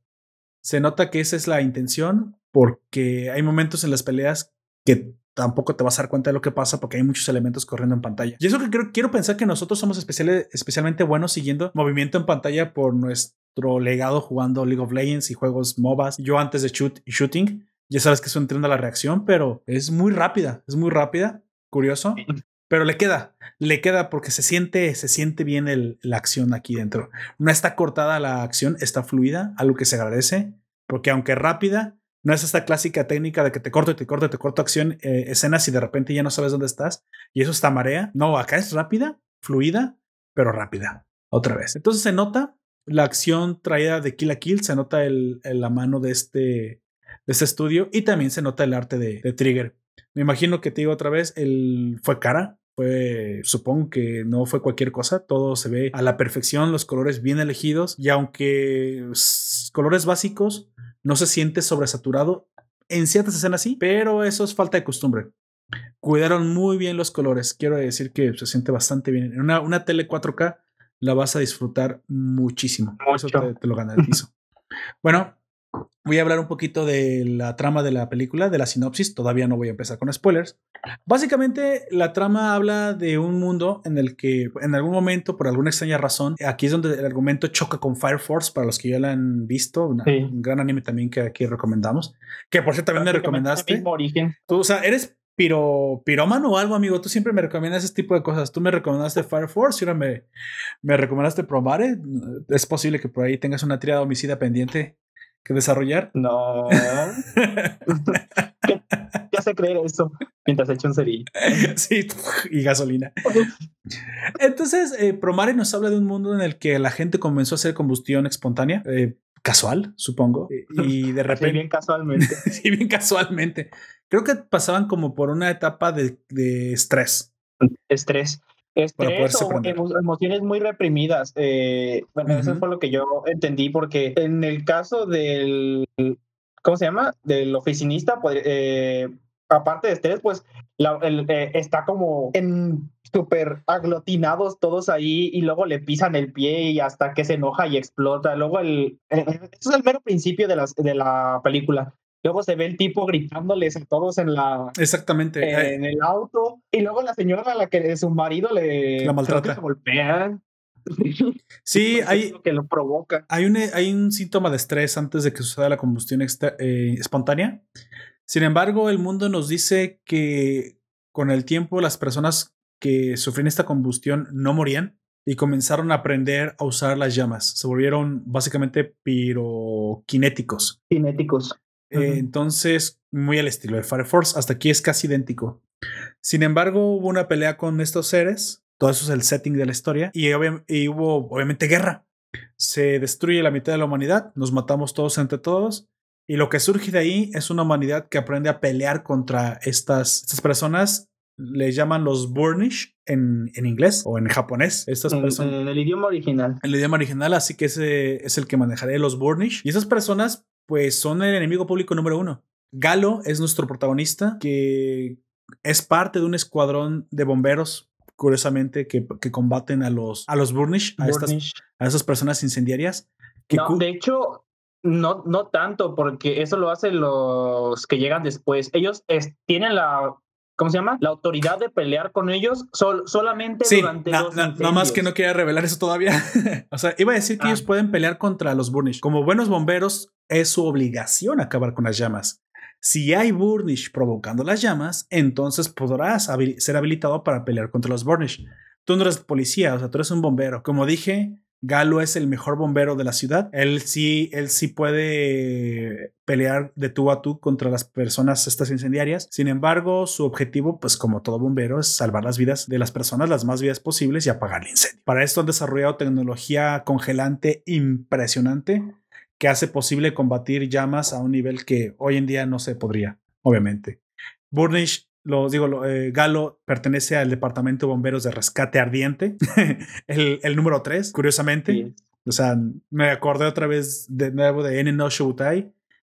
Se nota que esa es la intención porque hay momentos en las peleas que tampoco te vas a dar cuenta de lo que pasa porque hay muchos elementos corriendo en pantalla. Y eso que quiero, pensar que nosotros somos especialmente buenos siguiendo movimiento en pantalla por nuestro legado jugando League of Legends y juegos MOBAs. Yo antes de shoot y shooting, ya sabes que eso entiende la reacción, pero es muy rápida, es muy rápida, curioso. Pero le queda, le queda porque se siente, se siente bien la acción aquí dentro. No está cortada la acción, está fluida, algo que se agradece, porque aunque rápida, no es esta clásica técnica de que te corto te corto te corto acción, eh, escenas y de repente ya no sabes dónde estás y eso está marea. No, acá es rápida, fluida, pero rápida. Otra vez. Entonces se nota la acción traída de Kill a Kill, se nota el, la mano de este, de este estudio y también se nota el arte de, de Trigger. Me imagino que te digo otra vez, el fue cara, fue, supongo que no fue cualquier cosa, todo se ve a la perfección, los colores bien elegidos y aunque colores básicos, no se siente sobresaturado. En ciertas escenas sí, pero eso es falta de costumbre. Cuidaron muy bien los colores. Quiero decir que se siente bastante bien. En una, una tele 4K la vas a disfrutar muchísimo. Eso te, te lo garantizo. bueno, Voy a hablar un poquito de la trama de la película, de la sinopsis. Todavía no voy a empezar con spoilers. Básicamente, la trama habla de un mundo en el que, en algún momento, por alguna extraña razón, aquí es donde el argumento choca con Fire Force, para los que ya la han visto. Un gran anime también que aquí recomendamos. Que por cierto también me recomendaste. Tú, o sea, eres piro, pirómano o algo, amigo. Tú siempre me recomiendas ese tipo de cosas. Tú me recomendaste Fire Force y ahora me, me recomendaste Promare. Es posible que por ahí tengas una tirada homicida pendiente que desarrollar. No. ya sé creer eso mientras echa un cerillo. sí, y gasolina. Entonces, eh, Promare nos habla de un mundo en el que la gente comenzó a hacer combustión espontánea. Eh, casual, supongo. Y de repente. Sí, bien casualmente. sí, bien casualmente. Creo que pasaban como por una etapa de, de estrés. Estrés. Estrés o emociones muy reprimidas. Eh, bueno, eso fue lo que yo entendí, porque en el caso del. ¿Cómo se llama? Del oficinista, pues, eh, aparte de estrés, pues eh, está como en súper aglutinados todos ahí y luego le pisan el pie y hasta que se enoja y explota. Luego el, eso es el mero principio de, las, de la película. Luego se ve el tipo gritándoles a todos en la. Exactamente. En el auto. Y luego la señora a la que su marido le. La maltrata. golpea. Sí, hay. que lo provoca. Hay un, hay un síntoma de estrés antes de que suceda la combustión eh, espontánea. Sin embargo, el mundo nos dice que con el tiempo las personas que sufrían esta combustión no morían y comenzaron a aprender a usar las llamas. Se volvieron básicamente piroquinéticos. Cinéticos. Eh, entonces, muy al estilo de Fire Force, hasta aquí es casi idéntico. Sin embargo, hubo una pelea con estos seres, todo eso es el setting de la historia, y, y hubo obviamente guerra. Se destruye la mitad de la humanidad, nos matamos todos entre todos, y lo que surge de ahí es una humanidad que aprende a pelear contra estas, estas personas. Le llaman los Burnish en, en inglés o en japonés. Estas personas. En el idioma original. El idioma original, así que ese es el que manejaré, los Burnish. Y esas personas pues son el enemigo público número uno. Galo es nuestro protagonista, que es parte de un escuadrón de bomberos, curiosamente, que, combaten a los, a los Burnish, a, estas, a esas personas incendiarias. no, de hecho, no, no tanto, porque eso lo hacen los que llegan después. Ellos tienen la ¿cómo se llama? La autoridad de pelear con ellos solamente durante los Nada más que no quería revelar eso todavía. o sea, iba a decir que ah. ellos pueden pelear contra los Burnish. Como buenos bomberos, es su obligación acabar con las llamas. Si hay Burnish provocando las llamas, entonces podrás ser habilitado para pelear contra los Burnish. Tú no eres policía, o sea, tú eres un bombero. Como dije, Galo es el mejor bombero de la ciudad. Él sí, él sí puede pelear de tú a tú contra las personas estas incendiarias. Sin embargo, su objetivo, pues como todo bombero, es salvar las vidas de las personas las más vidas posibles y apagar el incendio. Para esto han desarrollado tecnología congelante impresionante que hace posible combatir llamas a un nivel que hoy en día no se podría, obviamente. Burnish lo digo, eh, Galo pertenece al departamento de bomberos de rescate ardiente, el, el, número 3, curiosamente. O sea, me acordé otra vez de nuevo de N no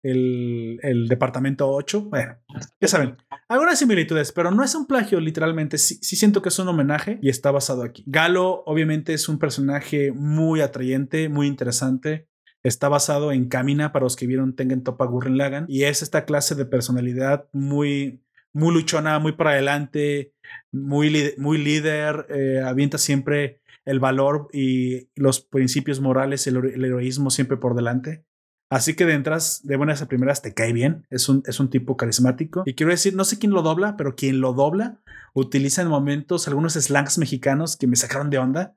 el, el departamento 8. Bueno, ya saben, algunas similitudes, pero no es un plagio, literalmente. Sí, sí, siento que es un homenaje y está basado aquí. Galo, obviamente, es un personaje muy atrayente, muy interesante. Está basado en Camina para los que vieron Tengen Topa Gurren Lagan y es esta clase de personalidad muy muy luchona, muy para adelante, muy, muy líder, eh, avienta siempre el valor y los principios morales, el, heroísmo siempre por delante. Así que de entras, de buenas a primeras, te cae bien. Es un, es un tipo carismático. Y quiero decir, no sé quién lo dobla, pero quien lo dobla utiliza en momentos algunos slangs mexicanos que me sacaron de onda.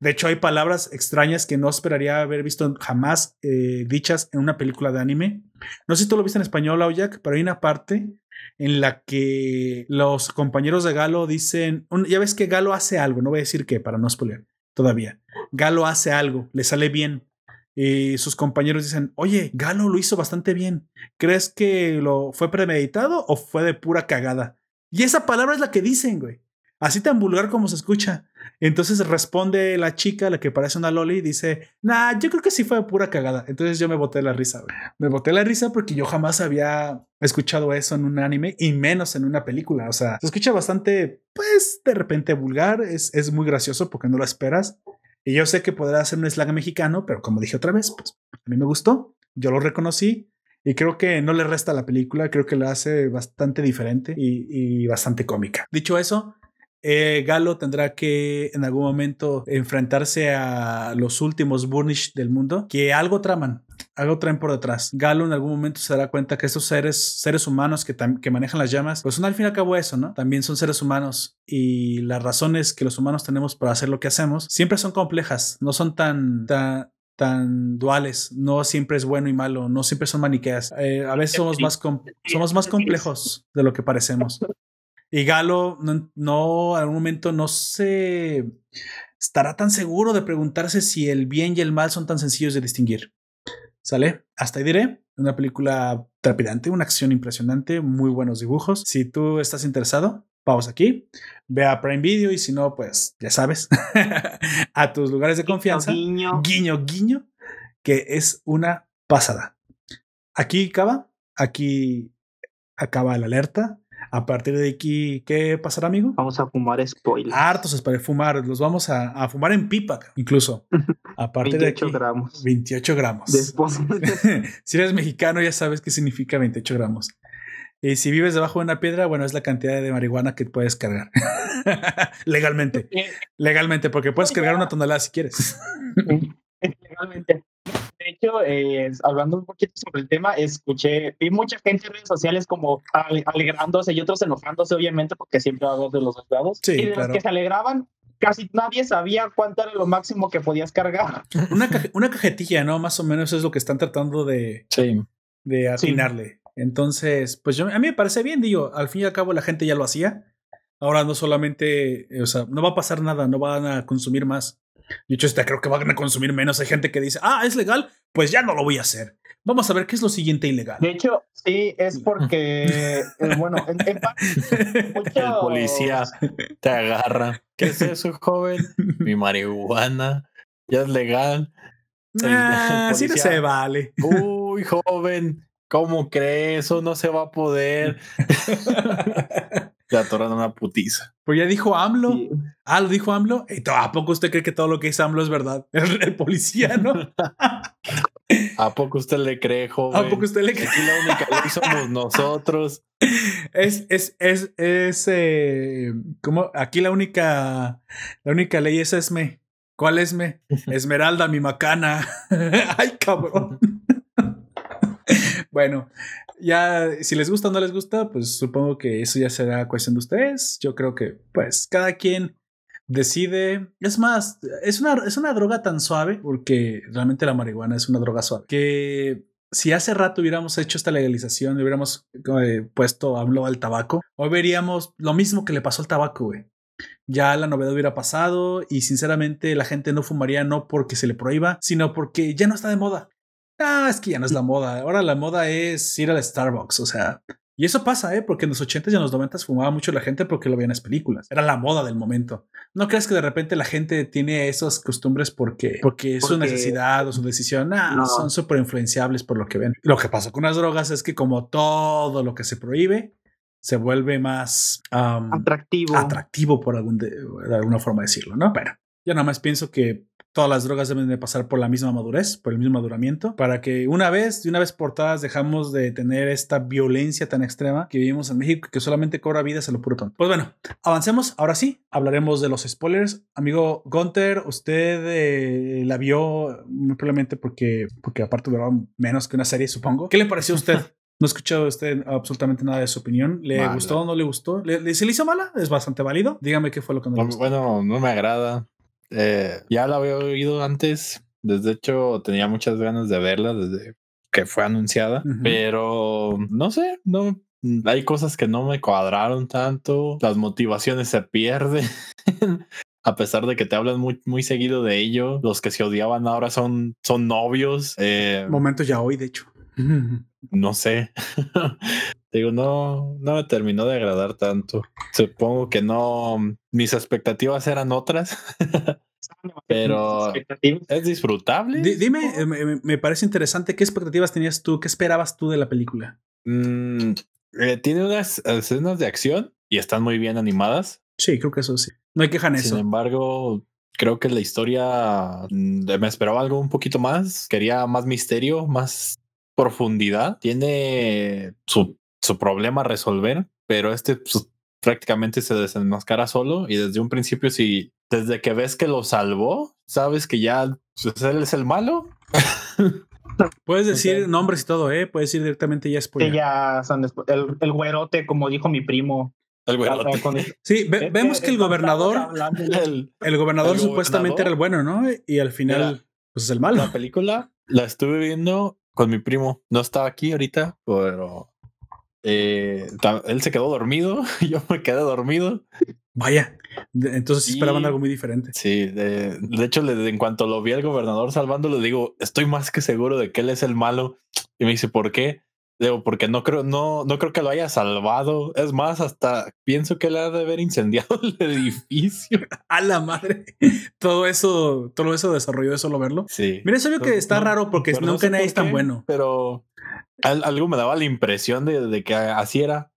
De hecho, hay palabras extrañas que no esperaría haber visto jamás eh, dichas en una película de anime. No sé si tú lo viste en español, Aoyak, pero hay una parte en la que los compañeros de Galo dicen, ya ves que Galo hace algo, no voy a decir qué para no spoiler todavía. Galo hace algo, le sale bien. Y sus compañeros dicen, oye, Galo lo hizo bastante bien. ¿Crees que lo fue premeditado o fue de pura cagada? Y esa palabra es la que dicen, güey. Así tan vulgar como se escucha. Entonces responde la chica, la que parece una loli, y dice, nah, yo creo que sí fue pura cagada. Entonces yo me boté la risa, Me boté la risa porque yo jamás había escuchado eso en un anime y menos en una película. O sea, se escucha bastante, pues, de repente vulgar. Es, es muy gracioso porque no lo esperas. Y yo sé que podrá ser un slang mexicano, pero como dije otra vez, pues a mí me gustó. Yo lo reconocí. Y creo que no le resta la película, creo que la hace bastante diferente y, y bastante cómica. Dicho eso, eh, Galo tendrá que en algún momento enfrentarse a los últimos Burnish del mundo, que algo traman, algo traen por detrás. Galo en algún momento se dará cuenta que estos seres, seres humanos que, que manejan las llamas, pues son al fin y al cabo eso, ¿no? También son seres humanos y las razones que los humanos tenemos para hacer lo que hacemos siempre son complejas, no son tan, tan tan duales. No siempre es bueno y malo, no siempre son maniqueas. Eh, a veces somos más, somos más complejos de lo que parecemos. Y Galo no, no, al momento no se estará tan seguro de preguntarse si el bien y el mal son tan sencillos de distinguir. ¿Sale? Hasta ahí diré. Una película trepidante, una acción impresionante, muy buenos dibujos. Si tú estás interesado, pausa aquí, ve a Prime Video y si no, pues ya sabes, a tus lugares de confianza. Guiño, guiño, guiño, que es una pasada. Aquí acaba, aquí acaba la alerta. A partir de aquí, ¿qué pasará, amigo? Vamos a fumar spoilers. Hartos para fumar, los vamos a, fumar en pipa, incluso. A partir de aquí. gramos. 28 gramos. si eres mexicano, ya sabes qué significa 28 gramos. Y si vives debajo de una piedra, bueno, es la cantidad de marihuana que puedes cargar. Legalmente. Legalmente, porque puedes cargar una tonelada si quieres. Legalmente. De hecho, eh, hablando un poquito sobre el tema, escuché, vi mucha gente en redes sociales como alegrándose y otros enojándose, obviamente, porque siempre hago de los dos lados. y de los que se alegraban, casi nadie sabía cuánto era lo máximo que podías cargar. Una, una cajetilla, ¿no? Más o menos es lo que están tratando de, de atinarle. Entonces, pues yo, a mí me parece bien, digo, al fin y al cabo la gente ya lo hacía. Ahora no solamente, o sea, no va a pasar nada, no van a consumir más. De hecho, hasta creo que van a consumir menos. Hay gente que dice, ah, es legal, pues ya no lo voy a hacer. Vamos a ver qué es lo siguiente ilegal. De hecho, sí, es porque, eh, bueno, en, el policía te agarra. ¿Qué es eso, joven? Mi marihuana. Ya es legal. Ah, sí no se vale. Uy, joven, ¿Cómo crees? Eso no se va a poder. Le atoran una putiza. Pues ya dijo AMLO. Ah, lo dijo AMLO. ¿A poco usted cree que todo lo que dice AMLO es verdad? El, policía, ¿no? ¿A poco usted le cree, joven? ¿A poco usted le cree? Aquí la única ley somos nosotros. Es, es, es, es, eh, como aquí la única, la única ley es Esme. ¿Cuál Esme? Esmeralda, mi macana. Ay, cabrón. bueno, ya si les gusta o no les gusta, pues supongo que eso ya será cuestión de ustedes. Yo creo que pues cada quien decide. Es más, es una, es una droga tan suave, porque realmente la marihuana es una droga suave, que si hace rato hubiéramos hecho esta legalización, hubiéramos eh, puesto hablo al tabaco, hoy veríamos lo mismo que le pasó al tabaco, güey. Ya la novedad hubiera pasado y sinceramente la gente no fumaría no porque se le prohíba, sino porque ya no está de moda. Ah, es que ya no es la moda. Ahora la moda es ir al Starbucks. O sea, y eso pasa, ¿eh? Porque en los 80s y en los 90s fumaba mucho la gente porque lo veían en las películas. Era la moda del momento. No creas que de repente la gente tiene esas costumbres porque, porque es su necesidad o su decisión. no. son súper influenciables por lo que ven. Lo que pasa con las drogas es que como todo lo que se prohíbe, se vuelve más atractivo. Atractivo por algún de, alguna forma decirlo, ¿no? Pero yo nada más pienso que todas las drogas deben de pasar por la misma madurez, por el mismo maduramiento, para que una vez, de una vez por todas, dejamos de tener esta violencia tan extrema que vivimos en México, que solamente cobra vidas a lo puro tonto. Pues bueno, avancemos. Ahora sí, hablaremos de los spoilers. Amigo Gunter, usted eh, la vio muy probablemente porque, porque aparte duraba menos que una serie, supongo. ¿Qué le pareció a usted? No he escuchado usted absolutamente nada de su opinión. ¿Le gustó o no le gustó? ¿Le, ¿Se le hizo mala? Es bastante válido. Dígame qué fue lo que no le gustó. Bueno, no me agrada. Eh, ya la había oído antes. Desde hecho, tenía muchas ganas de verla desde que fue anunciada, pero no sé, no hay cosas que no me cuadraron tanto. Las motivaciones se pierden. a pesar de que te hablan muy, muy seguido de ello, los que se odiaban ahora son, son novios. Eh, Momentos ya hoy, de hecho. no sé. Digo, no, no me terminó de agradar tanto. Supongo que no, mis expectativas eran otras. pero es disfrutable. dime, eh, me, parece interesante, ¿qué expectativas tenías tú? ¿Qué esperabas tú de la película? Mm, eh, tiene unas escenas de acción y están muy bien animadas. Sí, creo que eso sí. No hay queja en eso. Sin embargo, creo que la historia mm, me esperaba algo un poquito más. Quería más misterio, más profundidad. Tiene su su problema a resolver, pero este pues, prácticamente se desenmascara solo y desde un principio si desde que ves que lo salvó, sabes que ya pues, él es el malo. Puedes decir nombres y todo, ¿eh? Puedes ir directamente ya spoiler. ya son el, el güerote, como dijo mi primo. El güerote. Sí, vemos que el gobernador, el, gobernador supuestamente era el bueno, ¿no? Y al final pues es el malo. La película la estuve viendo con mi primo. No estaba aquí ahorita, pero eh, él se quedó dormido, yo me quedé dormido. Vaya, entonces esperaban algo muy diferente. Sí, de, hecho, en cuanto lo vi al gobernador salvando, le digo, estoy más que seguro de que él es el malo. Y me dice, ¿por qué? Digo, porque no creo, no, no creo que lo haya salvado. Es más, hasta pienso que le ha de haber incendiado el edificio. A la madre. Todo eso, todo eso desarrolló de solo verlo. Sí. Mira, es que está raro porque nunca nadie es tan bueno. Pero algo me daba la impresión de, que así era.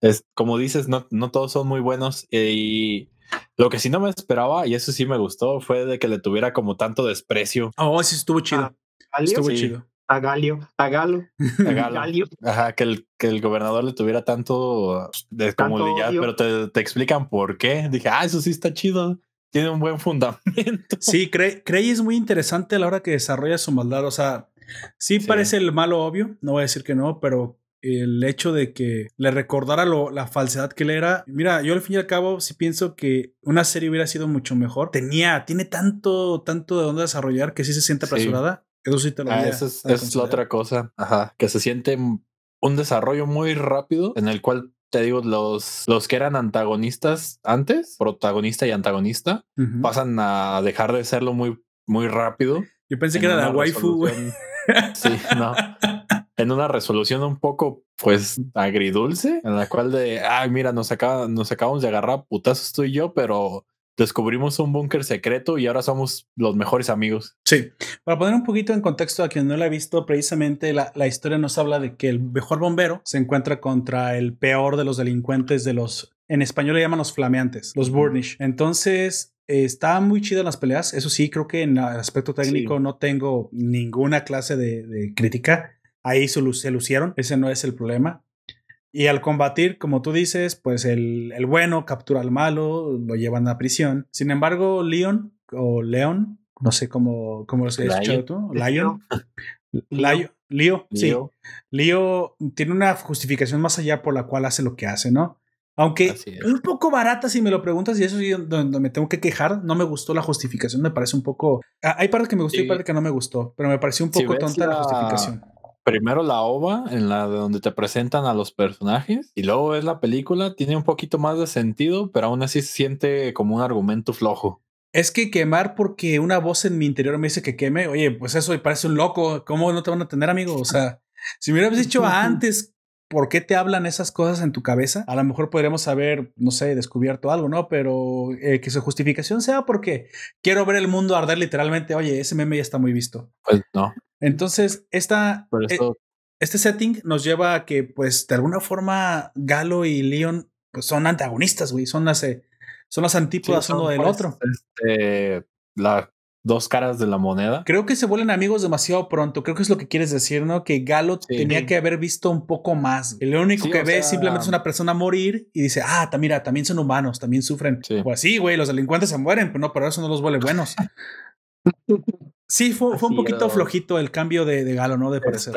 Es como dices, no, no todos son muy buenos. Y lo que sí no me esperaba, y eso sí me gustó, fue de que le tuviera como tanto desprecio. Oh, sí, estuvo chido. Ah, estuvo chido a Galio, a Galo, a Galio. Ajá, que el, que el gobernador le tuviera tanto de comodidad, pero te, te, explican por qué. Dije, ah, eso sí está chido. Tiene un buen fundamento. Sí, Cray, es muy interesante a la hora que desarrolla su maldad. O sea, sí, parece el malo obvio, no voy a decir que no, pero el hecho de que le recordara lo, la falsedad que él era. Mira, yo al fin y al cabo sí pienso que una serie hubiera sido mucho mejor. Tenía, tiene tanto, tanto de dónde desarrollar que sí se siente apresurada. Eso sí te lo ah, Esa es, la otra cosa. Ajá. Que se siente un desarrollo muy rápido en el cual te digo, los, los que eran antagonistas antes, protagonista y antagonista, pasan a dejar de serlo muy, muy rápido. Yo pensé que era la waifu, güey. Sí, no. En una resolución un poco, pues, agridulce, en la cual de, ay, mira, nos, acaba, nos acabamos de agarrar putazos tú y yo, pero descubrimos un búnker secreto y ahora somos los mejores amigos. Sí, para poner un poquito en contexto a quien no lo ha visto, precisamente la, historia nos habla de que el mejor bombero se encuentra contra el peor de los delincuentes de los, en español le llaman los flameantes, los burnish. Entonces, está muy chida las peleas, eso sí, creo que en el aspecto técnico no tengo ninguna clase de, crítica. Ahí se, se lucieron, ese no es el problema. Y al combatir, como tú dices, pues el, el, bueno captura al malo, lo llevan a prisión. Sin embargo, Leon o Leon, no sé cómo, cómo lo has escuchado tú, Lion. Leo. Leo, sí. Leo tiene una justificación más allá por la cual hace lo que hace, ¿no? Aunque un poco barata si me lo preguntas y eso sí donde me tengo que quejar, no me gustó la justificación, me parece un poco... Ah, hay partes que me gustó y partes que no me gustó, pero me pareció un poco tonta la justificación primero la ova en la de donde te presentan a los personajes y luego es la película, tiene un poquito más de sentido, pero aún así se siente como un argumento flojo. Es que quemar porque una voz en mi interior me dice que queme, oye, pues eso me parece un loco, ¿cómo no te van a tener amigo? O sea, si me hubieras dicho antes por qué te hablan esas cosas en tu cabeza, a lo mejor podríamos haber, no sé, descubierto algo, ¿no? Pero eh, que su justificación sea porque quiero ver el mundo arder literalmente, oye, ese meme ya está muy visto. Pues no. Entonces, esta, eh, este setting nos lleva a que, pues, de alguna forma, Galo y Leon pues, son antagonistas, güey. Son las, eh, son las antípodas uno del pues, otro. Este, la dos caras de la moneda. Creo que se vuelven amigos demasiado pronto. Creo que es lo que quieres decir, ¿no? Que Galo tenía que haber visto un poco más. El único que ve simplemente es una persona morir y dice, ah, mira, también son humanos, también sufren. Pues sí, güey, los delincuentes se mueren, pero no, pero eso no los vuelve buenos. Sí, fue, fue un poquito flojito el cambio de, de, Galo, ¿no? De parecer.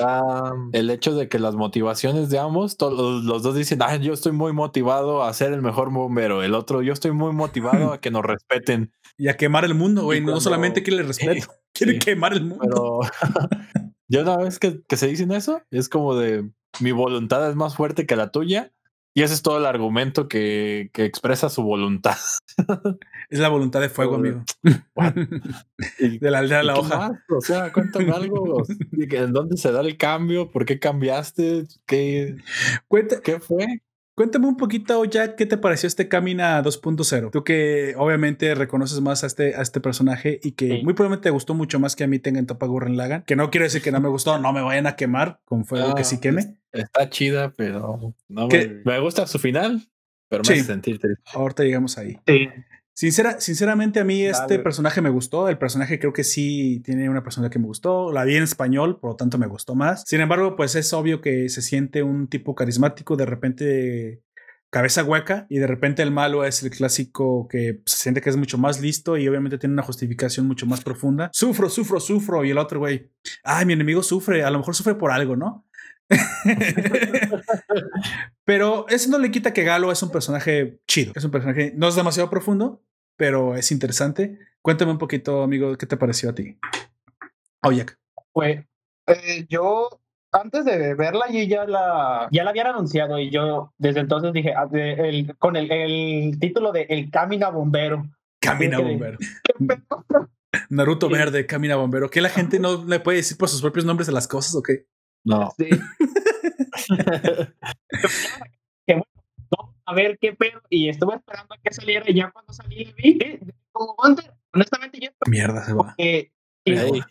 el hecho de que las motivaciones de ambos, todos los dos dicen, ah, yo estoy muy motivado a ser el mejor bombero. El otro, yo estoy muy motivado a que nos respeten. Y a quemar el mundo, güey. No solamente quiere el respeto, quiere quemar el mundo. Pero ya una vez que, que se dicen eso, es como de mi voluntad es más fuerte que la tuya y ese es todo el argumento que, que expresa su voluntad. Es la voluntad de fuego, amigo. de la aldea de la hoja. O sea, cuéntame algo. ¿En dónde se da el cambio? ¿Por qué cambiaste? ¿Qué, ¿qué fue? Cuéntame un poquito, Jack, ¿qué te pareció este Camina 2.0? Tú que obviamente reconoces más a este, a este personaje y que muy probablemente te gustó mucho más que a mí tengan Topa Gurren Lagan, que no quiere decir que no me gustó, no me vayan a quemar con fuego que sí queme. Está chida, pero no me, me, gusta su final, pero me hace sentir triste. Ahorita llegamos ahí. Sí. Sincera, sinceramente a mí este personaje me gustó, el personaje creo que sí tiene una persona que me gustó, la vi en español, por lo tanto me gustó más. Sin embargo, pues es obvio que se siente un tipo carismático, de repente cabeza hueca y de repente el malo es el clásico que se siente que es mucho más listo y obviamente tiene una justificación mucho más profunda. Sufro, sufro, sufro y el otro güey, ay, mi enemigo sufre, a lo mejor sufre por algo, ¿no? pero eso no le quita que Galo es un personaje chido. Es un personaje, no es demasiado profundo, pero es interesante. Cuéntame un poquito, amigo, ¿qué te pareció a ti? Oh, Jack. Pues eh, yo antes de verla ya la ya la habían anunciado y yo desde entonces dije ah, el, con el, el, título de El Camina Bombero. Camina Bombero. Naruto Verde, Camina Bombero. ¿Que la gente no le puede decir por sus propios nombres de las cosas o qué? No. Sí. a ver qué pedo. Y estuve esperando a que saliera y ya cuando salí le vi. Eh, como honestamente yo. Mierda se va. que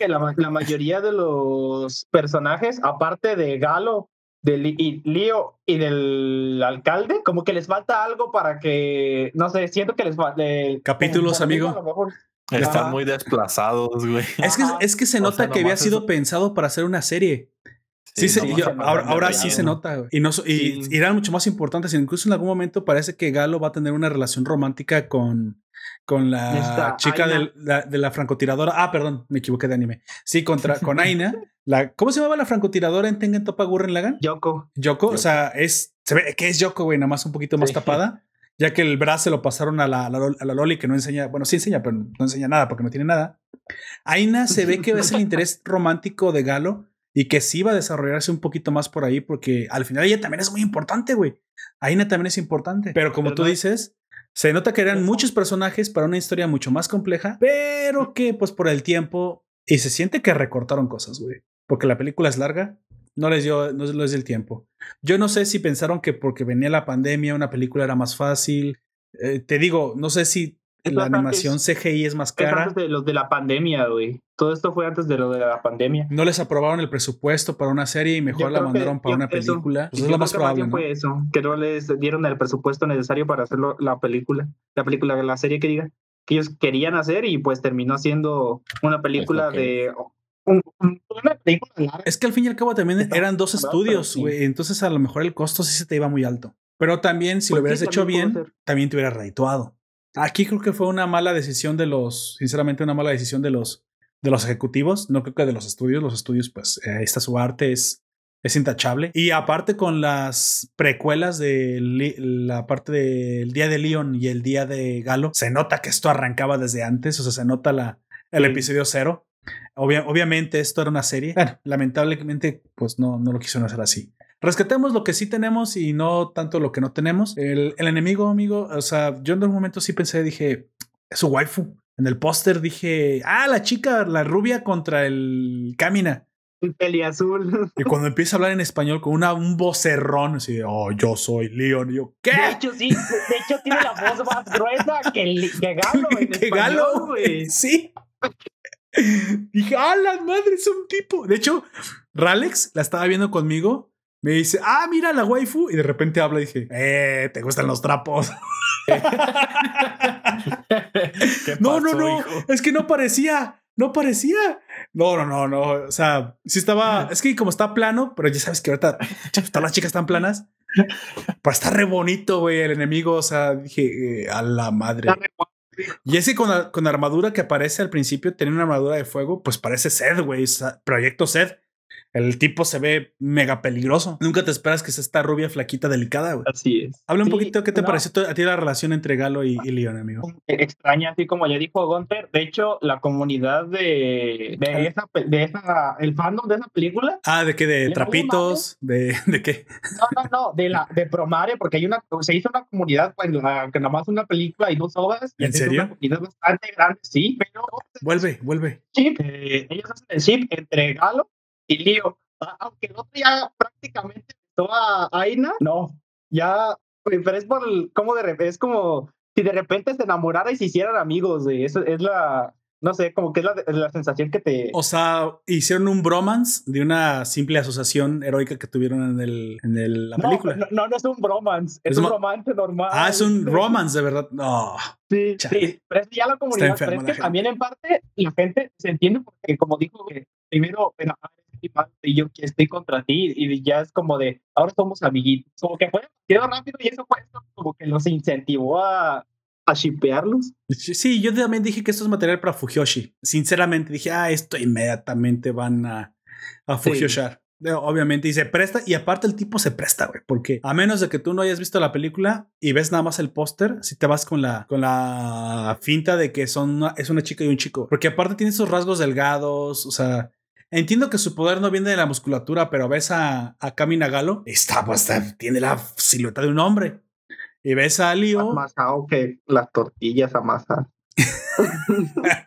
la, la, mayoría de los personajes, aparte de Galo, de Lío y del alcalde, como que les falta algo para que, no sé, siento que les falta... Capítulos, amigo. Están muy desplazados, güey. Es que, es que se nota que había sido pensado para hacer una serie. Sí, ahora, sí se nota. Y, no, y, eran mucho más importantes. Incluso en algún momento parece que Galo va a tener una relación romántica con, con la chica de la, francotiradora. Ah, perdón, me equivoqué de anime. Sí, contra, con Aina. La, ¿Cómo se llamaba la francotiradora en Tengen Topa Gurren Lagan? Yoko. Yoko. o sea, es, se ve que es Yoko, güey, nada más un poquito más tapada ya que el brazo se lo pasaron a la, a la, Loli que no enseña, bueno, sí enseña, pero no enseña nada porque no tiene nada. Aina se ve que es el interés romántico de Galo y que sí va a desarrollarse un poquito más por ahí porque al final ella también es muy importante, güey. Aina también es importante. Pero como tú dices, se nota que eran muchos personajes para una historia mucho más compleja, pero que pues por el tiempo y se siente que recortaron cosas, güey. Porque la película es larga no les dio, no les dio el tiempo. Yo no sé si pensaron que porque venía la pandemia una película era más fácil. Eh, te digo, no sé si la animación CGI es más cara. antes de los de la pandemia, güey. Todo esto fue antes de lo de la pandemia. No les aprobaron el presupuesto para una serie y mejor la mandaron para una película. Pues es lo más probable. fue eso, que no les dieron el presupuesto necesario para hacer la película. La película, la serie que diga que ellos querían hacer y pues terminó siendo una película de es que al fin y al cabo también eran dos estudios, güey. Entonces a lo mejor el costo sí se te iba muy alto. Pero también, si lo pues hubieras hecho bien, también te hubieras redituado. Aquí creo que fue una mala decisión de los, sinceramente, una mala decisión de los, de los ejecutivos. No creo que de los estudios. Los estudios, pues, ahí está su arte, es, es intachable. Y aparte con las precuelas de la parte del Día de Leon y el Día de Galo, se nota que esto arrancaba desde antes, o sea, se nota la, el episodio cero obviamente esto era una serie. Bueno, lamentablemente, pues no, no lo quisieron hacer así. Rescatemos lo que sí tenemos y no tanto lo que no tenemos. El, enemigo, amigo, o sea, yo en un momento sí pensé, dije, es su waifu. En el póster dije, ah, la chica, la rubia contra el Camina. El peli azul. Y cuando empieza a hablar en español con una, un vocerrón, así de, oh, yo soy Leon. Y yo, ¿qué? De hecho, sí, de hecho tiene la voz más gruesa que, que Galo. En que Galo, güey. Sí. Dije, ah, las madres son tipo. De hecho, Ralex la estaba viendo conmigo. Me dice, ah, mira la waifu. Y de repente habla y dije, eh, te gustan los trapos. no, no, no. Es que no parecía. No parecía. No, no, no, no. O sea, sí estaba. Es que como está plano, pero ya sabes que ahorita todas las chicas están planas. Pero está re bonito, güey, el enemigo. O sea, dije, eh, a la madre. Y ese con, con armadura que aparece al principio, tiene una armadura de fuego, pues parece Seth, güey. Proyecto Seth. El tipo se ve mega peligroso. Nunca te esperas que sea esta rubia flaquita delicada, güey. Así es. Habla un poquito, ¿qué te pareció a ti la relación entre Galo y, Leon, amigo? Extraña, así como ya dijo Gunter. De hecho, la comunidad de, de, esa, de esa, el fandom de esa película. Ah, ¿de qué? ¿De trapitos? ¿De, ¿De qué? No, no, no, de la de Promare, porque hay una, se hizo una comunidad, pues, que nada más una película y dos obras. ¿En serio? Una comunidad bastante grande, sí, pero. Vuelve, vuelve. Sí, eh, ellos hacen el chip entre Galo y Lío. Ah, aunque el otro ya prácticamente toda Aina, no, ya, pero es por como de repente, es como si de repente se enamorara y se hicieran amigos, güey. Eso es la, no sé, como que es la, la, sensación que te. O sea, hicieron un bromance de una simple asociación heroica que tuvieron en, el, en el, la película. No, no, es un bromance, es, un romance normal. Ah, es un romance de verdad. No. Sí, sí, pero es ya la comunidad. Pero es que también en parte la gente se entiende porque, como dijo, que primero, y yo que estoy contra ti y ya es como de, ahora somos amiguitos. Como que fue demasiado rápido y eso fue como que los incentivó a, a shipearlos. Sí, yo también dije que esto es material para Fujioshi. Sinceramente dije, ah, esto inmediatamente van a, a Fujioshar. Obviamente, y se presta, y aparte el tipo se presta, güey, porque a menos de que tú no hayas visto la película y ves nada más el póster, si te vas con la, con la finta de que son es una chica y un chico, porque aparte tiene esos rasgos delgados, o sea, entiendo que su poder no viene de la musculatura, pero ves a, a está, pues, tiene la silueta de un hombre. Y ves a Leo. Amasado que las tortillas amasadas.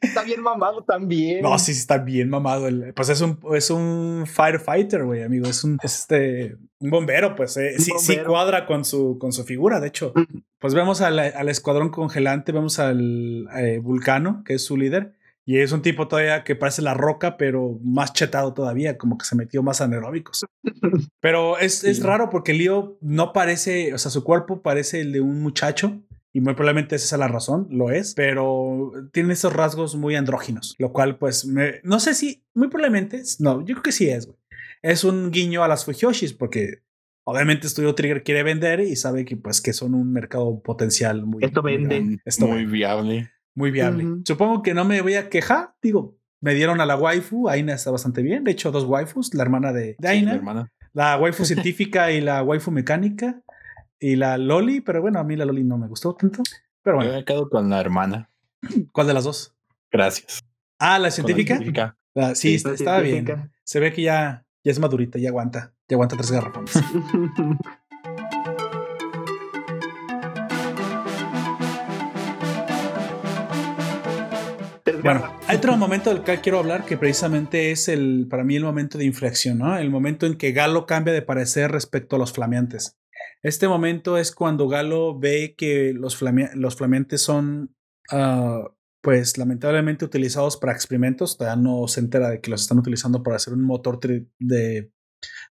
está bien mamado también. No, sí, está bien mamado. pues es un, es un firefighter, güey, amigo. Es un, este, un bombero, pues eh, sí, sí, cuadra con su, con su figura, de hecho. Pues vemos al, al escuadrón congelante, vemos al eh, Vulcano, que es su líder. Y es un tipo todavía que parece la roca, pero más chetado todavía, como que se metió más anaeróbicos. Pero es, es raro porque Leo no parece, o sea, su cuerpo parece el de un muchacho, y muy probablemente esa es la razón, lo es, pero tiene esos rasgos muy andróginos, lo cual pues no sé si, muy probablemente, no, yo creo que sí es, güey. Es un guiño a las Fujoshis porque obviamente Studio Trigger quiere vender y sabe que pues que son un mercado potencial muy, esto vende. esto muy viable. Muy viable. Supongo que no me voy a quejar, digo, me dieron a la waifu, Aina está bastante bien, de hecho dos waifus, la hermana de, Aina, la waifu científica y la waifu mecánica y la Loli, pero bueno, a mí la Loli no me gustó tanto. Pero bueno. Yo me quedo con la hermana. ¿Cuál de las dos? Gracias. Ah, la científica. sí, estaba bien. Se ve que ya, ya es madurita, ya aguanta. Ya aguanta tres garrafones. Bueno, hay otro momento del que quiero hablar que precisamente es el, para mí, el momento de inflexión, ¿no? El momento en que Galo cambia de parecer respecto a los flameantes. Este momento es cuando Galo ve que los, los flameantes son, ah, pues lamentablemente utilizados para experimentos. Todavía no se entera de que los están utilizando para hacer un motor de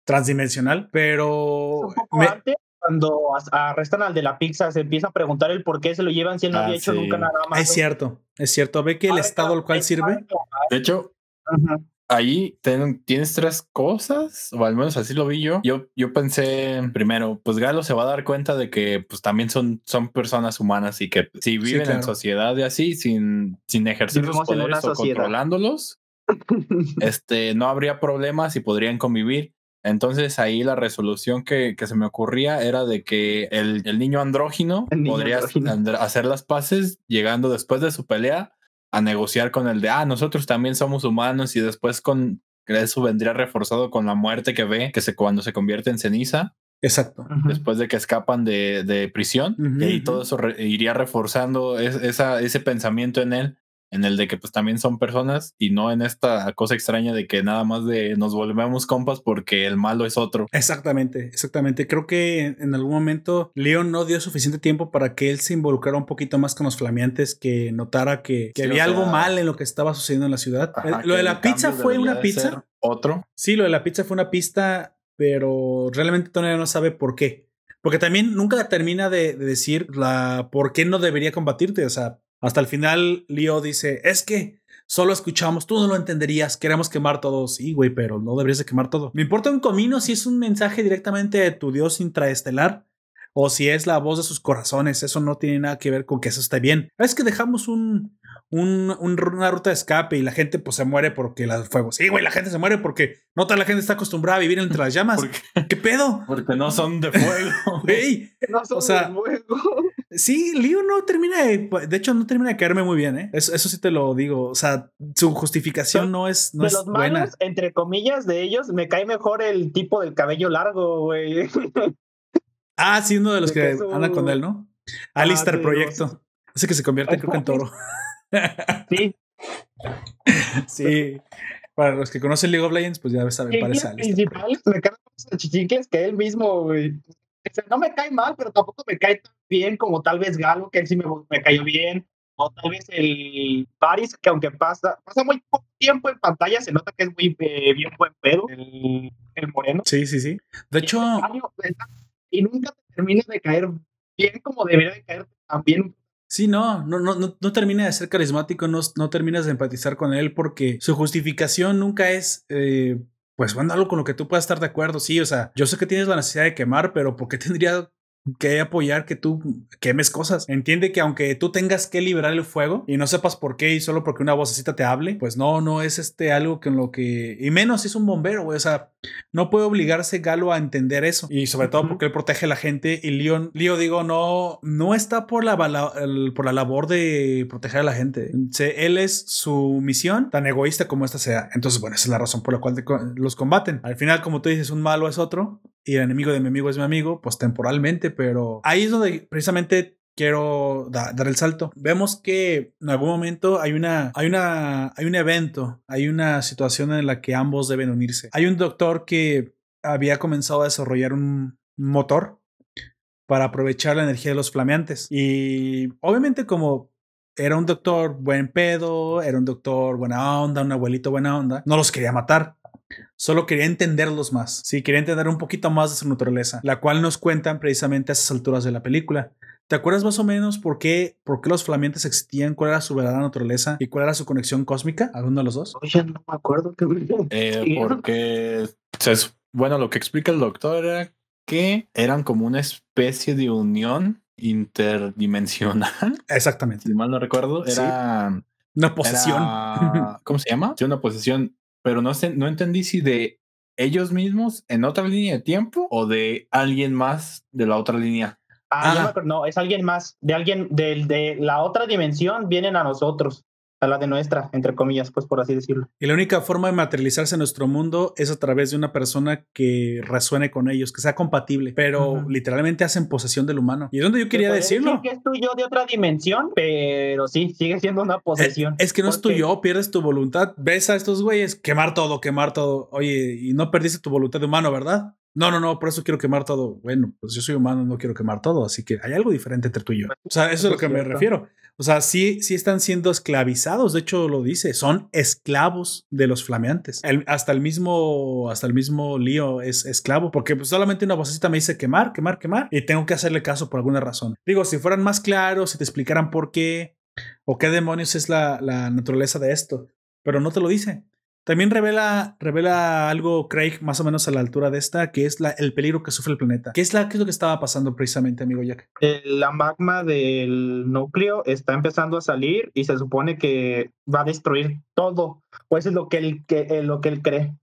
transdimensional, pero... cuando arrestan al de la pizza, se empieza a preguntar el por qué se lo llevan si él no había ah, hecho nunca nada más. Es cierto, es cierto. Ve que el estado al cual sirve. De hecho, ahí tienes tres cosas, o al menos así lo vi yo. Yo, yo pensé primero, pues Galo se va a dar cuenta de que pues también son, son personas humanas y que si viven en sociedad y así, sin, sin ejercer sus poderes o controlándolos, este, no habría problemas y podrían convivir. Entonces ahí la resolución que, se me ocurría era de que el, niño andrógino podría hacer las paces llegando después de su pelea a negociar con el de, ah, nosotros también somos humanos y después con eso vendría reforzado con la muerte que ve, que se, cuando se convierte en ceniza. Exacto. Después de que escapan de, prisión, y todo eso iría reforzando esa, ese pensamiento en él en el de que pues también son personas y no en esta cosa extraña de que nada más de nos volvemos compas porque el malo es otro. Exactamente, exactamente. Creo que en algún momento Leon no dio suficiente tiempo para que él se involucrara un poquito más con los flameantes, que notara que, había algo mal en lo que estaba sucediendo en la ciudad. Eh, lo de la pizza fue una pizza. Otro. Sí, lo de la pizza fue una pista, pero realmente todavía no sabe por qué. Porque también nunca termina de, de decir la por qué no debería combatirte. O sea, hasta el final, Leo dice, es que solo escuchamos, tú no lo entenderías, queremos quemar todo. Sí, güey, pero no deberías de quemar todo. Me importa un comino si es un mensaje directamente de tu dios intraestelar o si es la voz de sus corazones. Eso no tiene nada que ver con que eso esté bien. Es que dejamos un, una ruta de escape y la gente pues se muere porque el fuego. Sí, güey, la gente se muere porque no toda la gente está acostumbrada a vivir entre las llamas. ¿Qué pedo? Porque no son de fuego. Güey, no son de fuego. Sí, Leo no termina de, de hecho no termina de caerme muy bien, ¿eh? Eso, sí te lo digo, o sea, su justificación no es, no de los buena. entre comillas, de ellos, me cae mejor el tipo del cabello largo, güey. Ah, sí, uno de los que, anda con él, ¿no? Ah, Alistair Proyecto. Ese que se convierte, creo que en toro. Sí. sí. Para los que conocen League of Legends, pues ya saben, parece Alistair. principal me cae más chichicles que él mismo, güey. No me cae mal, pero tampoco me cae tan bien como tal vez Galo, que él sí me, me cayó bien. O tal vez el Paris, que aunque pasa, pasa muy poco tiempo en pantalla, se nota que es muy eh, bien buen pedo, el, el, moreno. Sí, sí, sí. De hecho. Y nunca termina de caer bien como debería de caer también Sí, no, no, no, no, termina de ser carismático, no, no terminas de empatizar con él porque su justificación nunca es, eh, pues, bueno, algo con lo que tú puedas estar de acuerdo. Sí, o sea, yo sé que tienes la necesidad de quemar, pero ¿por qué tendría que apoyar que tú quemes cosas. Entiende que aunque tú tengas que liberar el fuego y no sepas por qué y solo porque una vocecita te hable, pues no, no es este algo que en lo que... Y menos si es un bombero, güey. O sea, no puede obligarse Galo a entender eso. Y sobre todo porque él protege a la gente y Leon, Leo digo, no, no está por la, por la labor de proteger a la gente. Él es su misión tan egoísta como esta sea. Entonces, bueno, esa es la razón por la cual los combaten. Al final, como tú dices, un malo es otro y el enemigo de mi amigo es mi amigo, pues temporalmente, pero ahí es donde precisamente quiero dar el salto. Vemos que en algún momento hay una, hay una, hay un evento, hay una situación en la que ambos deben unirse. Hay un doctor que había comenzado a desarrollar un motor para aprovechar la energía de los flameantes. Y obviamente como era un doctor buen pedo, era un doctor buena onda, un abuelito buena onda, no los quería matar. Solo quería entenderlos más. Sí, quería entender un poquito más de su naturaleza, la cual nos cuentan precisamente a esas alturas de la película. ¿Te acuerdas más o menos por qué, por qué los flamientes existían? ¿Cuál era su verdadera naturaleza? ¿Y cuál era su conexión cósmica? ¿Alguno de los dos? Oye, no me acuerdo. Eh, porque, bueno, lo que explica el doctor era que eran como una especie de unión interdimensional. Exactamente. Si mal no recuerdo, era... Una posesión. ¿Cómo se llama? Sí, una posesión. Pero no, sé, no entendí si de ellos mismos en otra línea de tiempo o de alguien más de la otra línea. Ah, no, no, es alguien más, de alguien de, de la otra dimensión vienen a nosotros a la de nuestra, entre comillas, pues por así decirlo. Y la única forma de materializarse en nuestro mundo es a través de una persona que resuene con ellos, que sea compatible, pero literalmente hacen posesión del humano. Y es donde yo quería decirlo. que es tuyo de otra dimensión, pero sí, sigue siendo una posesión. Es, que no es tuyo, pierdes tu voluntad. Ves a estos güeyes, quemar todo, quemar todo. Oye, y no perdiste tu voluntad de humano, ¿verdad? No, no, no, por eso quiero quemar todo. Bueno, pues yo soy humano, no quiero quemar todo, así que hay algo diferente entre tú y yo. O sea, eso es lo que me refiero. O sea, sí, sí están siendo esclavizados. De hecho, lo dice, son esclavos de los flameantes. hasta el mismo, hasta el mismo lío es esclavo, porque pues, solamente una vocecita me dice quemar, quemar, quemar, y tengo que hacerle caso por alguna razón. Digo, si fueran más claros, si te explicaran por qué o qué demonios es la, la naturaleza de esto, pero no te lo dice. También revela, revela algo Craig más o menos a la altura de esta, que es la, el peligro que sufre el planeta. ¿Qué es, la, ¿Qué es lo que estaba pasando precisamente, amigo Jack? la magma del núcleo está empezando a salir y se supone que va a destruir todo. Pues es lo que él, que, eh, lo que él cree.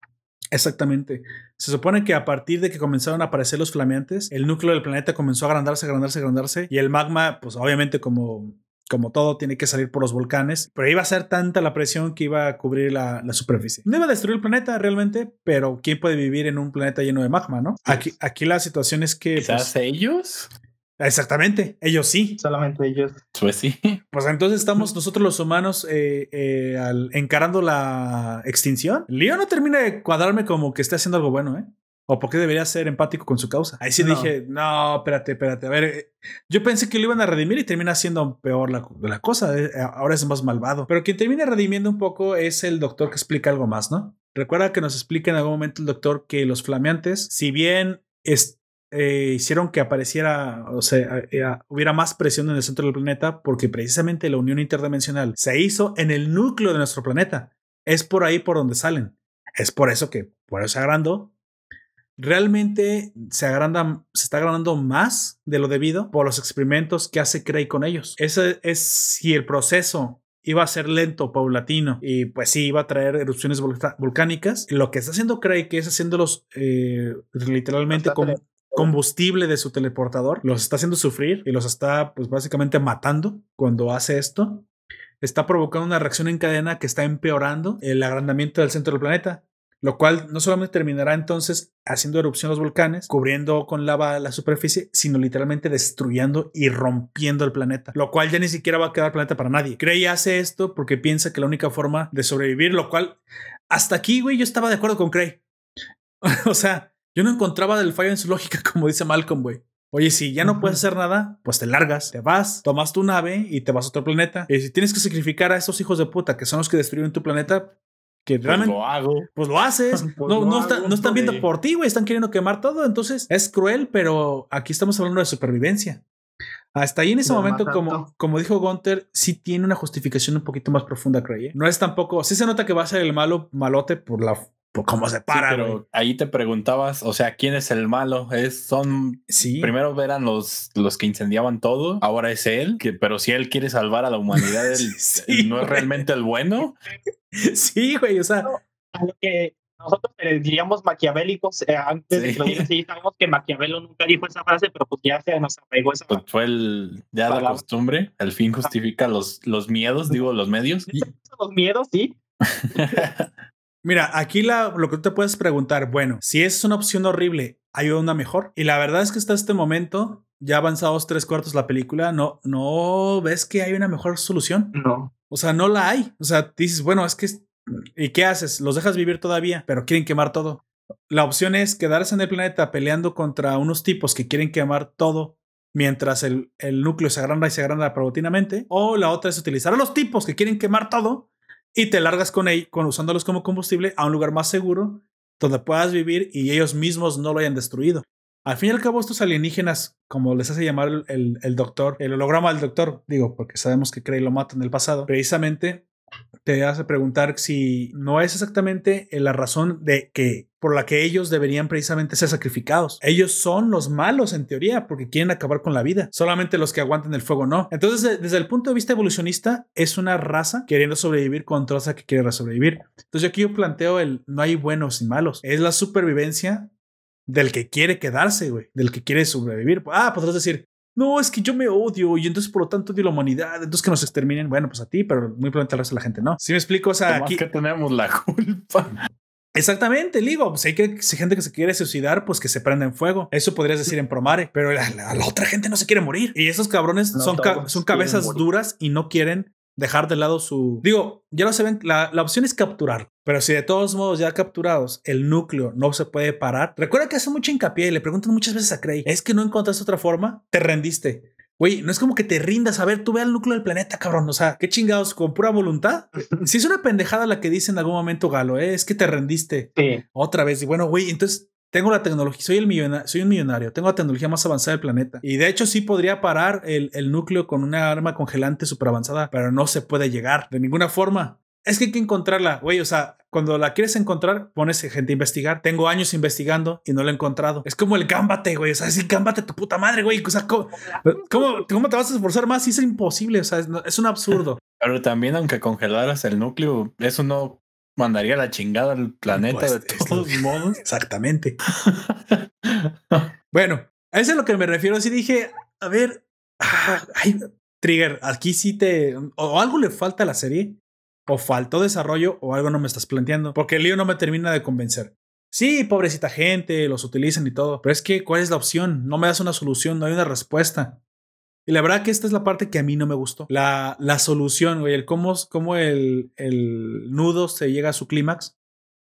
Exactamente. Se supone que a partir de que comenzaron a aparecer los flameantes, el núcleo del planeta comenzó a agrandarse, agrandarse, agrandarse. Y el magma, pues obviamente como como todo, tiene que salir por los volcanes, pero iba a ser tanta la presión que iba a cubrir la, superficie. No iba a destruir el planeta realmente, pero ¿quién puede vivir en un planeta lleno de magma, no? Aquí, aquí la situación es que... Quizás pues, ellos. Exactamente, ellos sí. Solamente ellos. Pues sí. Pues entonces estamos nosotros los humanos eh, eh, encarando la extinción. Leo no termina de cuadrarme como que esté haciendo algo bueno, ¿eh? ¿O por qué debería ser empático con su causa? Ahí sí dije, no, espérate, espérate. A ver, eh, yo pensé que lo iban a redimir y termina siendo peor la, la cosa. Eh, ahora es más malvado. Pero quien termina redimiendo un poco es el doctor que explica algo más, ¿no? Recuerda que nos explica en algún momento el doctor que los flameantes, si bien eh, hicieron que apareciera, o sea, hubiera más presión en el centro del planeta, porque precisamente la unión interdimensional se hizo en el núcleo de nuestro planeta. Es por ahí por donde salen. Es por eso que, por eso agrandó realmente se agranda, se está agrandando más de lo debido por los experimentos que hace Craig con ellos. Ese es si el proceso iba a ser lento, paulatino, y pues sí, iba a traer erupciones volcánicas. Lo que está haciendo Craig, que es haciéndolos eh, literalmente como combustible de su teleportador, los está haciendo sufrir y los está pues básicamente matando cuando hace esto. Está provocando una reacción en cadena que está empeorando el agrandamiento del centro del planeta lo cual no solamente terminará entonces haciendo erupción los volcanes, cubriendo con lava la superficie, sino literalmente destruyendo y rompiendo el planeta, lo cual ya ni siquiera va a quedar planeta para nadie. Cray hace esto porque piensa que la única forma de sobrevivir, lo cual hasta aquí, güey, yo estaba de acuerdo con Cray. o sea, yo no encontraba del fallo en su lógica, como dice Malcolm, güey. Oye, si ya no puedes hacer nada, pues te largas, te vas, tomas tu nave y te vas a otro planeta. Y si tienes que sacrificar a esos hijos de puta que son los que destruyeron tu planeta, que pues realmente. lo hago. Pues lo haces. Pues no, no, no, están viendo por ti, güey. Están queriendo quemar todo. Entonces es cruel, pero aquí estamos hablando de supervivencia. Hasta ahí en ese momento, como, como dijo Gunter, sí tiene una justificación un poquito más profunda, Cray. ¿eh? No es tampoco. Sí se nota que va a ser el malo malote por la pues, cómo se para. pero ahí te preguntabas, o sea, ¿quién es el malo? Es, son, sí. primero eran los, los que incendiaban todo, ahora es él, que, pero si él quiere salvar a la humanidad, él, no es realmente el bueno. Sí, güey, o sea. que nosotros diríamos maquiavélicos eh, antes de que sí, sabemos que Maquiavelo nunca dijo esa frase, pero pues ya se nos apegó esa pues fue el, ya la costumbre, el fin justifica los, los miedos, digo, los medios. Los miedos, sí. Mira, aquí la, lo que tú te puedes preguntar, bueno, si es una opción horrible, ¿hay una mejor? Y la verdad es que hasta este momento, ya avanzados tres cuartos la película, no, no ves que hay una mejor solución. No. O sea, no la hay. O sea, dices, bueno, es que ¿Y qué haces? Los dejas vivir todavía, pero quieren quemar todo. La opción es quedarse en el planeta peleando contra unos tipos que quieren quemar todo mientras el, el núcleo se agranda y se agranda paulatinamente. O la otra es utilizar a los tipos que quieren quemar todo y te largas con ellos, con, usándolos como combustible a un lugar más seguro donde puedas vivir y ellos mismos no lo hayan destruido. Al fin y al cabo, estos alienígenas, como les hace llamar el, el doctor, el holograma del doctor, digo, porque sabemos que Cray lo mata en el pasado, precisamente te hace preguntar si no es exactamente la razón de que por la que ellos deberían precisamente ser sacrificados. Ellos son los malos en teoría porque quieren acabar con la vida. Solamente los que aguantan el fuego no. Entonces, desde el punto de vista evolucionista, es una raza queriendo sobrevivir contra otra que quiere sobrevivir. Entonces, aquí yo planteo el no hay buenos y malos. Es la supervivencia del que quiere quedarse, güey, del que quiere sobrevivir. Ah, podrás decir, no, es que yo me odio y entonces por lo tanto odio la humanidad, entonces que nos exterminen, bueno, pues a ti, pero muy probablemente al resto de la gente no. Si me explico, o sea, aquí que tenemos la culpa. Exactamente, digo, pues hay, que, hay gente que se quiere suicidar, pues que se prenda en fuego. Eso podrías decir en Promare, pero la, otra gente no se quiere morir. Y esos cabrones son, son cabezas duras y no quieren dejar de lado su... Digo, ya lo saben, la, la opción es capturar, pero si de todos modos ya capturados el núcleo no se puede parar, recuerda que hace mucho hincapié y le preguntan muchas veces a Cray, ¿es que no encontraste otra forma? Te rendiste. Güey, no es como que te rindas a ver, tú ve al núcleo del planeta, cabrón. O sea, qué chingados, con pura voluntad. Si es una pendejada la que dice en algún momento Galo, ¿eh? es que te rendiste. Otra vez. Y bueno, güey, entonces tengo la tecnología, soy, el millonario, soy un millonario, tengo la tecnología más avanzada del planeta. Y de hecho sí podría parar el, el núcleo con una arma congelante súper avanzada, pero no se puede llegar de ninguna forma. Es que hay que encontrarla, güey. O sea, cuando la quieres encontrar, pones gente a investigar. Tengo años investigando y no la he encontrado. Es como el gámbate, güey. O sea, sí, gámbate tu puta madre, güey. O sea, ¿cómo, ¿cómo, te vas a esforzar más? Sí, es imposible. O sea, es, es un absurdo. Pero también, aunque congelaras el núcleo, eso no mandaría la chingada al planeta pues, de todos modos. Exactamente. bueno, a eso es a lo que me refiero. Así dije, a ver, ah, ay, Trigger, aquí sí te. O algo le falta a la serie, o faltó desarrollo, o algo no me estás planteando, porque el lío no me termina de convencer. Sí, pobrecita gente, los utilizan y todo, pero es que, ¿cuál es la opción? No me das una solución, no hay una respuesta. Y la verdad que esta es la parte que a mí no me gustó. La, la solución, güey, el cómo, cómo el, el nudo se llega a su clímax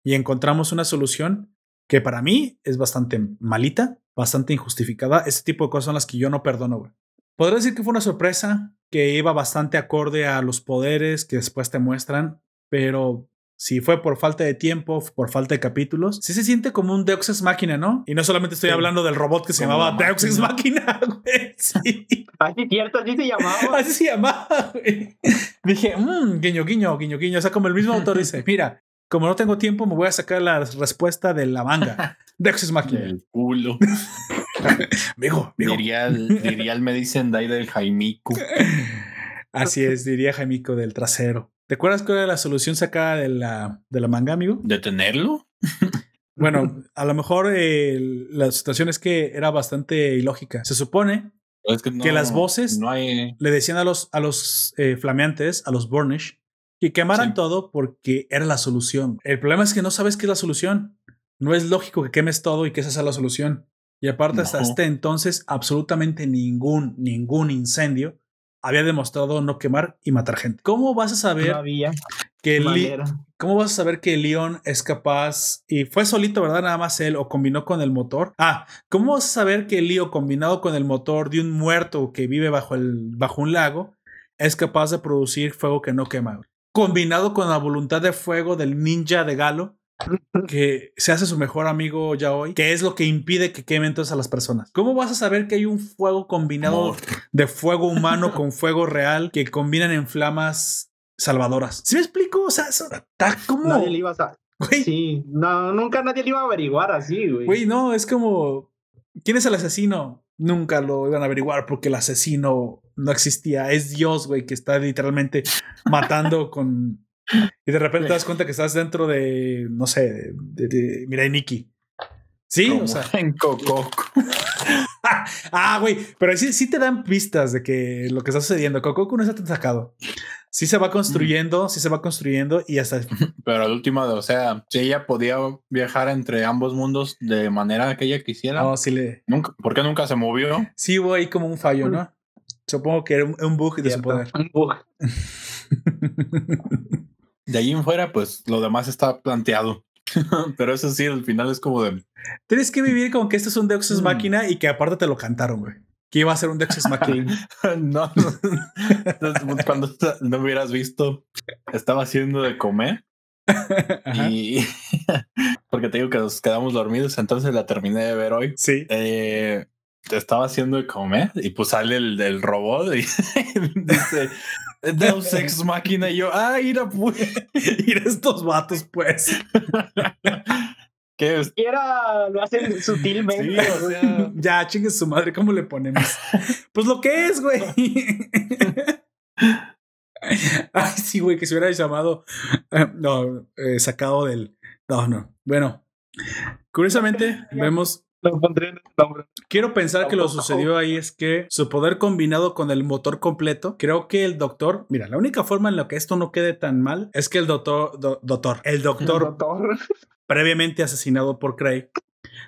y encontramos una solución que para mí es bastante malita, bastante injustificada. Este tipo de cosas son las que yo no perdono, güey. Podría decir que fue una sorpresa, que iba bastante acorde a los poderes que después te muestran, pero si fue por falta de tiempo, por falta de capítulos, sí se siente como un Deus Ex Máquina, ¿no? Y no solamente estoy hablando del robot que se llamaba Deus Ex Máquina, güey. Sí. Así cierto, así se llamaba. Así se llamaba, güey. Dije, mmm, guiño, guiño, guiño, guiño. O sea, como el mismo autor dice, mira, como no tengo tiempo, me voy a sacar la respuesta de la manga. Deus Ex Máquina. El culo. Diría diría el Medicine Day del Jaimico. Así es, diría Jaimico del trasero. ¿Te acuerdas cuál era la solución sacada de la, de la manga, amigo? ¿Detenerlo? bueno, a lo mejor eh, la situación es que era bastante ilógica. Se supone que, las voces le decían a los, a los eh, flameantes, a los Burnish, que quemaran todo porque era la solución. El problema es que no sabes qué es la solución. No es lógico que quemes todo y que esa sea la solución. Y aparte, hasta este entonces, absolutamente ningún, ningún incendio había demostrado no quemar y matar gente. ¿Cómo vas a saber que cómo vas a saber que Leon es capaz y fue solito, verdad? Nada más él o combinó con el motor. Ah, ¿cómo vas a saber que Leon combinado con el motor de un muerto que vive bajo el bajo un lago es capaz de producir fuego que no quema? Combinado con la voluntad de fuego del ninja de Galo que se hace su mejor amigo ya hoy, que es lo que impide que quemen entonces a las personas. ¿Cómo vas a saber que hay un fuego combinado de fuego humano con fuego real que combinan en flamas salvadoras? ¿Sí me explico? O sea, está como... Nadie le iba a, Güey. Sí, no, nunca nadie le iba a averiguar así, güey. Güey, no, es como. ¿Quién es el asesino? Nunca lo iban a averiguar porque el asesino no existía. Es Dios, güey, que está literalmente matando con. Y de repente te das cuenta que estás dentro de. No sé, de, de, Mirai Nikki. Sí, o sea. En Coco. ah, güey, pero sí, sí te dan pistas de que lo que está sucediendo. Coco no está tan sacado sí se va construyendo, sí se va construyendo y hasta. Pero al último, o sea, si ella podía viajar entre ambos mundos de manera que ella quisiera. No, sí le. Nunca, ¿Por qué nunca se movió? Sí hubo ahí como un fallo, ¿no? Supongo que era un, bug de su poder. Un bug. De ahí en fuera, pues lo demás está planteado. Pero eso sí, al final es como de. Tienes que vivir como que esto es un Deus Ex mm. Máquina y que aparte te lo cantaron, güey que iba a ser un Deus Ex Machina. no, cuando no hubieras visto, estaba haciendo de comer. y porque te digo que nos quedamos dormidos, entonces la terminé de ver hoy. Sí. Eh, estaba haciendo de comer y pues sale el del robot y dice Deus Ex Máquina y yo, ah, ira pues, ir estos vatos pues. ¿Qué es? Era, lo hacen sutilmente. o sea, ya, chingue su madre, ¿cómo le ponemos? pues lo que es, güey. Ay, sí, güey, que se hubiera llamado. Eh, no, eh, sacado del. No, no. Bueno, curiosamente, vemos. Lo pondré en el nombre. Quiero pensar que lo sucedió ahí es que su poder combinado con el motor completo, creo que el doctor, mira, la única forma en la que esto no quede tan mal es que el doctor, doctor, el doctor, ¿El doctor? previamente asesinado por Craig,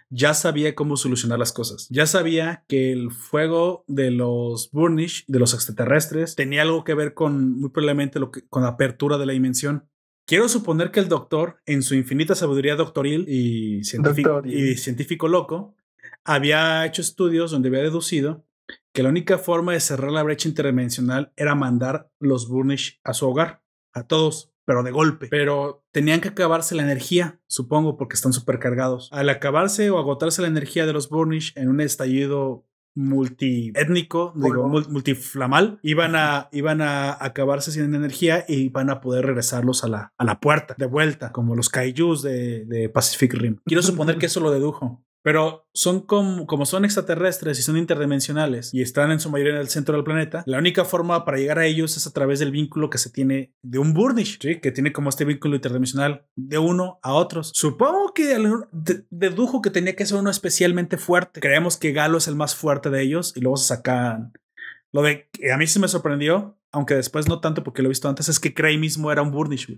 ya sabía cómo solucionar las cosas. Ya sabía que el fuego de los Burnish, de los extraterrestres, tenía algo que ver con, muy probablemente, lo que, con la apertura de la dimensión. Quiero suponer que el doctor, en su infinita sabiduría doctoril y científico, y científico loco, había hecho estudios donde había deducido que la única forma de cerrar la brecha interdimensional era mandar los Burnish a su hogar, a todos pero de golpe. Pero tenían que acabarse la energía, supongo, porque están supercargados. Al acabarse o agotarse la energía de los Burnish en un estallido multiétnico, digo, multiflamal, iban a, iban a acabarse sin energía y van a poder regresarlos a la, a la puerta, de vuelta, como los kaijus de, de Pacific Rim. Quiero suponer que eso lo dedujo. Pero son como, como son extraterrestres y son interdimensionales y están en su mayoría en el centro del planeta, la única forma para llegar a ellos es a través del vínculo que se tiene de un Burnish, ¿sí? que tiene como este vínculo interdimensional de uno a otros. Supongo que dedujo que tenía que ser uno especialmente fuerte. Creemos que Galo es el más fuerte de ellos y luego se sacan. Lo de que a mí sí me sorprendió, aunque después no tanto porque lo he visto antes, es que Cray mismo era un Burnish.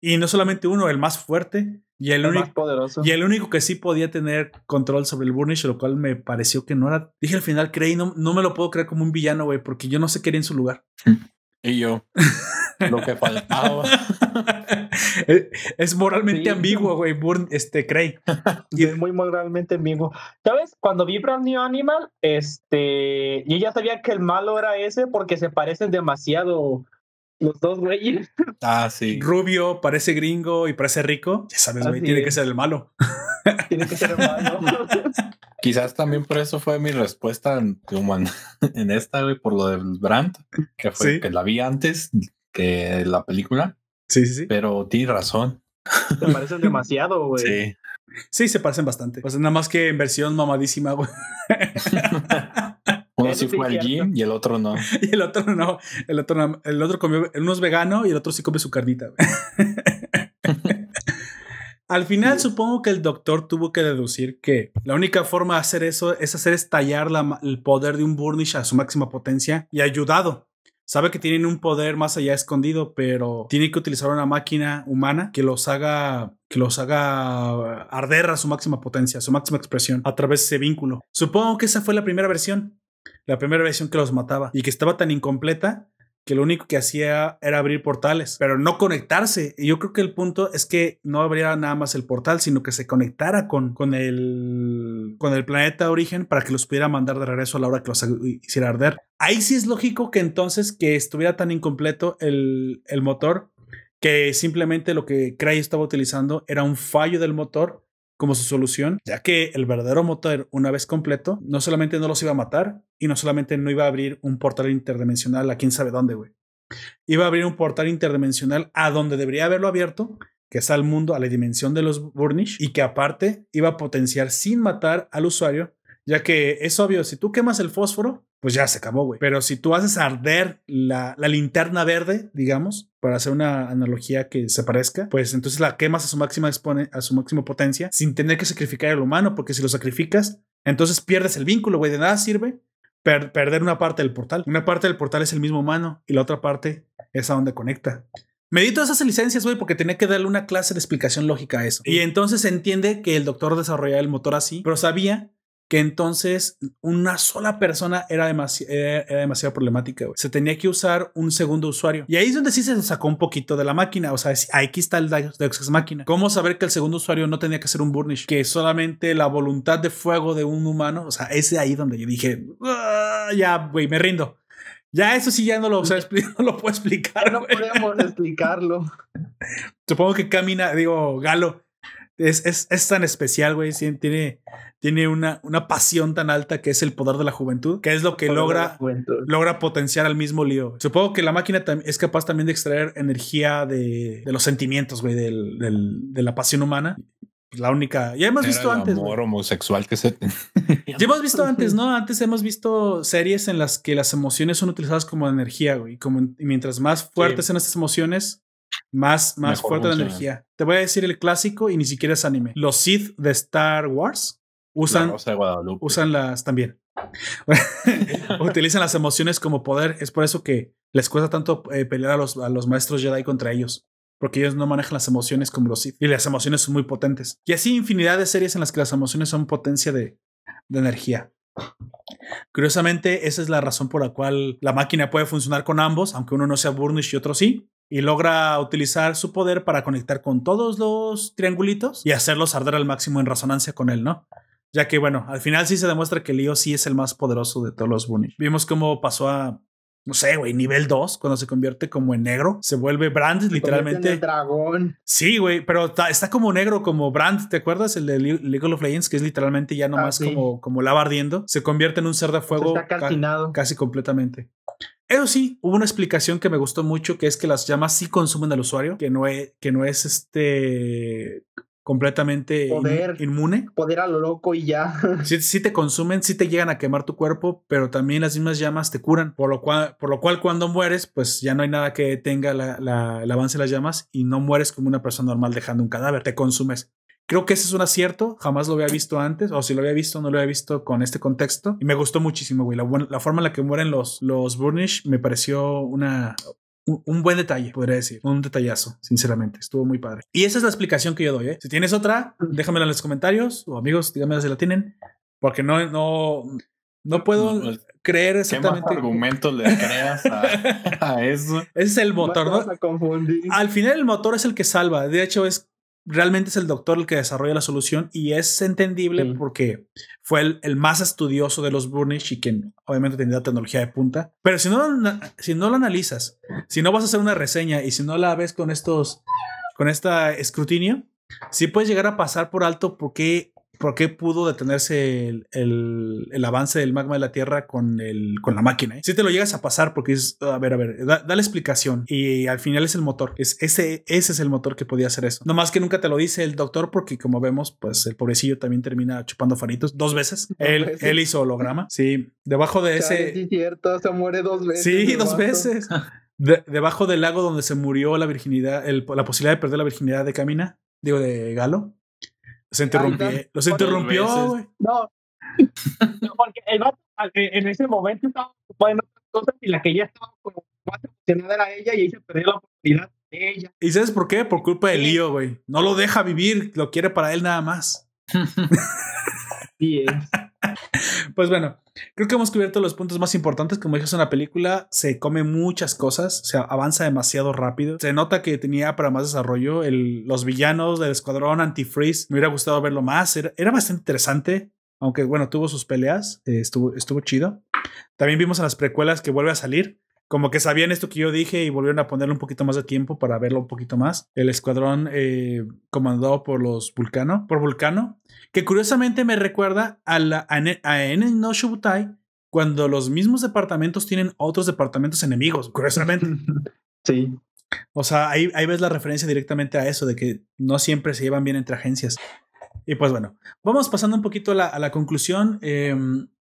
Y no solamente uno, el más fuerte y el, único, poderoso. Y el único que sí podía tener control sobre el Burnish, lo cual me pareció que no era. Dije al final, creí, no, no me lo puedo creer como un villano, güey, porque yo no sé qué era en su lugar. Y yo. lo que faltaba. es moralmente ambiguo, güey, este Cray. y es muy moralmente ambiguo. ¿Sabes? Cuando vi Brand New Animal, este. Yo ya sabía que el malo era ese porque se parecen demasiado los dos güeyes. Ah, sí. Rubio, parece gringo y parece rico. Ya sabes, güey, tiene que ser el malo. Tiene que ser el malo. Quizás también por eso fue mi respuesta en, en esta, güey, por lo del Brandt, que fue que la vi antes que la película. Sí, sí, sí. Pero tienes razón. Se parecen demasiado, güey. Sí. Sí, se parecen bastante. Pues nada más que en versión mamadísima, güey. Uno sí fue al gym y el otro no. Y el otro no. El otro, el otro comió, uno es vegano y el otro sí come su carnita. Al final supongo que el doctor tuvo que deducir que la única forma de hacer eso es hacer estallar el poder de un Burnish a su máxima potencia y ayudado. Sabe que tienen un poder más allá escondido, pero tiene que utilizar una máquina humana que los haga que los haga arder a su máxima potencia, a su máxima expresión a través de ese vínculo. Supongo que esa fue la primera versión la primera versión que los mataba y que estaba tan incompleta que lo único que hacía era abrir portales, pero no conectarse. Y yo creo que el punto es que no abriera nada más el portal, sino que se conectara con, con, el, con el planeta origen para que los pudiera mandar de regreso a la hora que los hiciera arder. Ahí sí es lógico que entonces que estuviera tan incompleto el, el motor que simplemente lo que Cray estaba utilizando era un fallo del motor como su solución, ya que el verdadero motor, una vez completo, no solamente no los iba a matar y no solamente no iba a abrir un portal interdimensional a quién sabe dónde, güey. Iba a abrir un portal interdimensional a donde debería haberlo abierto, que es al mundo, a la dimensión de los Burnish, y que aparte iba a potenciar sin matar al usuario, ya que es obvio, si tú quemas el fósforo, pues ya se acabó, güey. Pero si tú haces arder la, linterna verde, digamos, para hacer una analogía que se parezca, pues entonces la quemas a su máxima expone, a su máxima potencia sin tener que sacrificar al humano, porque si lo sacrificas, entonces pierdes el vínculo, güey. De nada sirve perder una parte del portal. Una parte del portal es el mismo humano y la otra parte es a donde conecta. Medito esas licencias, güey, porque tenía que darle una clase de explicación lógica a eso. Y entonces se entiende que el doctor desarrollaba el motor así, pero sabía que entonces una sola persona era, era, demasiado problemática. Se tenía que usar un segundo usuario. Y ahí es donde sí se sacó un poquito de la máquina. O sea, aquí está el Deus Ex Máquina. ¿Cómo saber que el segundo usuario no tenía que ser un Burnish? Que solamente la voluntad de fuego de un humano. O sea, es ahí donde yo dije, ah, ya, güey, me rindo. Ya eso sí ya no lo, no lo puedo explicar. No podemos explicarlo. Supongo que camina, digo, Galo, es, es, es tan especial, güey. Tiene, tiene una, una pasión tan alta que es el poder de la juventud, que es lo que logra, logra potenciar al mismo lío. Supongo que la máquina es capaz también de extraer energía de, de los sentimientos, güey, del, del, de la pasión humana. La única. Ya hemos visto antes. Amor homosexual que se. ya hemos visto antes, ¿no? Antes hemos visto series en las que las emociones son utilizadas como energía, güey. Como, y mientras más fuertes sean estas emociones, más, más fuerte la energía. Te voy a decir el clásico y ni siquiera es anime. Los Sith de Star Wars usan, usan las también. Utilizan las emociones como poder. Es por eso que les cuesta tanto eh, pelear a los, a los maestros Jedi contra ellos. Porque ellos no manejan las emociones como los Sith. Y las emociones son muy potentes. Y así infinidad de series en las que las emociones son potencia de, de energía. Curiosamente, esa es la razón por la cual la máquina puede funcionar con ambos, aunque uno no sea Burnish y otro sí y logra utilizar su poder para conectar con todos los triangulitos y hacerlos arder al máximo en resonancia con él, ¿no? Ya que, bueno, al final sí se demuestra que Leo sí es el más poderoso de todos los Bunny. Vimos cómo pasó a, no sé, güey, nivel 2, cuando se convierte como en negro, se vuelve Brand, literalmente. el dragón. Sí, güey, pero está, como negro, como Brand, ¿te acuerdas? El de League of Legends, que es literalmente ya nomás ah, como, como lava ardiendo. Se convierte en un ser de fuego. Está casi completamente. Eso sí, hubo una explicación que me gustó mucho, que es que las llamas sí consumen al usuario, que no es, que no es este completamente inmune. Poder a lo loco y ya. Sí, sí, te consumen, sí te llegan a quemar tu cuerpo, pero también las mismas llamas te curan. Por lo cual, por lo cual cuando mueres, pues ya no hay nada que tenga la, la, el avance de las llamas y no mueres como una persona normal dejando un cadáver, te consumes. Creo que ese es un acierto. Jamás lo había visto antes. O si lo había visto, no lo había visto con este contexto. Y me gustó muchísimo, güey. La, forma en la que mueren los, los Burnish me pareció una, un, buen detalle, podría decir. Un detallazo, sinceramente. Estuvo muy padre. Y esa es la explicación que yo doy. ¿eh? Si tienes otra, déjamela en los comentarios. O amigos, díganme si la tienen. Porque no, no, no puedo pues, creer exactamente. ¿Qué argumentos le creas a, eso? Ese es el motor, ¿no? Al final el motor es el que salva. De hecho, es realmente es el doctor el que desarrolla la solución y es entendible porque fue el, más estudioso de los Burnish y quien obviamente tenía tecnología de punta. Pero si no, si no lo analizas, si no vas a hacer una reseña y si no la ves con estos, con este escrutinio, sí puedes llegar a pasar por alto porque por qué pudo detenerse el, avance del magma de la Tierra con, el, con la máquina. Si te lo llegas a pasar porque es, a ver, a ver, da, la explicación y al final es el motor. Es, ese, ese es el motor que podía hacer eso. No más que nunca te lo dice el doctor porque como vemos, pues el pobrecillo también termina chupando faritos dos veces. él, él hizo holograma. Sí, debajo de ese... Sí, cierto, se muere dos veces. Sí, dos veces. debajo del lago donde se murió la virginidad, la posibilidad de perder la virginidad de Camina, digo, de Galo. Se interrumpió. Los interrumpió, güey. No. Porque el vato en ese momento estaba ocupando otras cosas y la que ella estaba como más emocionada era ella y ahí se perdió la oportunidad de ella. ¿Y sabes por qué? Por culpa de Lío, güey. No lo deja vivir, lo quiere para él nada más. Sí es. Pues bueno, creo que hemos cubierto los puntos más importantes. Como dije, es una película, se come muchas cosas, se avanza demasiado rápido. Se nota que tenía para más desarrollo. El, los villanos del escuadrón anti-freeze, me hubiera gustado verlo más. Era, bastante interesante, aunque bueno, tuvo sus peleas, eh, estuvo, estuvo chido. También vimos en las precuelas que vuelve a salir como que sabían esto que yo dije y volvieron a ponerle un poquito más de tiempo para verlo un poquito más. El escuadrón eh, comandado por los Vulcano, por Vulcano, que curiosamente me recuerda a, la, a, no Shubutai cuando los mismos departamentos tienen otros departamentos enemigos, curiosamente. Sí. O sea, ahí, ahí ves la referencia directamente a eso, de que no siempre se llevan bien entre agencias. Y pues bueno, vamos pasando un poquito a la, a la conclusión. Eh,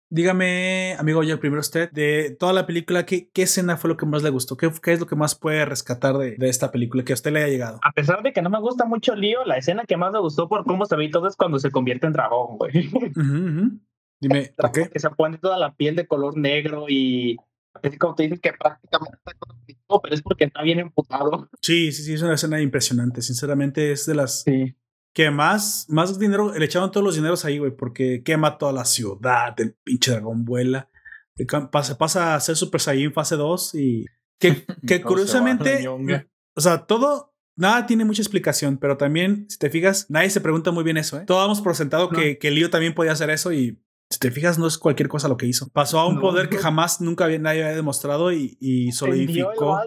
Dígame, amigo, ya primero usted, de toda la película, ¿qué, ¿qué, escena fue lo que más le gustó? ¿Qué, qué es lo que más puede rescatar de, de, esta película que a usted le haya llegado? A pesar de que no me gusta mucho Lío, la escena que más me gustó por cómo se ve todo es cuando se convierte en dragón, güey. Uh -huh, uh -huh. Dime, ¿por qué? Que se pone toda la piel de color negro y es como te dices que prácticamente está pero es porque está bien emputado. Sí, sí, sí, es una escena impresionante. Sinceramente, es de las. Sí que más, más dinero, le echaron todos los dineros ahí, güey, porque quema toda la ciudad, el pinche dragón vuela. Pasa, pasa a ser Super Saiyan fase 2 y que, que curiosamente, o sea, todo, nada tiene mucha explicación, pero también, si te fijas, nadie se pregunta muy bien eso, ¿eh? Todos damos por sentado no. que, que Leo también podía hacer eso y si te fijas, no es cualquier cosa lo que hizo. Pasó a un no, poder que jamás, nunca había, nadie había demostrado y, y solidificó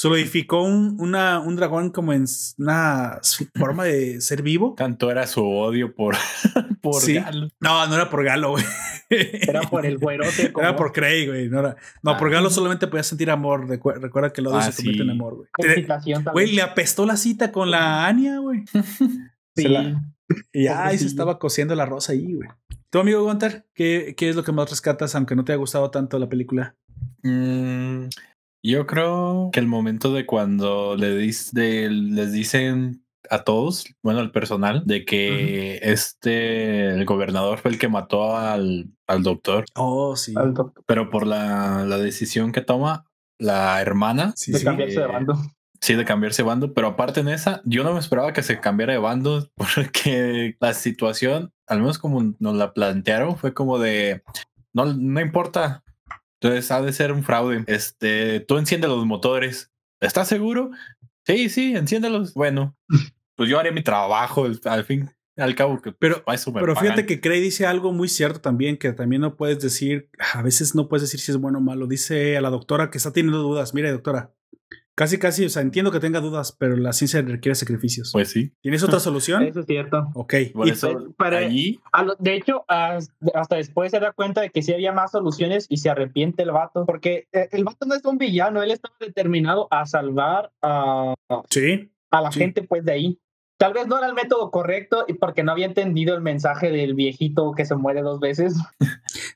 solidificó un, una, un dragón como en una forma de ser vivo. Tanto era su odio por, por sí. Galo. No, no era por Galo, güey. Era por el güerote. Como... Era por Craig, güey. No, era... no ah, por Galo solamente podía sentir amor. Recuerda que el odio ah, se convierte sí. en amor, güey. Güey, le apestó la cita con la Anya, güey. Sí. La... Y ahí se estaba cosiendo la rosa ahí, güey. Tu amigo Gunter, ¿qué, ¿qué es lo que más rescatas, aunque no te haya gustado tanto la película? Mm, yo creo que el momento de cuando le dis, de, les dicen a todos, bueno, al personal, de que uh -huh. este, el gobernador fue el que mató al, al doctor. Oh, sí. Doctor. Pero por la, la, decisión que toma la hermana. Sí, de sí, cambiarse de bando. Sí, de cambiarse de bando, pero aparte en esa, yo no me esperaba que se cambiara de bando porque la situación, al menos como nos la plantearon, fue como de, no, no importa, entonces ha de ser un fraude. Este, tú enciende los motores. ¿Estás seguro? Sí, sí, enciéndelos. Bueno, pues yo haré mi trabajo al fin. Al cabo, que pero, eso me pero fíjate que Cray dice algo muy cierto también, que también no puedes decir, a veces no puedes decir si es bueno o malo. Dice a la doctora que está teniendo dudas. Mire, doctora, Casi, casi, o sea, entiendo que tenga dudas, pero la ciencia requiere sacrificios. Pues sí. ¿Tienes otra solución? Eso es cierto. Ok. Por y eso, para, allí... de hecho, hasta después se da cuenta de que sí había más soluciones y se arrepiente el vato, porque eh, el vato no es un villano, él estaba determinado a salvar a, sí, a la sí. gente pues de ahí. Tal vez no era el método correcto y porque no había entendido el mensaje del viejito que se muere dos veces.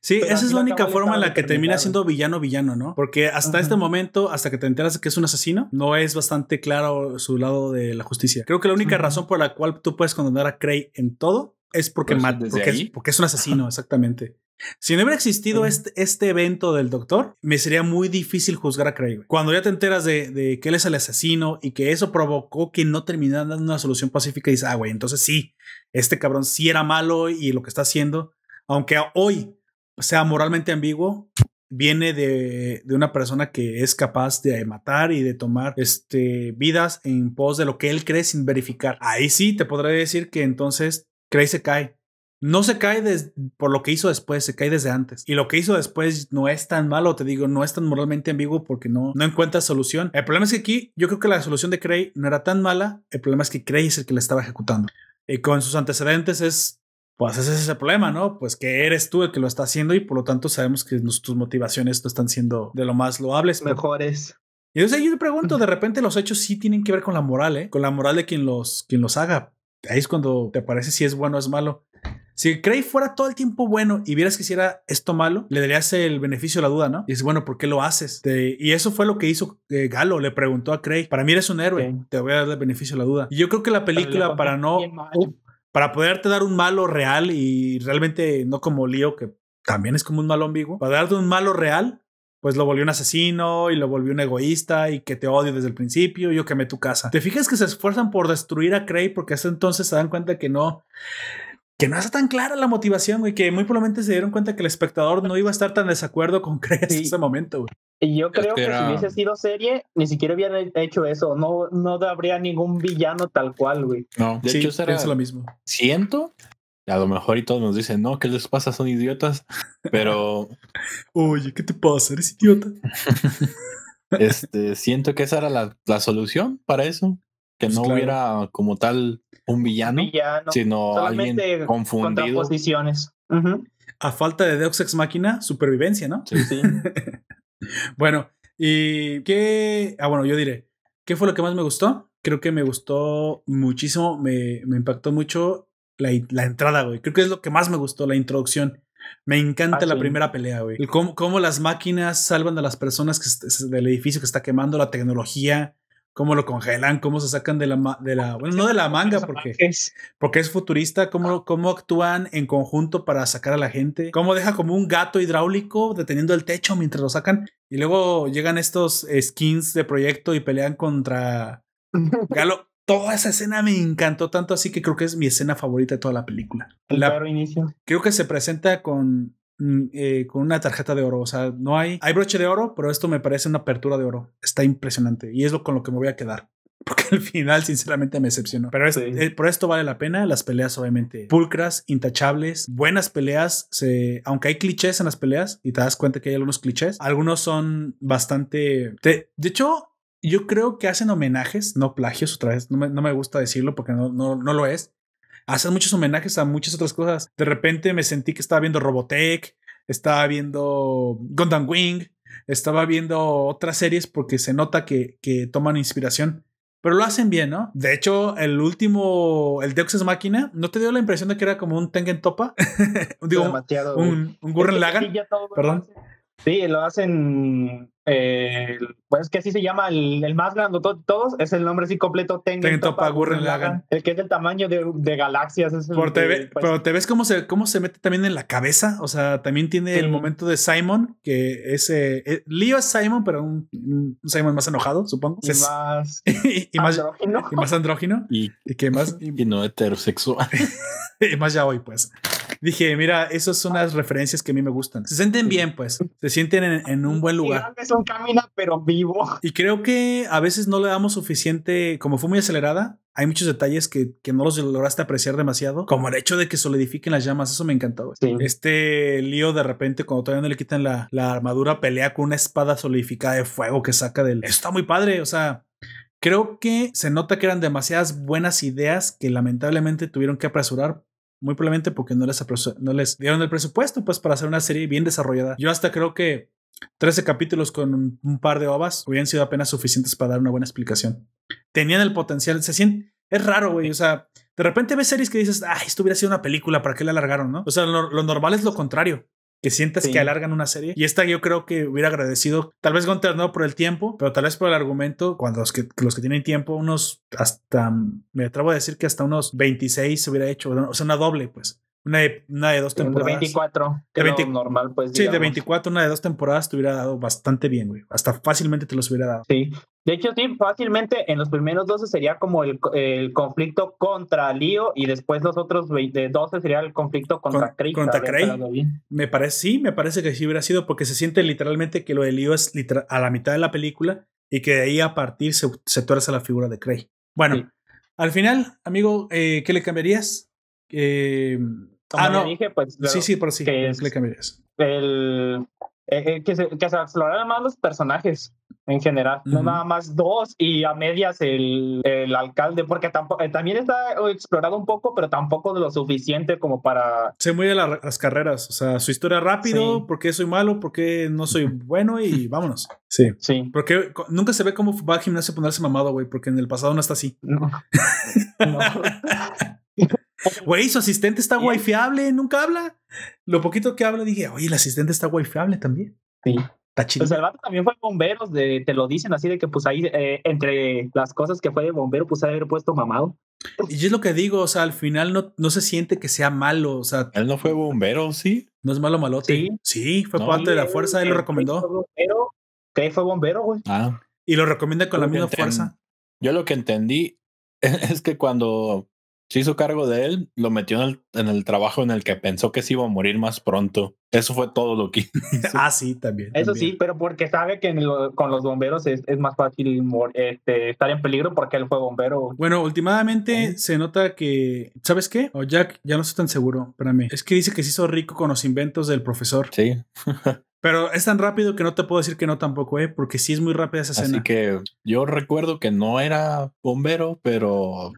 Sí, Pero esa es la única forma en la que termina siendo villano villano, ¿no? Porque hasta uh -huh. este momento, hasta que te enteras de que es un asesino, no es bastante claro su lado de la justicia. Creo que la única uh -huh. razón por la cual tú puedes condenar a Cray en todo es porque, pues, porque, es, porque es un asesino, exactamente. Si no hubiera existido uh -huh. este, este, evento del doctor, me sería muy difícil juzgar a Craig. Cuando ya te enteras de, de, que él es el asesino y que eso provocó que no terminara dando una solución pacífica, dices, ah, güey, entonces sí, este cabrón sí era malo y lo que está haciendo, aunque hoy sea moralmente ambiguo, viene de, de, una persona que es capaz de matar y de tomar este, vidas en pos de lo que él cree sin verificar. Ahí sí te podré decir que entonces Craig se cae no se cae des, por lo que hizo después, se cae desde antes. Y lo que hizo después no es tan malo, te digo, no es tan moralmente ambiguo porque no, no encuentra solución. El problema es que aquí yo creo que la solución de Cray no era tan mala, el problema es que Cray es el que la estaba ejecutando. Y con sus antecedentes es, pues ese es ese problema, ¿no? Pues que eres tú el que lo está haciendo y por lo tanto sabemos que tus motivaciones no están siendo de lo más loables. Mejores. Y entonces yo te pregunto, de repente los hechos sí tienen que ver con la moral, ¿eh? Con la moral de quien los, quien los haga. Ahí es cuando te parece si es bueno o es malo. Si Cray fuera todo el tiempo bueno y vieras que hiciera esto malo, le darías el beneficio de la duda, ¿no? Y es bueno, ¿por qué lo haces? Te, y eso fue lo que hizo eh, Galo, le preguntó a Cray, para mí eres un héroe, okay. te voy a dar el beneficio de la duda. Y yo creo que la película, para no... Para poderte dar un malo real y realmente no como Leo, que también es como un malo ambiguo, para darte un malo real, pues lo volvió un asesino y lo volvió un egoísta y que te odio desde el principio, yo quemé tu casa. ¿Te fijas que se esfuerzan por destruir a Cray porque hasta entonces se dan cuenta que no que no está tan clara la motivación, güey, que muy probablemente se dieron cuenta que el espectador no iba a estar tan desacuerdo con Cray hasta sí. ese momento, güey. Y yo creo que si hubiese sido serie, ni siquiera hubiera hecho eso. No, no habría ningún villano tal cual, güey. No, de sí, hecho, será, lo mismo. Siento, a lo mejor y todos nos dicen, no, ¿qué les pasa? Son idiotas, pero... Oye, ¿qué te pasa? ¿Eres idiota? este, siento que esa era la, la solución para eso. Que pues no claro. hubiera como tal un villano, villano sino alguien confundido. Uh -huh. A falta de Deus Ex Máquina, supervivencia, ¿no? Sí, sí. bueno, y qué. Ah, bueno, yo diré. ¿Qué fue lo que más me gustó? Creo que me gustó muchísimo, me, me impactó mucho la, la, entrada, güey. Creo que es lo que más me gustó, la introducción. Me encanta ah, la primera pelea, güey. Cómo, cómo, las máquinas salvan a las personas que, del edificio que está quemando, la tecnología, cómo lo congelan, cómo se sacan de la, de la bueno, no de la manga porque, porque es futurista, cómo, cómo actúan en conjunto para sacar a la gente, cómo deja como un gato hidráulico deteniendo el techo mientras lo sacan y luego llegan estos skins de proyecto y pelean contra Galo. Toda esa escena me encantó tanto así que creo que es mi escena favorita de toda la película. El la, inicio. Creo que se presenta con Mm, eh, con una tarjeta de oro. O sea, no hay, hay broche de oro, pero esto me parece una apertura de oro. Está impresionante y es lo con lo que me voy a quedar. Porque al final, sinceramente, me decepcionó. Pero eh, por esto vale la pena. Las peleas, obviamente, pulcras, intachables, buenas peleas. Se, aunque hay clichés en las peleas y te das cuenta que hay algunos clichés, algunos son bastante. de hecho, yo creo que hacen homenajes, no plagios, otra vez. No me, no me gusta decirlo porque no, no, no lo es hacen muchos homenajes a muchas otras cosas. De repente me sentí que estaba viendo Robotech, estaba viendo Gundam Wing, estaba viendo otras series porque se nota que, que toman inspiración. Pero lo hacen bien, ¿no? De hecho, el último, el Deus Ex Máquina, ¿no te dio la impresión de que era como un Tengen Topa? Digo, un, un, Gurren Lagan. Perdón. Sí, lo hacen eh, pues que así se llama el, más grande de todos, es el nombre así completo Tengen Topa Gurren Lagan. El que es del tamaño de, de galaxias. Es pues pero te ves cómo se, cómo se mete también en la cabeza. O sea, también tiene el momento de Simon, que es eh, Leo es Simon, pero un, Simon más enojado, supongo. Y más, y, más andrógino. Y más andrógino. Y, que más. Y, no heterosexual. y más ya hoy, pues. Dije, mira, esas son las referencias que a mí me gustan. Se sienten bien, pues. Se sienten en, un buen lugar. Son camina, pero vivo. Y creo que a veces no le damos suficiente, como fue muy acelerada, hay muchos detalles que, que, no los lograste apreciar demasiado, como el hecho de que solidifiquen las llamas, eso me encantó. Este lío de repente, cuando todavía no le quitan la, la, armadura, pelea con una espada solidificada de fuego que saca del... Eso está muy padre, o sea, creo que se nota que eran demasiadas buenas ideas que lamentablemente tuvieron que apresurar muy probablemente porque no les, dieron el presupuesto pues para hacer una serie bien desarrollada. Yo hasta creo que 13 capítulos con un, par de ovas hubieran sido apenas suficientes para dar una buena explicación. Tenían el potencial, se sienten, es raro, güey, o sea, de repente ves series que dices, ay, esto hubiera sido una película, ¿para qué la alargaron, no? O sea, lo normal es lo contrario que sientas que alargan una serie. Y esta yo creo que hubiera agradecido, tal vez Gunter no por el tiempo, pero tal vez por el argumento, cuando los que, los que tienen tiempo, unos hasta, me atrevo a decir que hasta unos 26 se hubiera hecho, o sea, una doble, pues. Una de, una de dos temporadas. De 24. De normal, pues. Sí, de 24, una de dos temporadas te hubiera dado bastante bien, güey. Hasta fácilmente te los hubiera dado. Sí. De hecho, sí, fácilmente en los primeros 12 sería como el, el conflicto contra Lío y después los otros 12 sería el conflicto contra Craig. Contra Craig. Me parece, sí, me parece que sí hubiera sido porque se siente literalmente que lo de Lío es a la mitad de la película y que de ahí a partir se, se tuerce la figura de Craig. Bueno, al final, amigo, eh, ¿qué le cambiarías? Eh, ah, no. dije, pues. Sí, sí, por sí. ¿Qué le cambiarías? El, eh, eh, que, se, que se exploraran más los personajes en general, no nada más dos y a medias el, el alcalde, porque tampoco, eh, también está explorado un poco, pero tampoco de lo suficiente como para... Se mueve las carreras, o sea, su historia rápido, porque soy malo, porque no soy bueno y vámonos. Sí. Sí. Porque nunca se ve cómo va al gimnasio a ponerse mamado, güey, porque en el pasado no está así. No. no. Güey, su asistente está fiable, nunca habla. Lo poquito que habla, dije, oye, el asistente está fiable también. Sí. Está chido. Pues el vato también fue bombero, de, te lo dicen así de que pues ahí eh, entre las cosas que fue de bombero, pues haber puesto mamado. Y es lo que digo, o sea, al final no, no se siente que sea malo, o sea. Él no fue bombero, sí. No es malo malote. Sí, sí fue parte de la fuerza, él lo recomendó. ¿Qué fue bombero, güey? Ah. Y lo recomienda con la misma fuerza. Yo lo que entendí es que cuando se hizo cargo de él, lo metió en el, en el, trabajo en el que pensó que se iba a morir más pronto. Eso fue todo lo que Ah, sí, también. Eso sí, pero porque sabe que con los bomberos es, es más fácil este, estar en peligro porque él fue bombero. Bueno, últimamente se nota que, ¿sabes qué? O Jack, ya no estoy tan seguro, para mí. Es que dice que se hizo rico con los inventos del profesor. Sí. Pero es tan rápido que no te puedo decir que no tampoco, ¿eh? Porque sí es muy rápida esa escena. Así que yo recuerdo que no era bombero, pero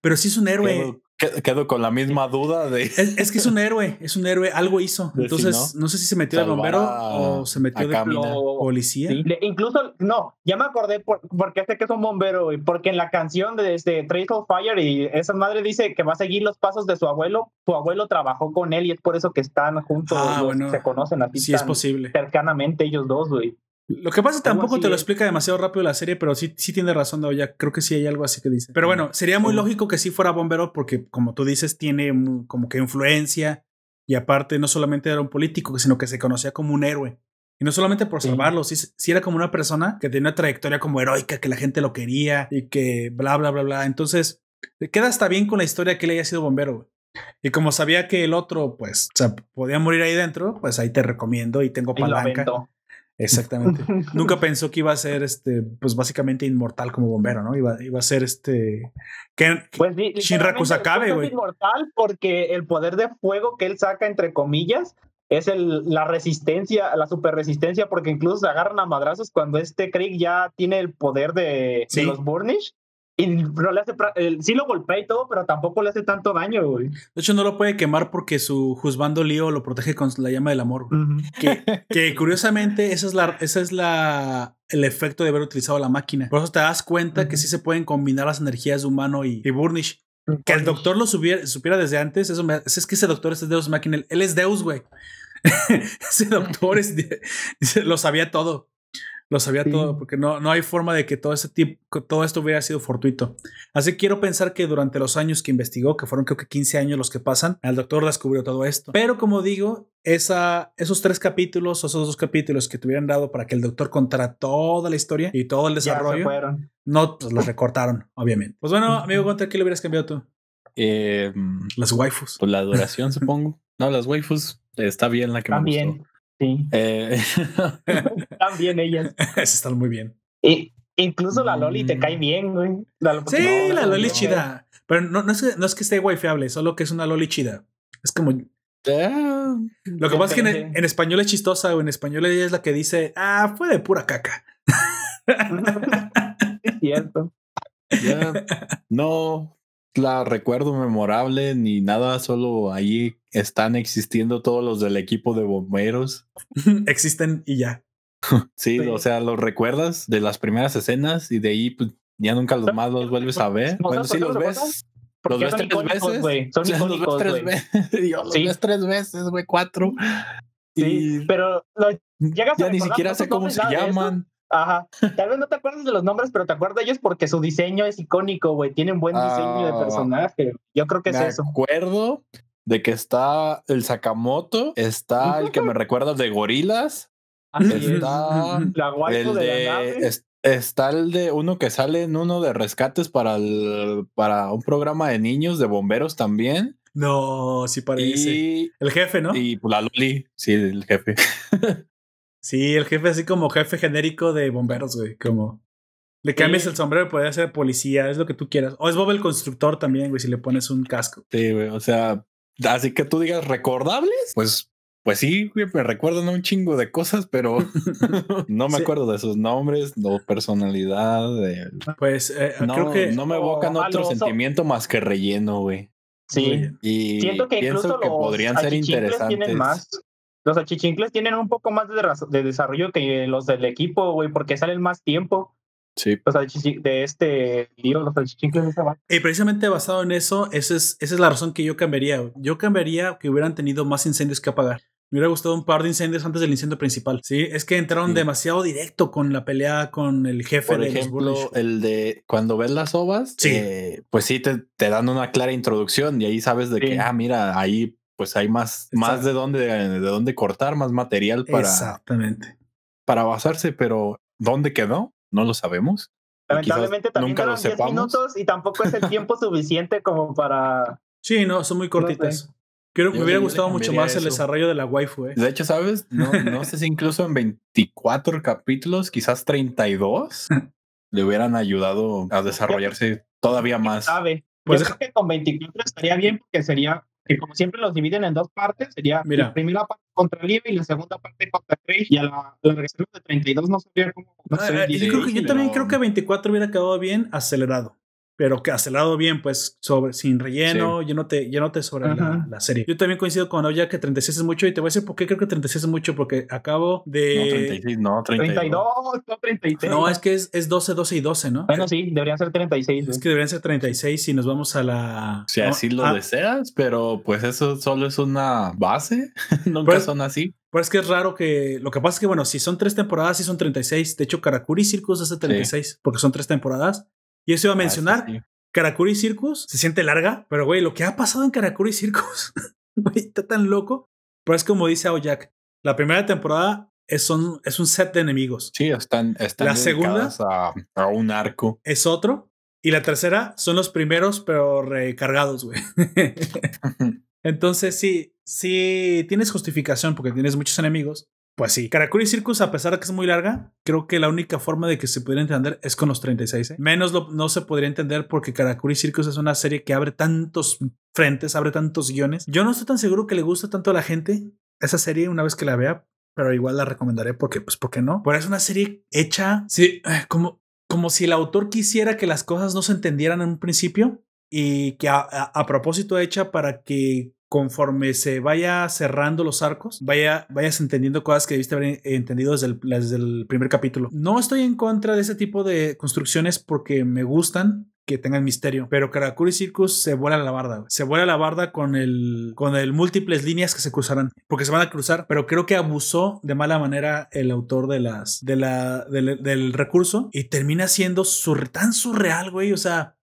pero sí es un héroe. quedo con la misma duda de. Es, que es un héroe, es un héroe, algo hizo. Entonces, no? sé si se metió de bombero o se metió de policía. incluso, no, ya me acordé porque sé que es un bombero, porque en la canción de este Trace of Fire y esa madre dice que va a seguir los pasos de su abuelo. Su abuelo trabajó con él y es por eso que están juntos, ah, se conocen así. Sí, es posible. Cercanamente ellos dos, güey. Lo que pasa tampoco te lo explica demasiado rápido la serie, pero sí, sí tiene razón, ya Creo que sí hay algo así que dice. Pero bueno, sería muy lógico que sí fuera bombero porque, como tú dices, tiene como que influencia y aparte no solamente era un político, sino que se conocía como un héroe. Y no solamente por salvarlo, sí, sí, era como una persona que tenía una trayectoria como heroica, que la gente lo quería y que bla, bla, bla, bla. Entonces, queda hasta bien con la historia que él haya sido bombero. Y como sabía que el otro, pues, o sea, podía morir ahí dentro, pues ahí te recomiendo y tengo palanca. Exactamente. Nunca pensó que iba a ser este, pues básicamente inmortal como bombero, ¿no? Iba, iba a ser este. Que, pues Shinraku Sakabe, güey. inmortal porque el poder de fuego que él saca, entre comillas, es el, la resistencia, la super resistencia, porque incluso se agarran a madrazos cuando este Krieg ya tiene el poder de, de los Burnish y no le hace, sí lo golpea y todo, pero tampoco le hace tanto daño, güey. De hecho, no lo puede quemar porque su juzgando lío lo protege con la llama del amor. que, que, curiosamente, esa es la, esa es la, el efecto de haber utilizado la máquina. Por eso te das cuenta que sí se pueden combinar las energías de humano y, Burnish. Que el doctor lo supiera, supiera desde antes, eso es que ese doctor es Deus Máquina, él es Deus, güey. ese doctor es, lo sabía todo. Lo sabía todo, porque no, no hay forma de que todo, ese tipo, todo esto hubiera sido fortuito. Así que quiero pensar que durante los años que investigó, que fueron creo que 15 años los que pasan, el doctor descubrió todo esto. Pero como digo, esa, esos tres capítulos, esos dos capítulos que te hubieran dado para que el doctor contara toda la historia y todo el desarrollo, no pues, los recortaron, obviamente. Pues bueno, amigo, ¿cuánto qué le hubieras cambiado tú? Eh, las waifus. Pues la duración, supongo. No, las waifus está bien la que me gustó. Sí. Eh... Están bien ellas. Están muy bien. Y incluso la Loli te cae bien, güey. sí, la Loli chida. Pero no, no, es que, no es que esté wifeable, solo que es una Loli chida. Es como. Ah, Lo que pasa es que en, español es chistosa, o en español ella es la que dice, ah, fue de pura caca. es cierto. No, la recuerdo memorable ni nada, solo ahí están existiendo todos los del equipo de bomberos. Existen y ya. sí, o sea, los recuerdas de las primeras escenas y de ahí pues, ya nunca los más los vuelves a ver. bueno, sí los ves. Los ves tres veces. Son icónicos, los ves tres veces. los ves tres veces, güey, cuatro. Sí, pero llegas ya ni siquiera sé cómo se llaman. Ajá. Tal vez no te acuerdas de los nombres, pero te acuerdas de ellos porque su diseño es icónico, güey. Tienen buen diseño de ah, personaje. Yo creo que es eso. Me acuerdo de que está el Sakamoto, está el que me recuerda de gorilas. está el de, está el de uno que sale en uno de rescates para el, para un programa de niños de bomberos también. No, sí parece. el jefe, ¿no? Y la Loli, sí, el jefe. Sí, el jefe así como jefe genérico de bomberos, güey. Como le cambias el sombrero y podría ser policía, es lo que tú quieras. O es Bob el constructor también, güey, si le pones un casco. Sí, güey. O sea, así que tú digas recordables, pues, pues sí, güey, me recuerdan un chingo de cosas, pero no me acuerdo de sus nombres, no personalidad. Pues eh, no, creo que no me evocan otro sentimiento más que relleno, güey. Sí. Y Siento que pienso que podrían ser interesantes. Más los achichincles tienen un poco más de, desarrollo que los del equipo, güey, porque salen más tiempo. Sí. de este libro, los achichincles de ese Y precisamente basado en eso, esa es, esa es la razón que yo cambiaría. Yo cambiaría que hubieran tenido más incendios que apagar. Me hubiera gustado un par de incendios antes del incendio principal. Sí, es que entraron demasiado directo con la pelea con el jefe Por ejemplo, el de cuando ves las ovas, sí. Eh, pues sí te, te, dan una clara introducción y ahí sabes de que, ah, mira, ahí pues hay más, más de dónde, de dónde cortar, más material para, Exactamente. para basarse, pero ¿dónde quedó? No lo sabemos. Lamentablemente también nunca lo 10 minutos y tampoco es el tiempo suficiente como para. Sí, no, son muy cortitas. Creo que me hubiera gustado mucho más el desarrollo de la waifu. ¿eh? De hecho, ¿sabes? No, no sé si incluso en 24 capítulos, quizás 32, le hubieran ayudado a desarrollarse todavía más. Sabe. Pues creo que con 24 estaría bien porque sería que como siempre los dividen en dos partes, sería la primera parte contra Live y la segunda parte contra Craig, y a la, la reserva de 32 no sabía cómo... No ah, yo, creo que, yo también creo que 24 hubiera quedado bien acelerado. Pero que lado bien, pues sobre, sin relleno, yo no te, yo no te sobre la, serie. Yo también coincido con Oya que 36 es mucho y te voy a decir por qué creo que 36 es mucho, porque acabo de... No, 36, no, 32. no, 36. No, es que es, es 12, 12 y 12, ¿no? Bueno, sí, deberían ser 36. Es que deberían ser 36 si nos vamos a la... Si así lo ah. deseas, pero pues eso solo es una base, nunca pues, son así. Pero es que es raro que. Lo que pasa es que, bueno, si son tres temporadas, sí son 36. De hecho, Karakuri Circus hace 36, porque son tres temporadas. Y eso iba a ah, mencionar. Karakuri Circus se siente larga, pero güey, lo que ha pasado en Karakuri Circus, güey, está tan loco. Pero es como dice Aoyak, la primera temporada es, son, es un set de enemigos. Sí, están, están la segunda a, a, un arco. Es otro. Y la tercera son los primeros, pero recargados, güey. Entonces, sí, si tienes justificación porque tienes muchos enemigos, pues sí, Karakuri Circus, a pesar de que es muy larga, creo que la única forma de que se pudiera entender es con los 36. ¿eh? Menos no se podría entender porque Karakuri Circus es una serie que abre tantos frentes, abre tantos guiones. Yo no estoy tan seguro que le guste tanto a la gente esa serie una vez que la vea, pero igual la recomendaré porque, pues, ¿por qué no? Porque es una serie hecha, eh, como, como si el autor quisiera que las cosas no se entendieran en un principio y que a propósito hecha para que conforme se vaya cerrando los arcos, vaya, vayas entendiendo cosas que debiste haber entendido desde el, desde el primer capítulo. No estoy en contra de ese tipo de construcciones porque me gustan, que tengan misterio. Pero Karakuri Circus se vuela la barda. Se vuela la barda con el con el múltiples líneas que se cruzarán. Porque se van a cruzar. Pero creo que abusó de mala manera el autor de del, recurso. Y termina siendo tan surreal, güey. O sea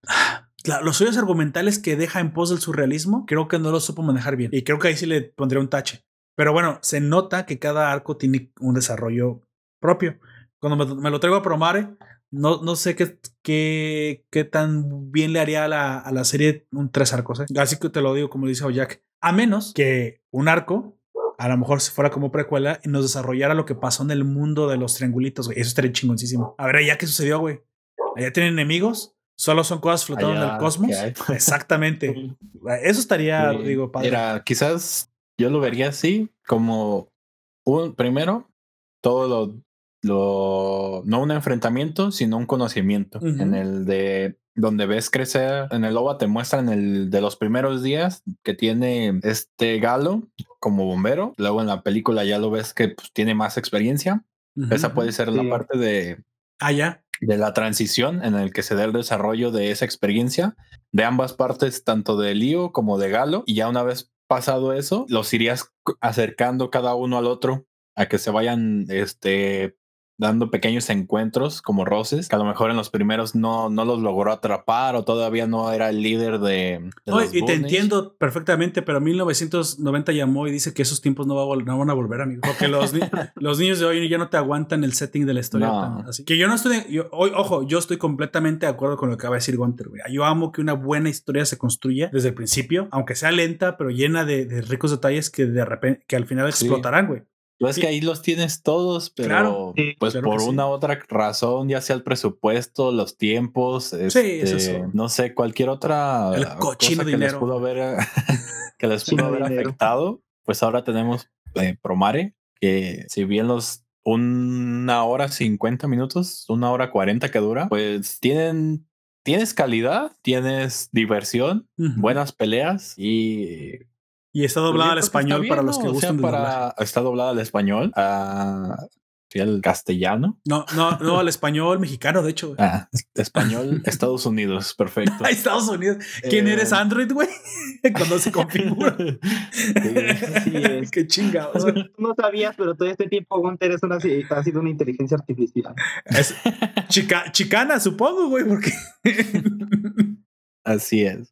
los suyos argumentales que deja en pos del surrealismo, creo que no lo supo manejar bien. Y creo que ahí sí le pondría un tache. Pero bueno, se nota que cada arco tiene un desarrollo propio. Cuando me, lo traigo a Promare, no, no sé qué, qué, qué, tan bien le haría a la, a la serie un tres arcos. ¿eh? Así que te lo digo como dice Oyak. A menos que un arco, a lo mejor si fuera como precuela, y nos desarrollara lo que pasó en el mundo de los triangulitos. Eso estaría chingoncísimo. A ver, ya qué sucedió, güey. Allá tienen enemigos Solo son cosas flotando en el cosmos. Exactamente. Eso estaría, digo, padre. Mira, quizás yo lo vería así, como un primero, todo lo, lo no un enfrentamiento, sino un conocimiento. En el de donde ves crecer, en el OVA te muestran el de los primeros días que tiene este Galo como bombero. Luego en la película ya lo ves que pues, tiene más experiencia. Esa puede ser la parte de. Ah, ya de la transición en el que se da el desarrollo de esa experiencia de ambas partes, tanto de Lío como de Galo. Y ya una vez pasado eso, los irías acercando cada uno al otro a que se vayan este, dando pequeños encuentros como roces, que a lo mejor en los primeros no, no los logró atrapar o todavía no era el líder de... y te entiendo perfectamente, pero 1990 llamó y dice que esos tiempos no, van a volver, amigo. Porque los, los niños de hoy ya no te aguantan el setting de la historia. así que yo no estoy... Yo, hoy, ojo, yo estoy completamente de acuerdo con lo que acaba de decir Gunter. Yo amo que una buena historia se construya desde el principio, aunque sea lenta, pero llena de, ricos detalles que de repente, que al final explotarán, güey. No es que ahí los tienes todos, pero pues por una u otra razón, ya sea el presupuesto, los tiempos, este, no sé, cualquier otra el cochino que dinero. les pudo haber, que les pudo haber afectado, pues ahora tenemos eh, Promare, que si bien los una hora 50 minutos, una hora 40 que dura, pues tienen tienes calidad, tienes diversión, buenas peleas y y está doblada al español para los que gustan para, Está doblada al español. a el castellano. No, no, no, al español mexicano, de hecho. Ah, español, Estados Unidos, perfecto. Estados Unidos. ¿Quién eres, eh, Android, güey? Cuando se configura. Qué chingados. No, sabías, pero todo este tiempo Gunter es una, ha sido una inteligencia artificial. Es chica, chicana, supongo, güey, porque. Así es.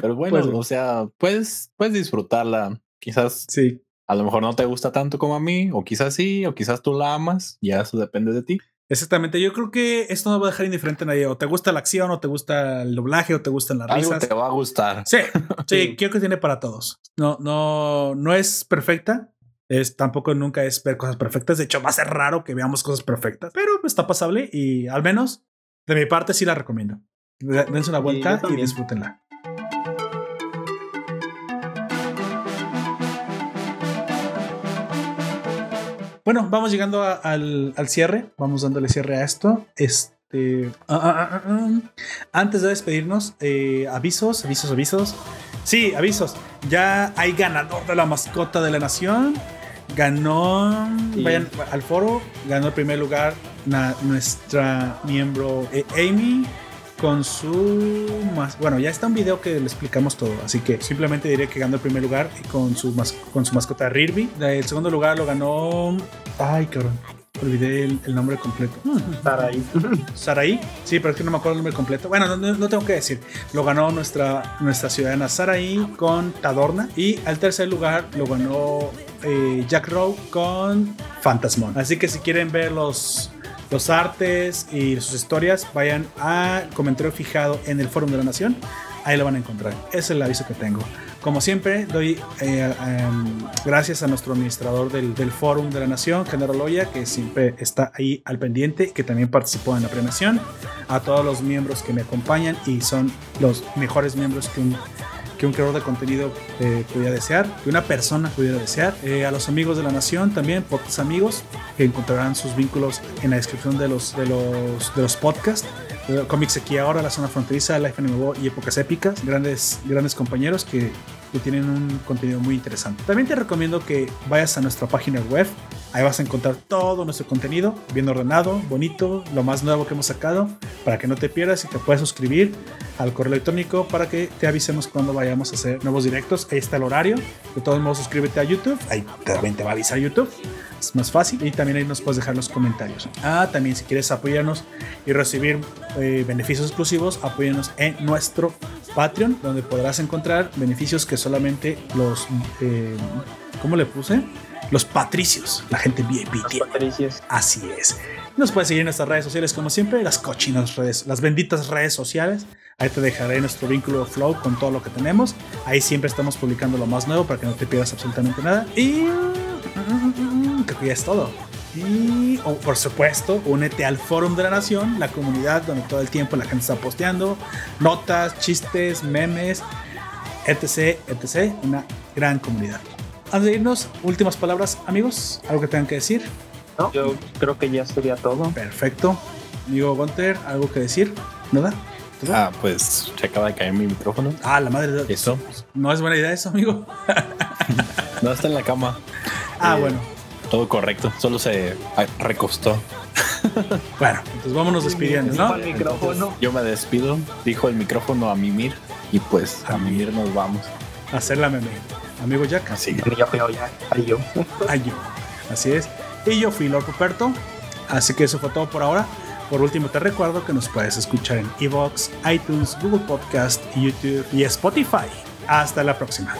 Pero bueno, pues o sea, puedes, puedes disfrutarla. Quizás sí. a lo mejor no te gusta tanto como a mí, o quizás sí, o quizás tú la amas, ya eso depende de ti. Exactamente, yo creo que esto no va a dejar indiferente a nadie. O te gusta la acción, o te gusta el doblaje, o te gustan las Algo te va a gustar. Sí, sí, creo que tiene para todos. No, no, no es perfecta. Es, tampoco nunca es ver cosas perfectas. De hecho, va a ser raro que veamos cosas perfectas, pero está pasable y al menos de mi parte sí la recomiendo. Dense una vuelta y, disfrútenla. Bueno, vamos llegando al, cierre. Vamos dándole cierre a esto. Es, Ah, ah, ah, antes de despedirnos, eh, avisos, avisos, avisos. Sí, avisos. Ya hay ganador de la mascota de la nación. Ganó, vayan al foro, ganó el primer lugar nuestra miembro eh, Amy con su más bueno ya está un video que le explicamos todo así que simplemente diré que ganó el primer lugar con su con su mascota Rirby el segundo lugar lo ganó ay cabrón olvidé el, nombre completo. Saraí. Saraí sí pero es que no me acuerdo el nombre completo. Bueno no, tengo que decir. Lo ganó nuestra nuestra ciudadana Saraí con Tadorna y al tercer lugar lo ganó eh, Jack Rowe con Phantasmon así que si quieren ver los los artes y sus historias, vayan al comentario fijado en el Foro de la Nación. Ahí lo van a encontrar. Ese es el aviso que tengo. Como siempre, doy eh, em, gracias a nuestro administrador del, del Fórum de la Nación, General Loya, que siempre está ahí al pendiente, que también participó en la premiación. A todos los miembros que me acompañan y son los mejores miembros que un que un creador de contenido eh, pudiera desear, que una persona pudiera desear. Eh, a los amigos de la nación también, pocos amigos, que encontrarán sus vínculos en la descripción de los, de los, de los podcasts. Eh, Comics aquí ahora, la zona fronteriza, Life Anime y épocas épicas. Grandes, grandes compañeros que, que tienen un contenido muy interesante. También te recomiendo que vayas a nuestra página web Ahí vas a encontrar todo nuestro contenido bien ordenado, bonito, lo más nuevo que hemos sacado, para que no te pierdas y te puedas suscribir al correo electrónico para que te avisemos cuando vayamos a hacer nuevos directos. Ahí está el horario. De todos modos, suscríbete a YouTube. Ahí también te va a avisar YouTube. Más fácil. Y también ahí nos puedes dejar los comentarios. Ah, también si quieres apoyarnos y recibir eh, beneficios exclusivos, apóyanos en nuestro Patreon, donde podrás encontrar beneficios que solamente los... Eh, ¿Cómo le puse? los patricios, la gente VIP. Los patricios. Así es. Nos puedes seguir en nuestras redes sociales, como siempre, las cochinas redes, las benditas redes sociales. Ahí te dejaré nuestro vínculo Flow con todo lo que tenemos. Ahí siempre estamos publicando lo más nuevo para que no te pierdas absolutamente nada. Y ya es todo. Y por supuesto, únete al Forum de la Nación, la comunidad donde todo el tiempo la gente está posteando notas, chistes, memes, etc, etc. Una gran comunidad. Antes de irnos, últimas palabras, amigos. ¿Algo que tengan que decir? No, yo creo que ya sería todo. Perfecto. Amigo Gunter, ¿algo que decir? ¿Nada? Ah, pues se acaba de caer mi micrófono. Ah, la madre de Eso. No es buena idea eso, amigo. no está en la cama. Ah, eh, bueno. Todo correcto, solo se recostó. bueno, entonces vámonos despidiendo, ¿no? yo me despido, dijo el micrófono a mimir y pues a mimir nos vamos. A hacer la meme. Amigo Jack. Así yo fui yo. Ay, yo. Así es. Y yo fui Lord Ruperto. Así que eso fue todo por ahora. Por último, te recuerdo que nos puedes escuchar en Evox, iTunes, Google Podcast, YouTube y Spotify. Hasta la próxima.